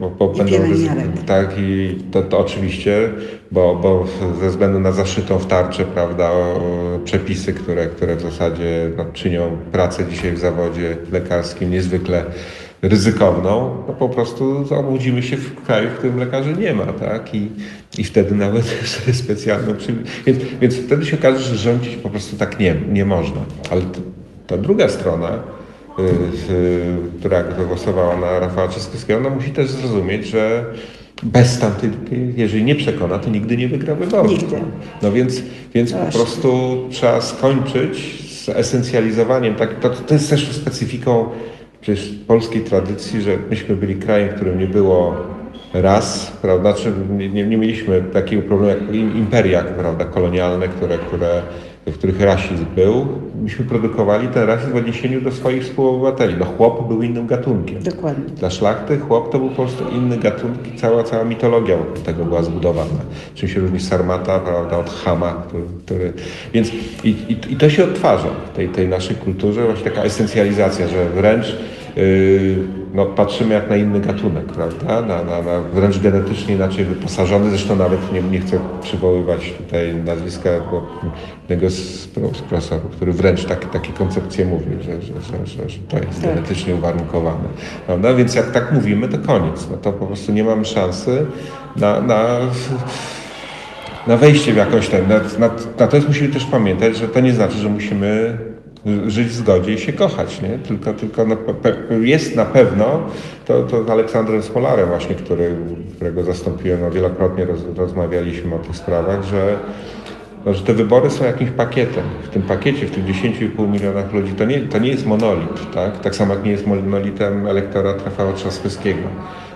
bo, bo I będą tak i to, to oczywiście, bo, bo ze względu na zaszytą w tarczę, prawda, przepisy, które, które w zasadzie no, czynią pracę dzisiaj w zawodzie lekarskim niezwykle ryzykowną, no po prostu obudzimy się w kraju, w którym lekarzy nie ma, tak? I, i wtedy nawet specjalną przy... więc, więc wtedy się okaże, że rządzić po prostu tak nie, nie można. Ale ta druga strona, która głosowała na Rafała Trzaskowskiego, ona musi też zrozumieć, że bez tamtej, jeżeli nie przekona, to nigdy nie wygra wyborów. Nigdy. No więc, więc po prostu trzeba skończyć z esencjalizowaniem. Tak, to, to jest też specyfiką przecież polskiej tradycji, że myśmy byli krajem, w którym nie było ras, prawda? Czy nie, nie, nie mieliśmy takiego problemu jak im- imperia, prawda, kolonialne, które, które, w których rasizm był. Myśmy produkowali ten rasizm w odniesieniu do swoich współobywateli. No chłop był innym gatunkiem. Dokładnie. Dla szlachty chłop to był po prostu inny gatunek i cała, cała mitologia wokół tego była zbudowana. Czym się różni sarmata prawda, od chama, który, który... Więc i, i, i to się odtwarza w tej, tej naszej kulturze, właśnie taka esencjalizacja, że wręcz yy, no, patrzymy jak na inny gatunek, prawda? Na, na, na wręcz genetycznie inaczej wyposażony. Zresztą nawet nie, nie chcę przywoływać tutaj nazwiska bo jednego z, pro- z profesorów, który wręcz takie, takie koncepcje mówił, że, że, że, że, to jest Tak. genetycznie uwarunkowane. Prawda? Więc jak tak mówimy, to koniec. No to po prostu nie mamy szansy na, na, na wejście w jakąś ten. Na, na, natomiast musimy też pamiętać, że to nie znaczy, że musimy żyć w zgodzie i się kochać, nie? Tylko, tylko na, jest na pewno, to, to z Aleksandrem Spolarem właśnie, który, którego zastąpiłem, no wielokrotnie roz, rozmawialiśmy o tych sprawach, że, no, że te wybory są jakimś pakietem. W tym pakiecie, w tych 10,5 milionach ludzi, to nie, to nie jest monolit, tak? Tak samo jak nie jest monolitem elektorat Rafała Trzaskowskiego.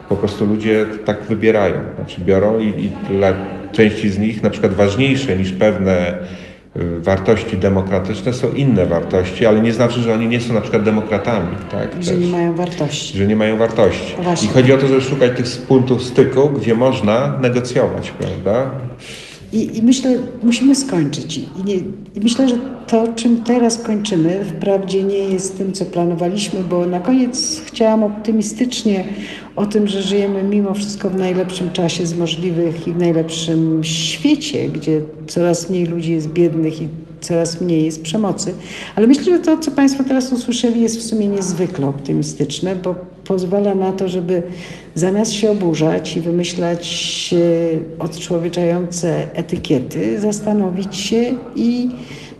Po prostu ludzie tak wybierają, znaczy biorą i, i dla części z nich na przykład ważniejsze niż pewne wartości demokratyczne są inne wartości, ale nie znaczy, że oni nie są na przykład demokratami. Tak? Że Też, nie mają wartości. Że nie mają wartości. Właśnie. I chodzi o to, żeby szukać tych punktów styku, gdzie można negocjować, prawda? I, I, myślę, musimy skończyć. I, nie, I, myślę, że to, czym teraz kończymy, wprawdzie nie jest tym, co planowaliśmy, bo na koniec chciałam optymistycznie o tym, że żyjemy mimo wszystko w najlepszym czasie z możliwych i w najlepszym świecie, gdzie coraz mniej ludzi jest biednych i coraz mniej jest przemocy. Ale myślę, że to, co Państwo teraz usłyszeli, jest w sumie niezwykle optymistyczne, bo pozwala na to, żeby zamiast się oburzać i wymyślać odczłowieczające etykiety, zastanowić się i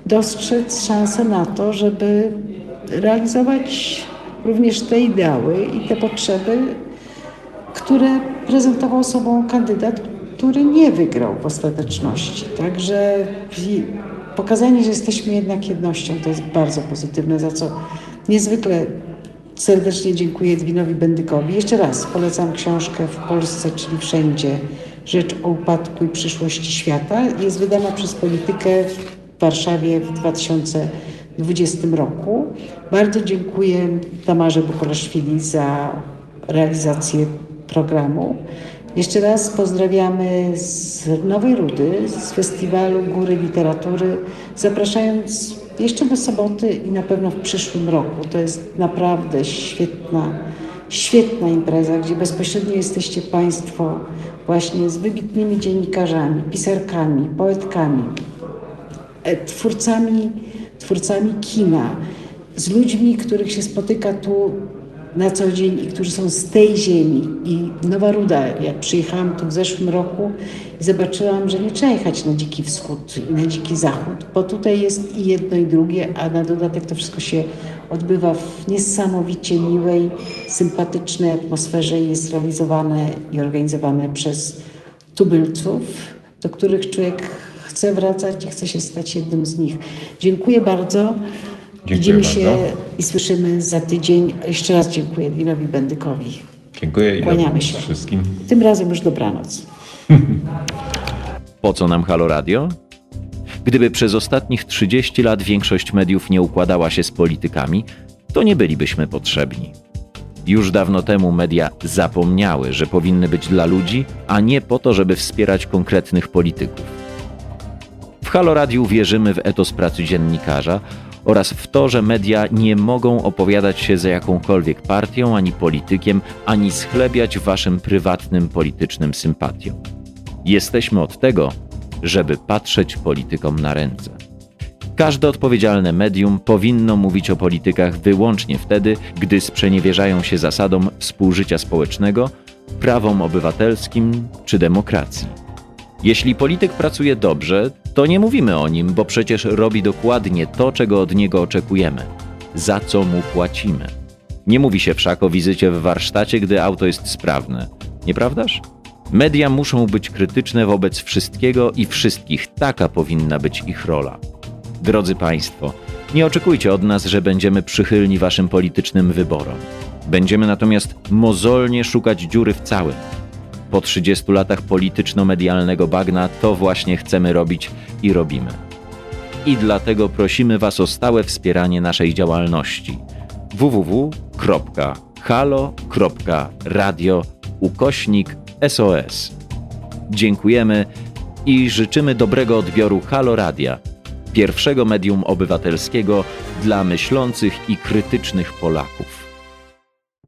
dostrzec szansę na to, żeby realizować również te ideały i te potrzeby, które prezentował sobą kandydat, który nie wygrał w ostateczności. Także pokazanie, że jesteśmy jednak jednością, to jest bardzo pozytywne, za co niezwykle serdecznie dziękuję Edwinowi Bendykowi. Jeszcze raz polecam książkę W Polsce, czyli wszędzie. Rzecz o upadku i przyszłości świata. Jest wydana przez Politykę w Warszawie w 2020 roku. Bardzo dziękuję Tamarze Bukolaszwili za realizację programu. Jeszcze raz pozdrawiamy z Nowej Rudy, z Festiwalu Góry Literatury, zapraszając jeszcze do soboty i na pewno w przyszłym roku. To jest naprawdę świetna, świetna impreza, gdzie bezpośrednio jesteście Państwo właśnie z wybitnymi dziennikarzami, pisarkami, poetkami, e, twórcami, twórcami kina, z ludźmi, których się spotyka tu na co dzień i którzy są z tej ziemi. I Nowa Ruda, jak przyjechałam tu w zeszłym roku i zobaczyłam, że nie trzeba jechać na dziki wschód i na dziki zachód, bo tutaj jest i jedno i drugie, a na dodatek to wszystko się odbywa w niesamowicie miłej, sympatycznej atmosferze i jest realizowane i organizowane przez tubylców, do których człowiek chce wracać i chce się stać jednym z nich. Dziękuję bardzo. Dziękuję Widzimy bardzo. się i słyszymy za tydzień. Jeszcze raz dziękuję Edwinowi Bendykowi. Dziękuję i Kłaniamy się. wszystkim. Tym razem już dobranoc. Po co nam Halo Radio? Gdyby przez ostatnich 30 lat większość mediów nie układała się z politykami, to nie bylibyśmy potrzebni. Już dawno temu media zapomniały, że powinny być dla ludzi, a nie po to, żeby wspierać konkretnych polityków. W Halo Radiu wierzymy w etos pracy dziennikarza oraz w to, że media nie mogą opowiadać się za jakąkolwiek partią ani politykiem, ani schlebiać waszym prywatnym politycznym sympatiom. Jesteśmy od tego, żeby patrzeć politykom na ręce. Każde odpowiedzialne medium powinno mówić o politykach wyłącznie wtedy, gdy sprzeniewierzają się zasadom współżycia społecznego, prawom obywatelskim czy demokracji. Jeśli polityk pracuje dobrze, to nie mówimy o nim, bo przecież robi dokładnie to, czego od niego oczekujemy, za co mu płacimy. Nie mówi się wszak o wizycie w warsztacie, gdy auto jest sprawne, nieprawdaż? Media muszą być krytyczne wobec wszystkiego i wszystkich, taka powinna być ich rola. Drodzy Państwo, nie oczekujcie od nas, że będziemy przychylni Waszym politycznym wyborom. Będziemy natomiast mozolnie szukać dziury w całym. Po 30 latach polityczno-medialnego bagna to właśnie chcemy robić i robimy. I dlatego prosimy Was o stałe wspieranie naszej działalności www.halo.radio ukośnik SOS. Dziękujemy i życzymy dobrego odbioru Halo Radia, pierwszego medium obywatelskiego dla myślących i krytycznych Polaków.